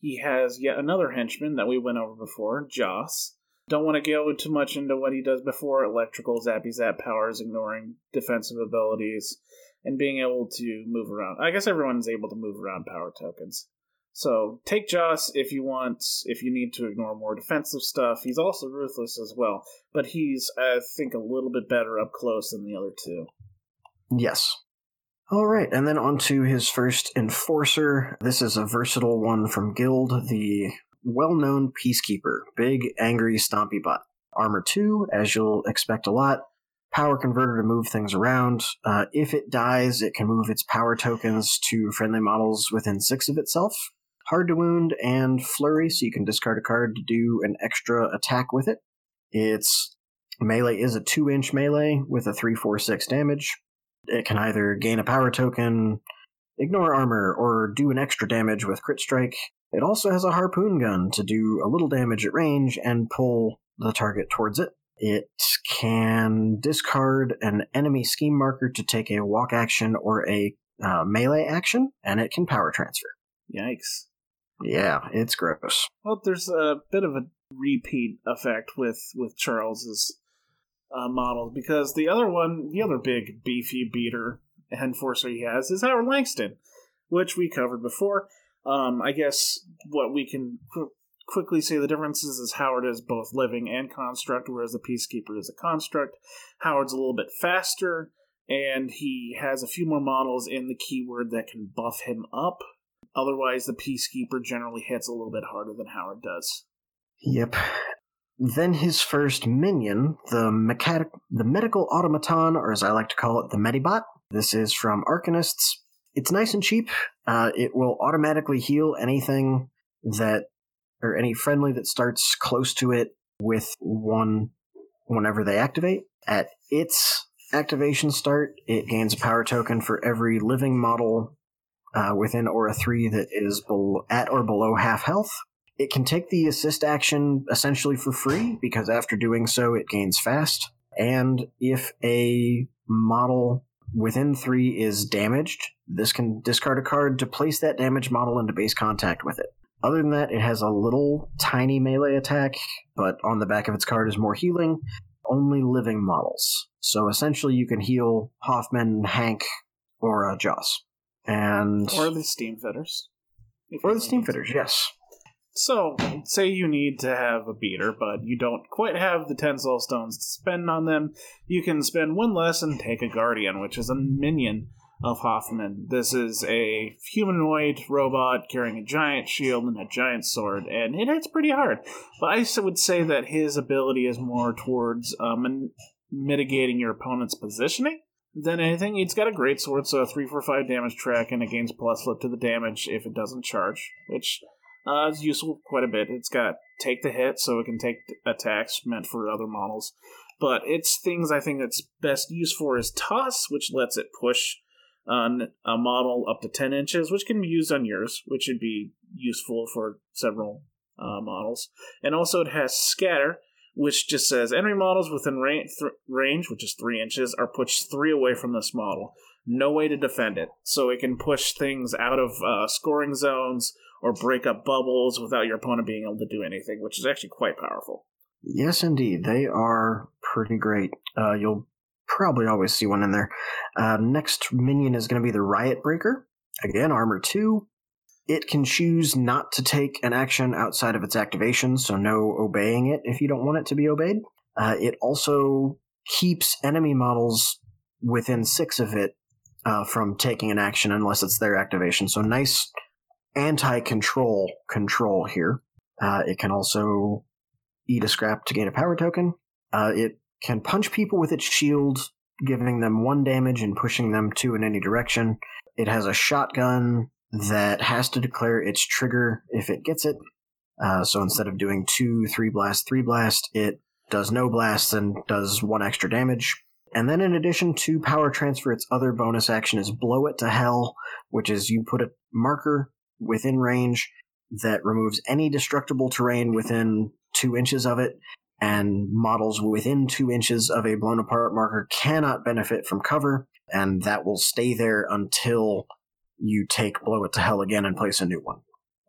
he has yet another henchman that we went over before, Joss. Don't want to go too much into what he does before electrical zappy zap powers, ignoring defensive abilities, and being able to move around. I guess everyone's able to move around power tokens. So take Joss if you want, if you need to ignore more defensive stuff. He's also ruthless as well, but he's, I think, a little bit better up close than the other two. Yes. All right, and then on to his first enforcer. This is a versatile one from Guild, the well-known Peacekeeper, big angry stompy bot. Armor two, as you'll expect a lot. Power converter to move things around. Uh, if it dies, it can move its power tokens to friendly models within six of itself. Hard to wound and flurry, so you can discard a card to do an extra attack with it. Its melee is a two inch melee with a three four six damage. It can either gain a power token, ignore armor, or do an extra damage with crit strike. It also has a harpoon gun to do a little damage at range and pull the target towards it. It can discard an enemy scheme marker to take a walk action or a uh, melee action, and it can power transfer. Yikes. Yeah, it's gross. Well, there's a bit of a repeat effect with with Charles's uh, models because the other one, the other big beefy beater enforcer he has is Howard Langston, which we covered before. Um, I guess what we can quickly say the differences is Howard is both living and construct, whereas the Peacekeeper is a construct. Howard's a little bit faster, and he has a few more models in the keyword that can buff him up. Otherwise, the Peacekeeper generally hits a little bit harder than Howard does. Yep. Then his first minion, the mechanic, the medical automaton, or as I like to call it, the Medibot. This is from Arcanists. It's nice and cheap. Uh, it will automatically heal anything that, or any friendly that starts close to it with one whenever they activate. At its activation start, it gains a power token for every living model uh, within Aura 3 that is at or below half health. It can take the assist action essentially for free because after doing so, it gains fast. And if a model within three is damaged, this can discard a card to place that damaged model into base contact with it. Other than that, it has a little tiny melee attack, but on the back of its card is more healing. Only living models. So essentially, you can heal Hoffman, Hank, or uh, Joss. And. Or the Steam Fitters. Or the really Steam. Fitters, yes. So, say you need to have a beater, but you don't quite have the ten soulstones to spend on them, you can spend one less and take a Guardian, which is a minion of Hoffman. This is a humanoid robot carrying a giant shield and a giant sword, and it hits pretty hard. But I would say that his ability is more towards um, mitigating your opponent's positioning than anything. It's got a great sword, so a 3 4 5 damage track, and it gains plus flip to the damage if it doesn't charge, which uh, is useful quite a bit. It's got take the hit, so it can take attacks meant for other models. But its things I think it's best used for is toss, which lets it push on a model up to 10 inches, which can be used on yours, which would be useful for several uh, models. And also it has scatter, which just says enemy models within range, th- range, which is 3 inches, are pushed 3 away from this model. No way to defend it. So it can push things out of uh, scoring zones or break up bubbles without your opponent being able to do anything, which is actually quite powerful. Yes, indeed. They are pretty great. Uh, you'll probably always see one in there. Uh, next minion is going to be the Riot Breaker. Again, armor 2. It can choose not to take an action outside of its activation, so no obeying it if you don't want it to be obeyed. Uh, it also keeps enemy models within six of it uh, from taking an action unless it's their activation. So nice anti-control control here. Uh, it can also eat a scrap to gain a power token. Uh, it can punch people with its shield, giving them one damage and pushing them two in any direction. It has a shotgun that has to declare its trigger if it gets it. Uh, so instead of doing two, three blast, three blast, it does no blast and does one extra damage. And then in addition to power transfer, its other bonus action is blow it to hell, which is you put a marker within range that removes any destructible terrain within two inches of it, and models within two inches of a blown apart marker cannot benefit from cover, and that will stay there until you take Blow It to Hell again and place a new one.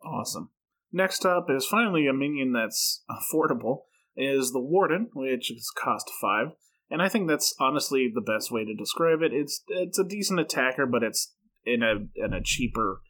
Awesome. Next up is finally a minion that's affordable, is the Warden, which is cost five. And I think that's honestly the best way to describe it. It's it's a decent attacker, but it's in a in a cheaper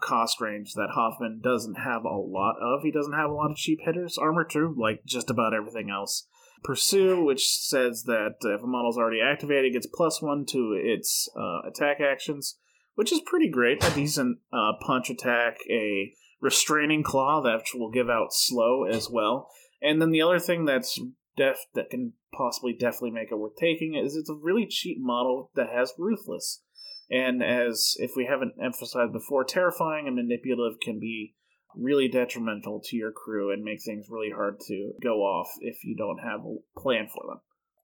cost range that Hoffman doesn't have a lot of. He doesn't have a lot of cheap hitters. Armor too, like just about everything else. Pursue, which says that if a model is already activated, it gets plus one to its uh, attack actions, which is pretty great. A decent uh, punch attack, a restraining claw that will give out slow as well. And then the other thing that's def that can possibly definitely make it worth taking is it's a really cheap model that has ruthless. And as if we haven't emphasized before, terrifying and manipulative can be really detrimental to your crew and make things really hard to go off if you don't have a plan for them.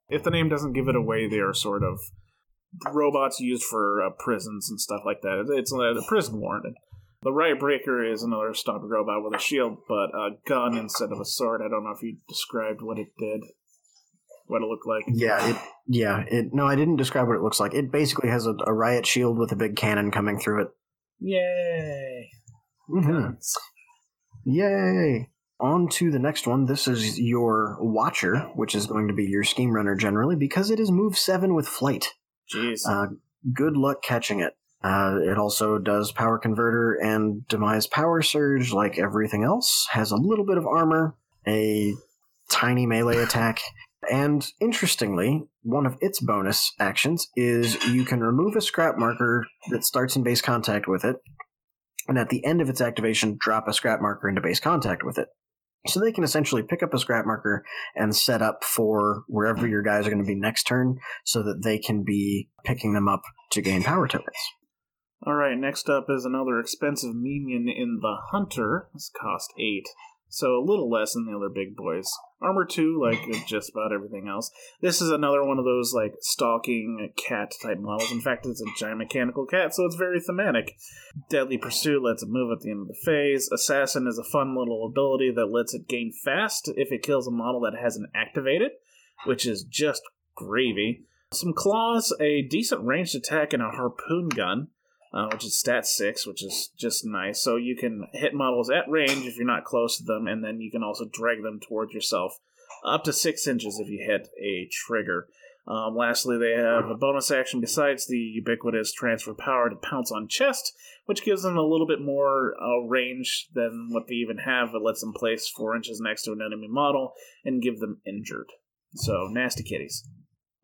If the name doesn't give it away, they are sort of robots used for uh, prisons and stuff like that. It's a, prison warden. The Riot Breaker is another stunt robot with a shield, but a gun instead of a sword. I don't know if you described what it did what it looked like. Yeah, it. Yeah, it. No, I didn't describe what it looks like. It basically has a, a riot shield with a big cannon coming through it. Yay! Mm-hmm. Yay! On to the next one. This is your Watcher, which is going to be your Scheme Runner generally because it is move seven with flight. Jeez. Uh, good luck catching it. Uh, it also does power converter and demise power surge like everything else. Has a little bit of armor, a tiny melee attack, and interestingly, one of its bonus actions is you can remove a scrap marker that starts in base contact with it, and at the end of its activation, drop a scrap marker into base contact with it. So they can essentially pick up a scrap marker and set up for wherever your guys are going to be next turn so that they can be picking them up to gain power tokens. All right, next up is another expensive minion in the Hunter. This cost 8 so a little less than the other big boys. Armor 2, like uh, just about everything else. This is another one of those, like, stalking cat type models. In fact, it's a giant mechanical cat, so it's very thematic. Deadly Pursuit lets it move at the end of the phase. Assassin is a fun little ability that lets it gain fast if it kills a model that hasn't activated, which is just gravy. Some claws, a decent ranged attack, and a harpoon gun uh, which is stat 6, which is just nice. So you can hit models at range if you're not close to them, and then you can also drag them towards yourself up to 6 inches if you hit a trigger. Um, lastly, they have a bonus action besides the ubiquitous transfer power to pounce on chest, which gives them a little bit more uh, range than what they even have. It lets them place 4 inches next to an enemy model and give them injured. So, nasty kitties.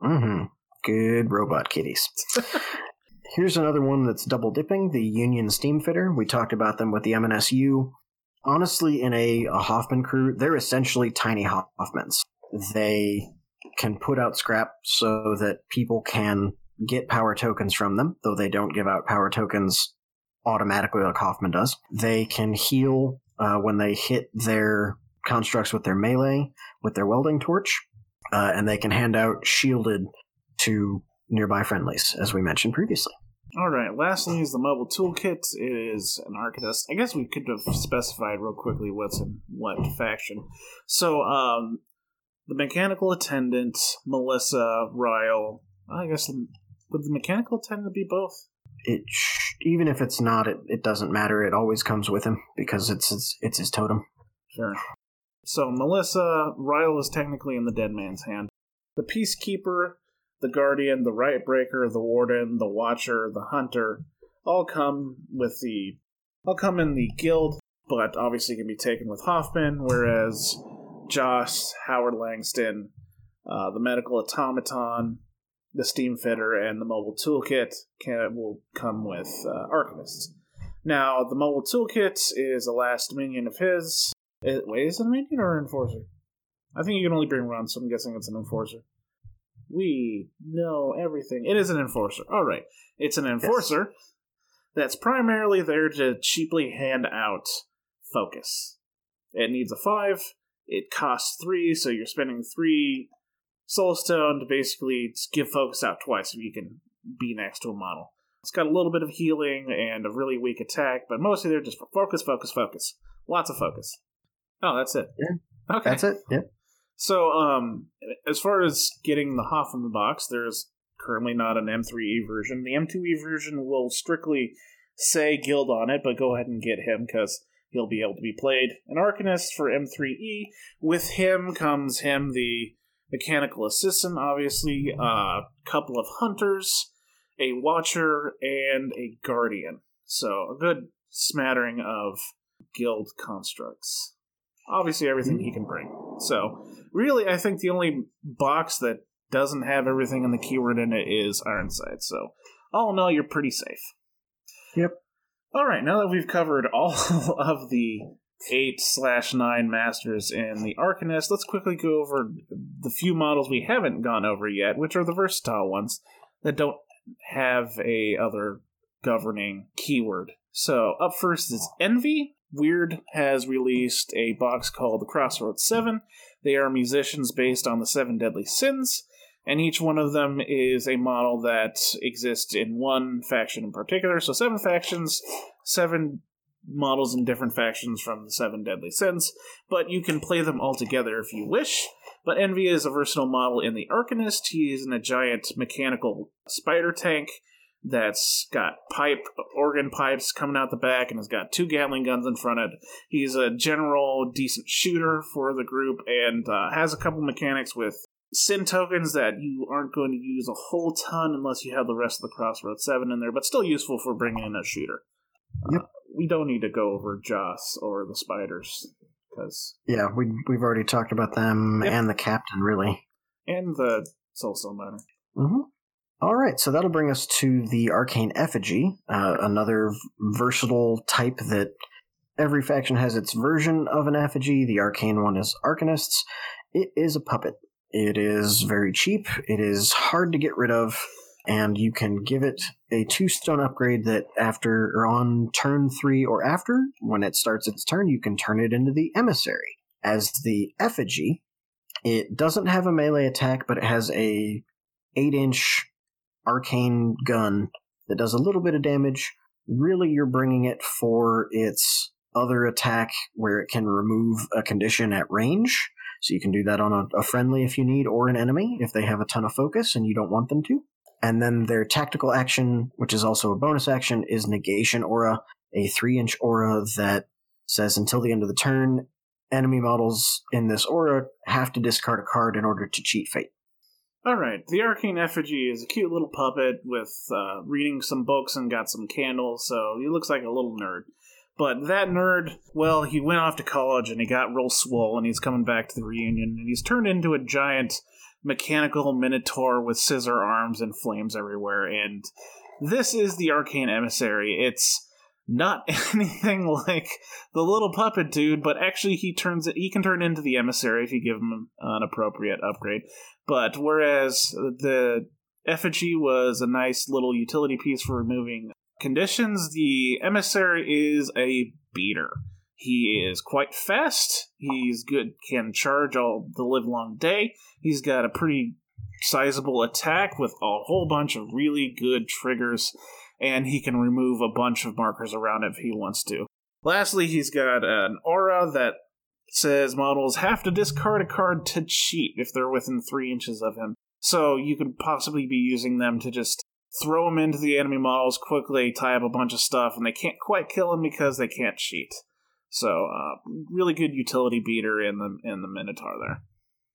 Mm hmm. Good robot kitties. Here's another one that's double dipping the Union Steamfitter. We talked about them with the M&SU. Honestly, in a, a Hoffman crew, they're essentially tiny Hoffmans. They can put out scrap so that people can get power tokens from them, though they don't give out power tokens automatically like Hoffman does. They can heal uh, when they hit their constructs with their melee, with their welding torch, uh, and they can hand out shielded to nearby friendlies, as we mentioned previously. All right. Lastly is the mobile toolkit. It is an Arcanist. I guess we could have specified real quickly what's in what faction. So, um, the mechanical attendant, Melissa, Ryle. I guess would the mechanical attendant be both? It sh- even if it's not, it, it doesn't matter. It always comes with him because it's his, it's his totem. Sure. So Melissa, Ryle is technically in the dead man's hand. The peacekeeper the Guardian, the Riot Breaker, the Warden, the Watcher, the Hunter, all come with the all come in the guild, but obviously can be taken with Hoffman, whereas Joss, Howard Langston, uh, the Medical Automaton, the Steamfitter, and the Mobile Toolkit can will come with uh, Arcanists. Now, the Mobile Toolkit is a last minion of his. It, wait, is it a minion or an enforcer? I think you can only bring one, so I'm guessing it's an enforcer. We know everything. It is an enforcer. All right. It's an enforcer yes. that's primarily there to cheaply hand out focus. It needs a five. It costs three, so you're spending three soulstone to basically give focus out twice if you can be next to a model. It's got a little bit of healing and a really weak attack, but mostly they're just for focus, focus, focus. Lots of focus. Oh, that's it. Yeah. Okay. That's it. Yeah. So, um, as far as getting the Hoffman box, there's currently not an M3E version. The M2E version will strictly say Guild on it, but go ahead and get him because he'll be able to be played. An Arcanist for M3E. With him comes him, the mechanical assistant, obviously, a uh, couple of hunters, a watcher, and a guardian. So, a good smattering of guild constructs obviously everything he can bring. So, really, I think the only box that doesn't have everything in the keyword in it is Ironside. So, all in all, you're pretty safe. Yep. All right, now that we've covered all of the eight slash nine masters in the Arcanist, let's quickly go over the few models we haven't gone over yet, which are the versatile ones that don't have a other governing keyword. So up first is Envy, Wyrd has released a box called The Crossroads 7. They are musicians based on the seven deadly sins, and each one of them is a model that exists in one faction in particular. So, seven factions, seven models in different factions from the seven deadly sins, but you can play them all together if you wish. But Envy is a versatile model in the Arcanist. He is in a giant mechanical spider tank that's got pipe organ pipes coming out the back and has got two Gatling guns in front of it. He's a general decent shooter for the group and uh, has a couple mechanics with sin tokens that you aren't going to use a whole ton unless you have the rest of the Crossroads 7 in there, but still useful for bringing in a shooter. Yep. Uh, we don't need to go over Joss or the spiders because yeah, we we've already talked about them yep. and the captain really, and the Soulstone Miner. Mm-hmm. All right, so that'll bring us to the Arcane Effigy, uh, another versatile type that every faction has its version of an effigy. The arcane one is Arcanists. It is a puppet. It is very cheap. It is hard to get rid of, and you can give it a two stone upgrade that after or on turn three or after, when it starts its turn, you can turn it into the emissary. As the effigy, it doesn't have a melee attack, but it has a eight inch arcane gun that does a little bit of damage. Really, you're bringing it for its other attack where it can remove a condition at range. So you can do that on a, a, friendly if you need, or an enemy if they have a ton of focus and you don't want them to. And then their tactical action, which is also a bonus action, is Negation Aura, a three inch aura that says until the end of the turn, enemy models in this aura have to discard a card in order to cheat fate. All right, the arcane effigy is a cute little puppet with uh, reading some books and got some candles, so he looks like a little nerd. But that nerd, well, he went off to college and he got real swole, and he's coming back to the reunion, and he's turned into a giant mechanical minotaur with scissor arms and flames everywhere. And this is the arcane emissary. It's not anything like the little puppet dude, but actually he turns it. He can turn into the emissary if you give him an appropriate upgrade. But whereas the effigy was a nice little utility piece for removing conditions, the emissary is a beater. He is quite fast. He's good, can charge all the live long day. He's got a pretty sizable attack with a whole bunch of really good triggers, and he can remove a bunch of markers around if he wants to. Lastly, he's got an aura that says models have to discard a card to cheat if they're within three inches of him. So you could possibly be using them to just throw them into the enemy models quickly, tie up a bunch of stuff, and they can't quite kill him because they can't cheat. So, uh, really good utility beater in the in the Minotaur there.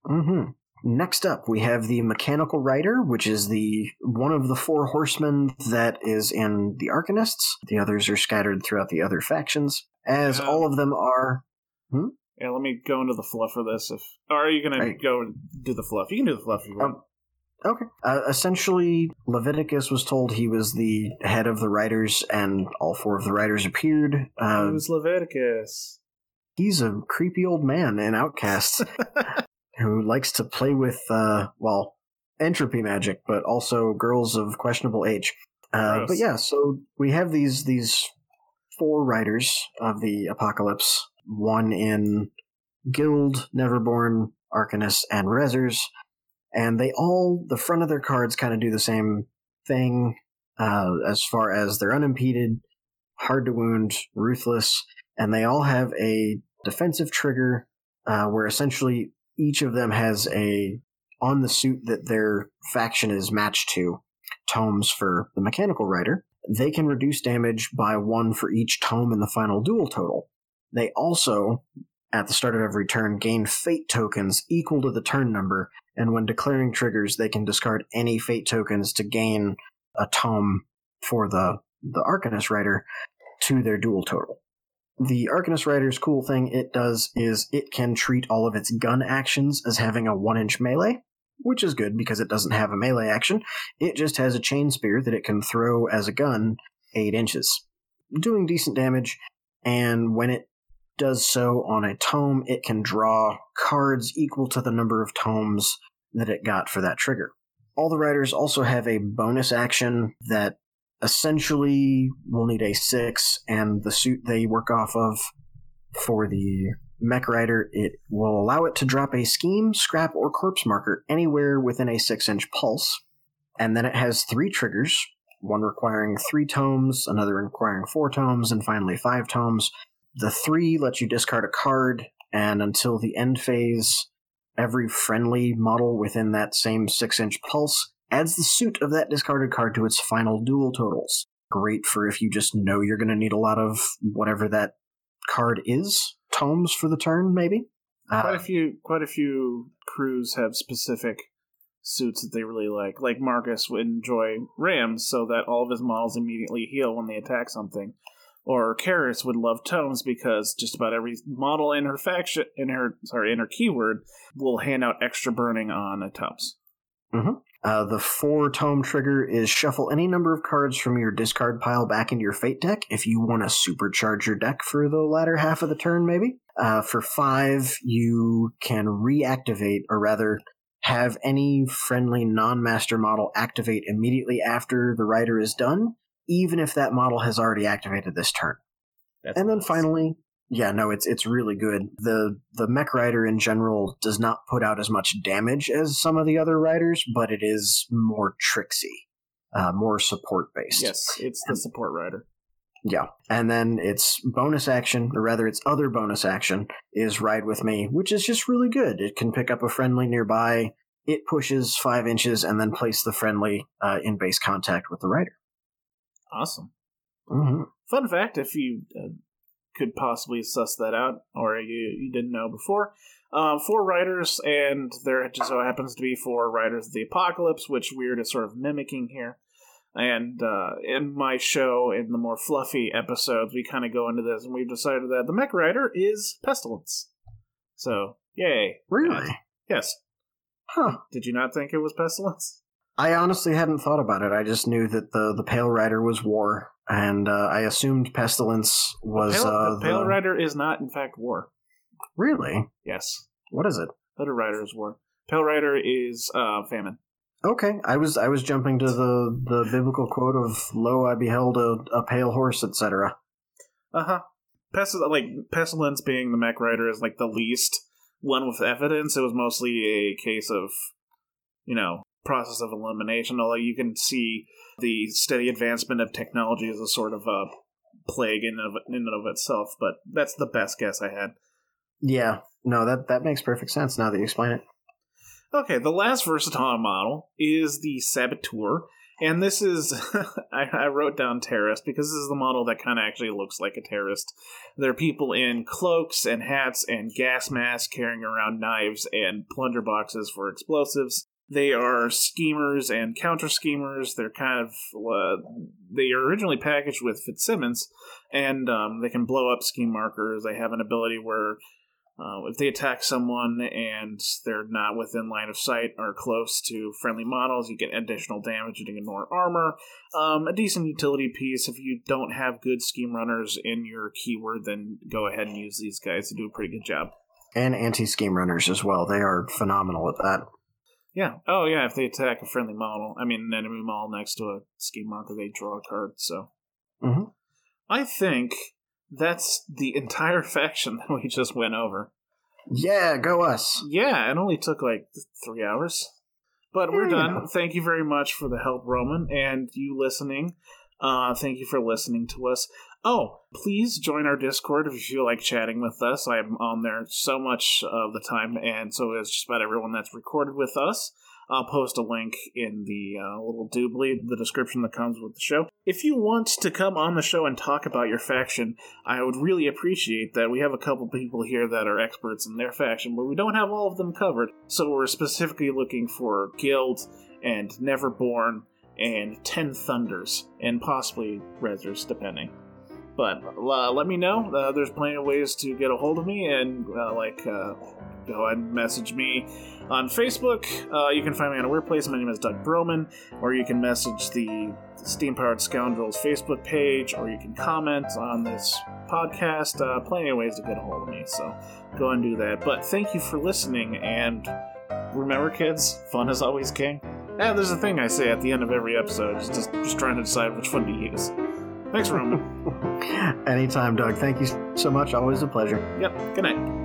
Mm-hmm. Next up, we have the Mechanical Rider, which is the one of the four horsemen that is in the Arcanists. The others are scattered throughout the other factions, as all of them are. Hmm? Yeah, let me go into the fluff for this. If or are you gonna go and do the fluff? You can do the fluff if you want. Okay. Uh, essentially, Leviticus was told he was the head of the riders, and all four of the riders appeared. Uh, it was Leviticus. he's a creepy old man in Outcasts who likes to play with, uh, well, entropy magic, but also girls of questionable age. Uh, but yeah, so we have these these four riders of the apocalypse. One in Guild, Neverborn, Arcanist, and Rezzers, and they all the front of their cards kind of do the same thing uh, as far as they're unimpeded, hard to wound, ruthless, and they all have a defensive trigger uh, where essentially each of them has a on the suit that their faction is matched to tomes for the mechanical rider they can reduce damage by one for each tome in the final duel total. They also at the start of every turn gain fate tokens equal to the turn number and when declaring triggers they can discard any fate tokens to gain a tome for the the arcanist rider to their duel total the Arcanist Rider's cool thing it does is it can treat all of its gun actions as having a one inch melee, which is good because it doesn't have a melee action. It just has a chain spear that it can throw as a gun eight inches, doing decent damage. And when it does so on a tome, it can draw cards equal to the number of tomes that it got for that trigger. All the riders also have a bonus action that essentially we'll need a six, and the suit they work off of for the mech rider, it will allow it to drop a scheme, scrap, or corpse marker anywhere within a six inch pulse. And then it has three triggers one requiring three tomes, another requiring four tomes, and finally five tomes. The three let you discard a card, and until the end phase, every friendly model within that same six inch pulse adds the suit of that discarded card to its final duel totals. Great for if you just know you're going to need a lot of whatever that card is. Tomes for the turn, maybe? quite Uh, a few, quite a few crews have specific suits that they really like. Like Marcus would enjoy rams, so that all of his models immediately heal when they attack something. Or Kaeris would love tomes because just about every model in her faction, in her sorry, in her keyword, will hand out extra burning on a tomes. Uh, the four tome trigger is shuffle any number of cards from your discard pile back into your fate deck if you want to supercharge your deck for the latter half of the turn, maybe. Uh, for five, you can reactivate, or rather, have any friendly non master model activate immediately after the rider is done, even if that model has already activated this turn. That's and then nice. finally, yeah, no, it's it's really good. The the mech rider in general does not put out as much damage as some of the other riders, but it is more tricksy, uh, more support based. yes, it's the support rider. Yeah. And then its bonus action, or rather its other bonus action, is Ride With Me, which is just really good. It can pick up a friendly nearby, it pushes five inches, and then place the friendly uh, in base contact with the rider. Awesome. hmm Fun fact, if you uh, could possibly suss that out, or you, you didn't know before, uh, four writers, and there just so happens to be four writers of the apocalypse, which Wyrd is sort of mimicking here. And uh, in my show, in the more fluffy episodes, we kind of go into this, and we've decided that the mech rider is pestilence. So, yay! Really? Yes. Huh. Did you not think it was pestilence? I honestly hadn't thought about it. I just knew that the the Pale Rider was war, and uh, I assumed pestilence was Pale, uh, Pale the... Rider is not, in fact, war. Really? Yes. What is it? Hooded Rider is war. Pale Rider is uh, famine. Okay, I was I was jumping to the the biblical quote of "Lo, I beheld a, a pale horse," etc. Uh huh. Pestil- like pestilence being the mech rider is like the least one with evidence. It was mostly a case of, you know, process of elimination. Although you can see the steady advancement of technology as a sort of a plague in of in and of itself. But that's the best guess I had. Yeah, no, that that makes perfect sense now that you explain it. Okay, the last versatile model is the Saboteur, and this is I, I wrote down terrorist because this is the model that kind of actually looks like a terrorist. There are people in cloaks and hats and gas masks carrying around knives and plunder boxes for explosives. They are schemers and counter schemers. They're kind of uh, they are originally packaged with Fitzsimmons, and um, they can blow up scheme markers. They have an ability where uh, if they attack someone and they're not within line of sight or close to friendly models, you get additional damage and ignore armor. Um, a decent utility piece. If you don't have good scheme runners in your keyword, then go ahead and use these guys to do a pretty good job. And anti scheme runners as well. They are phenomenal at that. Yeah. Oh, yeah. If they attack a friendly model, I mean, an enemy model next to a scheme marker, they draw a card. So, Mhm. I think that's the entire faction that we just went over. Yeah, go us. Yeah, it only took like three hours. But we're Yeah, you done. know. Thank you very much for the help, Roman, and you listening. Uh, thank you for listening to us. Oh, please join our Discord if you feel like chatting with us. I'm on there so much of the time, and so is just about everyone that's recorded with us. I'll post a link in the uh, little doobly, the description that comes with the show. If you want to come on the show and talk about your faction, I would really appreciate that. We have a couple people here that are experts in their faction, but we don't have all of them covered. So we're specifically looking for Guild and Neverborn and Ten Thunders, and possibly Rezzers, depending. But uh, let me know. Uh, there's plenty of ways to get a hold of me, and uh, like, uh, go ahead and message me on Facebook. Uh, you can find me on a weird place. My name is Doug Broman, or you can message the Steam Powered Scoundrels Facebook page, or you can comment on this podcast. Plenty of ways to get a hold of me, so go and do that. But thank you for listening, and remember, kids, fun is always king. Yeah, there's a thing I say at the end of every episode, just, just trying to decide which one to use. Thanks, Roman. Anytime, Doug. Thank you so much. Always a pleasure. yep, good night.